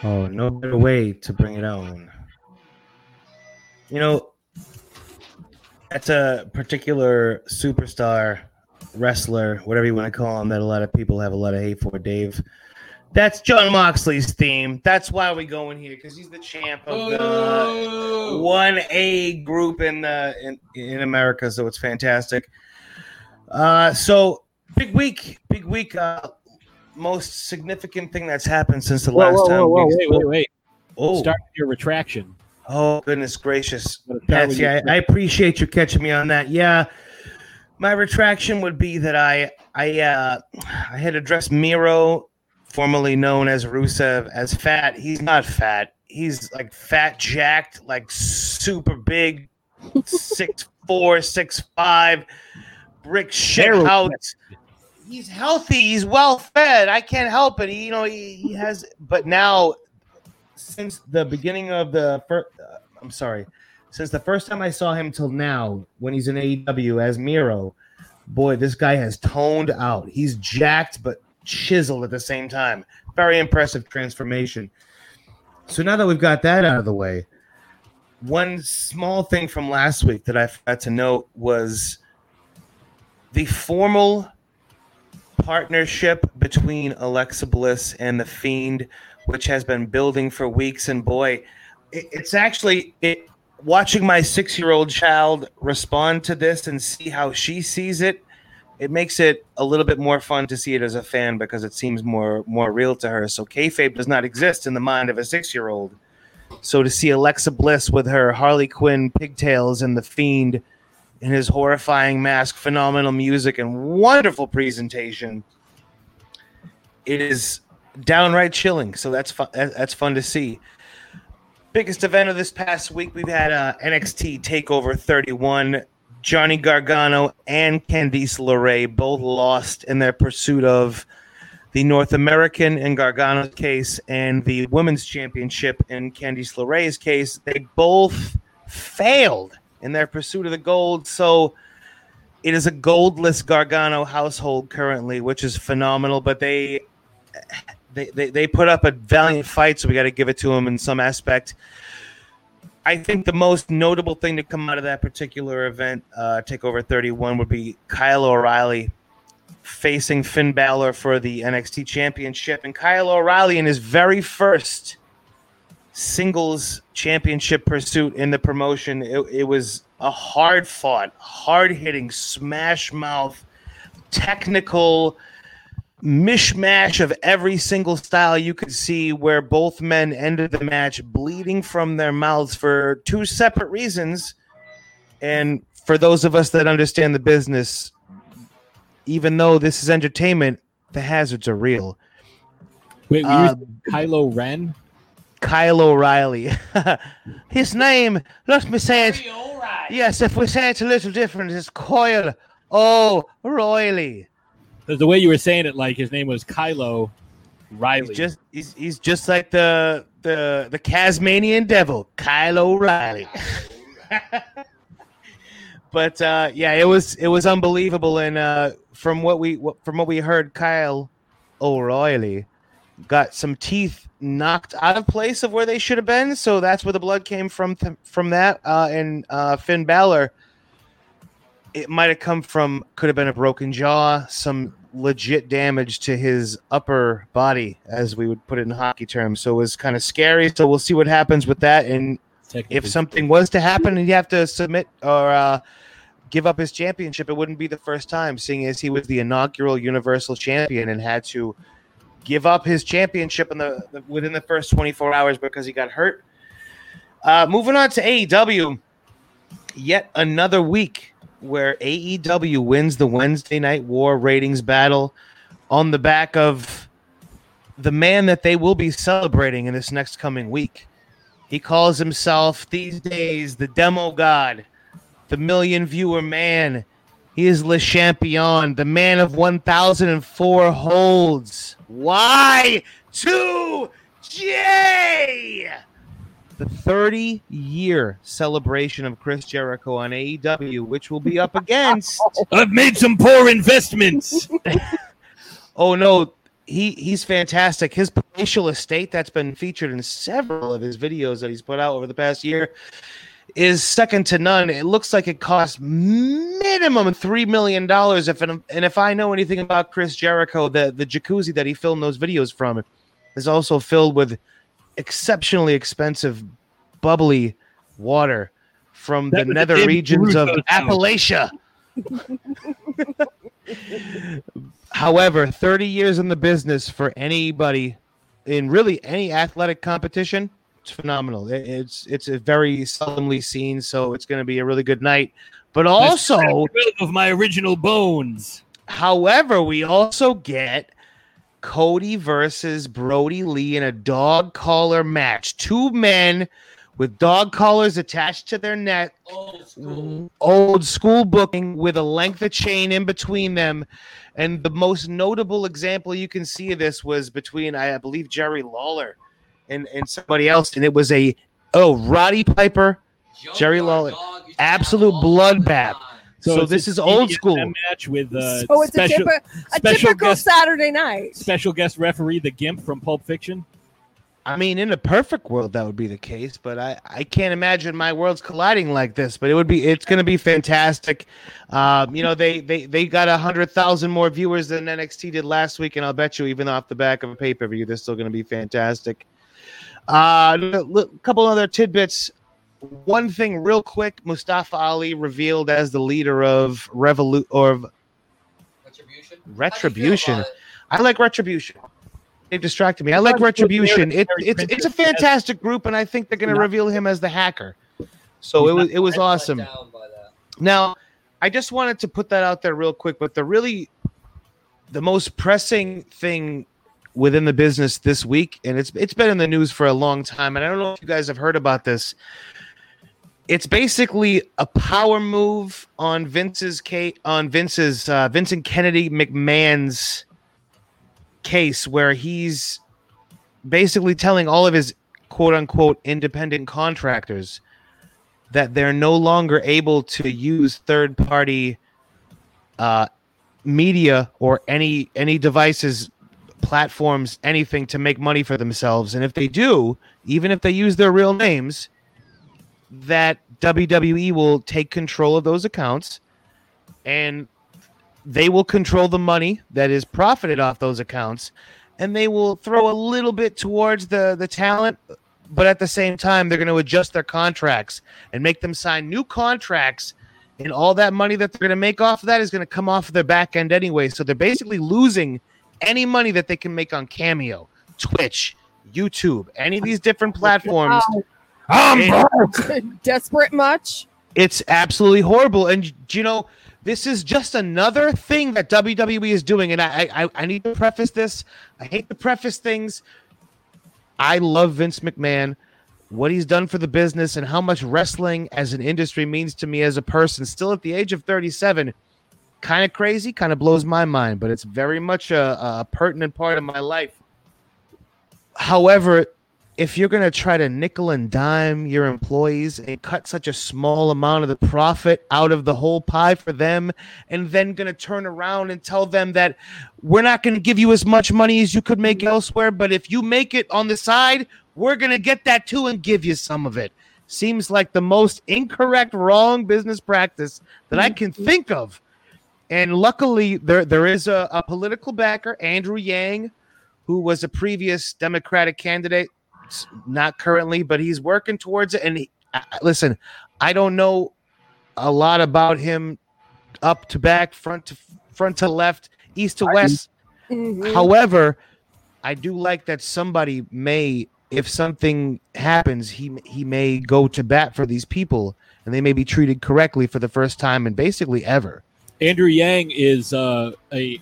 Oh, no better way to bring it on. You know, that's a particular superstar wrestler, whatever you want to call him, that a lot of people have a lot of hate for, Dave. That's Jon Moxley's theme. That's why we go in here because he's the champ of the oh. one A group in the in, in America. So it's fantastic. Uh, so big week, big week. Uh, most significant thing that's happened since the Whoa, last whoa, time. whoa, we wait, wait, wait. Oh. Start your retraction. Oh goodness gracious, Patsy! I, I appreciate you catching me on that. Yeah, my retraction would be that I I uh, I had addressed Miro, formerly known as Rusev, as fat. He's not fat. He's like fat, jacked, like super big, six four, six five, brick shit house. He's healthy. He's well fed. I can't help it. He, you know, he, he has. But now since the beginning of the first, uh, I'm sorry, since the first time I saw him till now, when he's in AEW as Miro, boy, this guy has toned out. He's jacked but chiseled at the same time. Very impressive transformation. So now that we've got that out of the way, one small thing from last week that I forgot to note was the formal partnership between Alexa Bliss and the Fiend, which has been building for weeks. And boy, it, it's actually it. Watching my six-year-old child respond to this and see how she sees it, it makes it a little bit more fun to see it as a fan because it seems more more real to her. So kayfabe does not exist in the mind of a six-year-old. So to see Alexa Bliss with her Harley Quinn pigtails and the Fiend in his horrifying mask, phenomenal music, and wonderful presentation. It is downright chilling. So that's fun. That's fun to see. Biggest event of this past week, we've had uh, NXT Takeover 31. Johnny Gargano and Candice LeRae both lost in their pursuit of the North American in Gargano's case and the Women's Championship in Candice LeRae's case. They both failed in their pursuit of the gold. So it is a goldless Gargano household currently, which is phenomenal. But they they they, they put up a valiant fight, so we got to give it to them in some aspect. I think the most notable thing to come out of that particular event, uh, Takeover 31, would be Kyle O'Reilly facing Finn Balor for the NXT Championship. And Kyle O'Reilly, in his very first singles championship pursuit in the promotion, it, it was a hard fought, hard hitting, smash mouth, technical mishmash of every single style you could see where both men ended the match bleeding from their mouths for two separate reasons. And for those of us that understand the business, even though this is entertainment, the hazards are real. Wait, were Uh, Kylo Ren? Kyle O'Reilly. His name, let me say it. Yes, if we say it a little different, it's Coyle O'Reilly. The way you were saying it, like his name was Kylo Riley. He's just he's, he's just like the the the Tasmanian devil, Kyle O'Reilly. but uh, yeah, it was it was unbelievable, and uh, from what we from what we heard, Kyle O'Reilly got some teeth knocked out of place of where they should have been, so that's where the blood came from th- from that. Uh, and uh, Finn Balor, it might have come from could have been a broken jaw, some legit damage to his upper body, as we would put it in hockey terms. So it was kind of scary. So we'll see what happens with that. And if something was to happen and you have to submit or uh, give up his championship, it wouldn't be the first time, seeing as he was the inaugural Universal Champion and had to give up his championship in the, the within the first 24 hours because he got hurt. Uh, moving on to AEW, yet another week where AEW wins the Wednesday Night War ratings battle on the back of the man that they will be celebrating in this next coming week. He calls himself these days the demo god, the million viewer man. He is Le Champion, the man of 1004 holds. Why? 2J! The 30 year celebration of Chris Jericho on AEW, which will be up against. I've made some poor investments. oh no, he he's fantastic. His palatial estate that's been featured in several of his videos that he's put out over the past year is second to none. It looks like it costs minimum three million dollars. If and if I know anything about Chris Jericho, the the jacuzzi that he filmed those videos from is also filled with exceptionally expensive, bubbly water from That the nether regions of. Appalachia. However, 30 years in the business for anybody in really any athletic competition, it's phenomenal. It- It's it's a very seldomly seen, so it's going to be a really good night. But also, of my original bones. However, we also get Cody versus Brodie Lee in a dog collar match. Two men with dog collars attached to their neck. Old school. booking with a length of chain in between them. And the most notable example you can see of this was between, I believe, Jerry Lawler and, and somebody else. And it was a, oh, Roddy Piper, Jerry Lawler. Absolute bloodbath. So, it's this is old school. match with uh, So it's special, a, typi- a special typical guest Saturday night. special guest referee, the Gimp from Pulp Fiction. I mean, in a perfect world, that would be the case, but I, I can't imagine my worlds colliding like this. But it would be, it's going to be fantastic. Um, you know, they they they got a hundred thousand more viewers than NXT did last week, and I'll bet you, even off the back of a pay per view, they're still going to be fantastic. Uh, a couple other tidbits. One thing, real quick: Mustafa Ali revealed as the leader of Revolut or of Retribution. I like Retribution. They've distracted me. I like Retribution. It, it's it's a fantastic group, and I think they're going to reveal him as the hacker. So it was it was awesome. Now, I just wanted to put that out there real quick, but the really the most pressing thing within the business this week, and it's it's been in the news for a long time, and I don't know if you guys have heard about this. It's basically a power move on Vince's case on Vince's uh, Vincent Kennedy McMahon's case where he's basically telling all of his quote unquote independent contractors that they're no longer able to use third party uh, media or any any devices platforms anything to make money for themselves. And if they do even if they use their real names that WWE will take control of those accounts and they will control the money that is profited off those accounts. And they will throw a little bit towards the the talent but at the same time they're going to adjust their contracts and make them sign new contracts. And all that money that they're going to make off of that is going to come off of their back end anyway. So they're basically losing any money that they can make on cameo twitch youtube any of these different platforms oh. I'm Desperate much? it's absolutely horrible. And you know, this is just another thing that WWE is doing. And I, I, I need to preface this. I hate to preface things. I love Vince McMahon, what he's done for the business, and how much wrestling as an industry means to me as a person. Still at the age of 37, kind of crazy, kind of blows my mind, but it's very much a, a pertinent part of my life. However, if you're going to try to nickel and dime your employees and cut such a small amount of the profit out of the whole pie for them, and then going to turn around and tell them that we're not going to give you as much money as you could make elsewhere, but if you make it on the side, we're going to get that too and give you some of it. Seems like the most incorrect, wrong business practice that I can think of. And luckily, there there is a, a political backer, Andrew Yang, who was a previous Democratic candidate, not currently, but he's working towards it. And he, listen, I don't know a lot about him up to back, front to front to left, east to west. Mhm. However, I do like that somebody may, if something happens, he he may go to bat for these people, and they may be treated correctly for the first time and basically ever. Andrew Yang is uh, a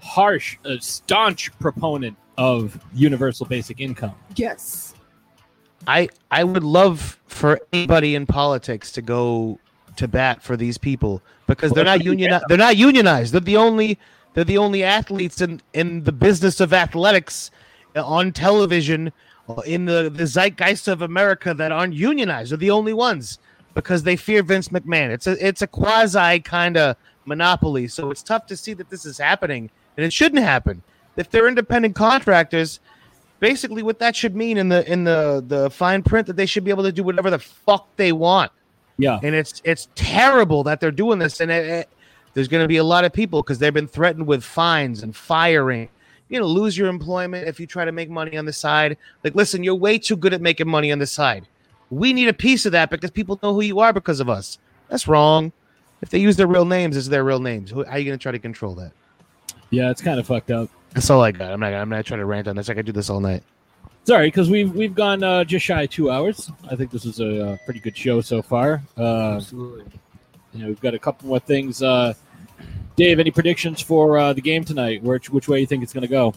harsh, a staunch proponent of universal basic income. Yes. I I would love for anybody in politics to go to bat for these people because they're not union they're not unionized. They're the only they're the only athletes in in the business of athletics uh, on television uh, in the the zeitgeist of America that aren't unionized. They're the only ones because they fear Vince McMahon. It's a it's a quasi kind of monopoly. So it's tough to see that this is happening and it shouldn't happen. If they're independent contractors, basically what that should mean in the in the the fine print that they should be able to do whatever the fuck they want. Yeah. And it's it's terrible that they're doing this and it, it- there's going to be a lot of people because they've been threatened with fines and firing. You're going to lose your employment if you try to make money on the side. Like listen, you're way too good at making money on the side. We need a piece of that because people know who you are because of us. That's wrong. If they use their real names as their real names, how are you going to try to control that? Yeah, it's kind of fucked up. That's all I got. I'm not. I'm not trying to rant on this. I could do this all night. Sorry, because we've we've gone uh, just shy of two hours. I think this is a, uh pretty good show so far. Uh, Absolutely. You know, we've got a couple more things. Uh, Dave, any predictions for uh, the game tonight? Which which way you think it's going to go?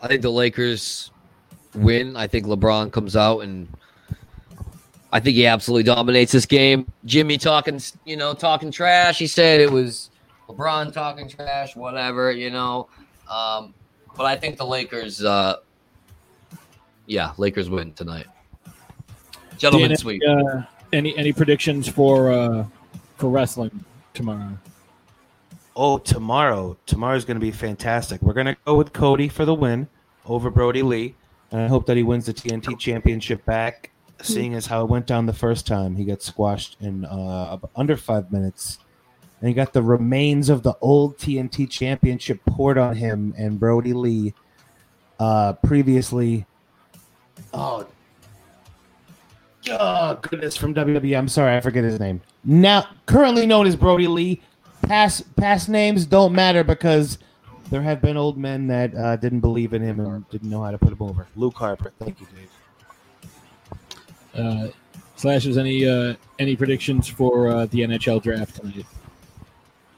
I think the Lakers win. I think LeBron comes out and I think he absolutely dominates this game. Jimmy talking, you know, talking trash. He said it was LeBron talking trash, whatever, you know. Um, but I think the Lakers, uh, yeah, Lakers win tonight. Gentlemen Dan, sweep. Uh, any any predictions for uh, for wrestling tomorrow? Oh, tomorrow. Tomorrow's going to be fantastic. We're going to go with Cody for the win over Brodie Lee. And I hope that he wins the TNT championship back, seeing as how it went down the first time. He got squashed in uh, under five minutes. And he got the remains of the old TNT championship poured on him and Brodie Lee uh, previously. Oh, oh, goodness, from WWE. I'm sorry, I forget his name. Now, currently known as Brodie Lee. Past past names don't matter because there have been old men that uh, didn't believe in him and didn't know how to put him over. Luke Harper. Thank you, Dave. Uh, Slashers, any uh, any predictions for uh, the NHL draft tonight?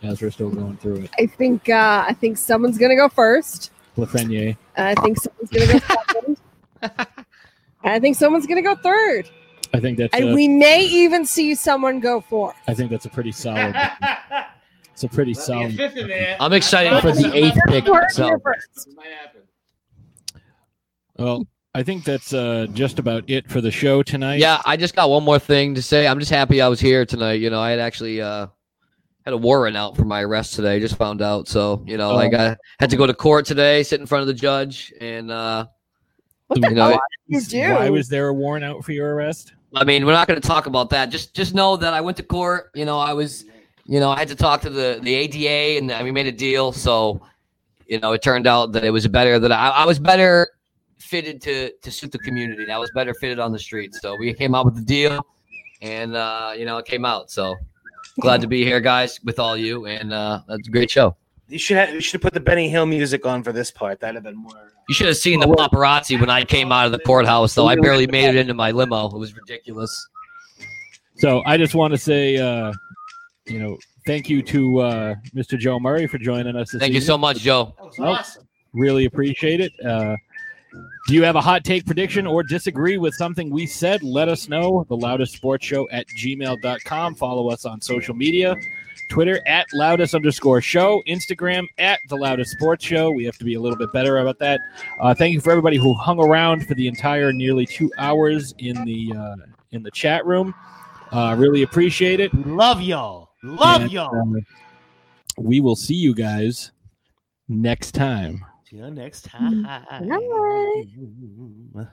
As we're still going through it, I think uh, I think someone's gonna go first. Lafreniere. I think someone's gonna go second. I think someone's gonna go third. I think that's. And uh, we may even see someone go fourth. I think that's a pretty solid. it's a pretty solid. I'm excited for the eighth pick. So here first. Well, I think that's uh, just about it for the show tonight. Yeah, I just got one more thing to say. I'm just happy I was here tonight. You know, I had actually uh had a warrant out for my arrest today. Just found out. So, you know, Oh. like I had to go to court today, sit in front of the judge, and uh What the you know, did you do? Why was there a warrant out for your arrest? I mean, we're not going to talk about that. Just just know that I went to court. You know, I was, you know, I had to talk to the the ADA, and we made a deal. So, you know, it turned out that it was better that I, I was better fitted to to suit the community. That was better fitted on the street. So we came out with the deal, and uh, you know, it came out. So glad to be here, guys, with all you, and uh, that's a great show. You should have you should have put the Benny Hill music on for this part. That'd have been more. You should have seen the paparazzi when I came out of the courthouse. Though I barely made it into my limo. It was ridiculous. So I just want to say, uh, you know, thank you to uh, Mr. Joe Murray for joining us. This Thank you so much, Joe. Well, Really appreciate it. Uh, do you have a hot take prediction or disagree with something we said? Let us know. The loudest sports show at gmail.com. Follow us on social media. Twitter at loudest underscore show, Instagram at the loudest sports show. We have to be a little bit better about that. Uh, thank you for everybody who hung around for the entire nearly two hours in the uh, in the chat room. Uh, really appreciate it. Love y'all. Love And, y'all. uh, we will see you guys next time. See you next time. Mm-hmm. Bye.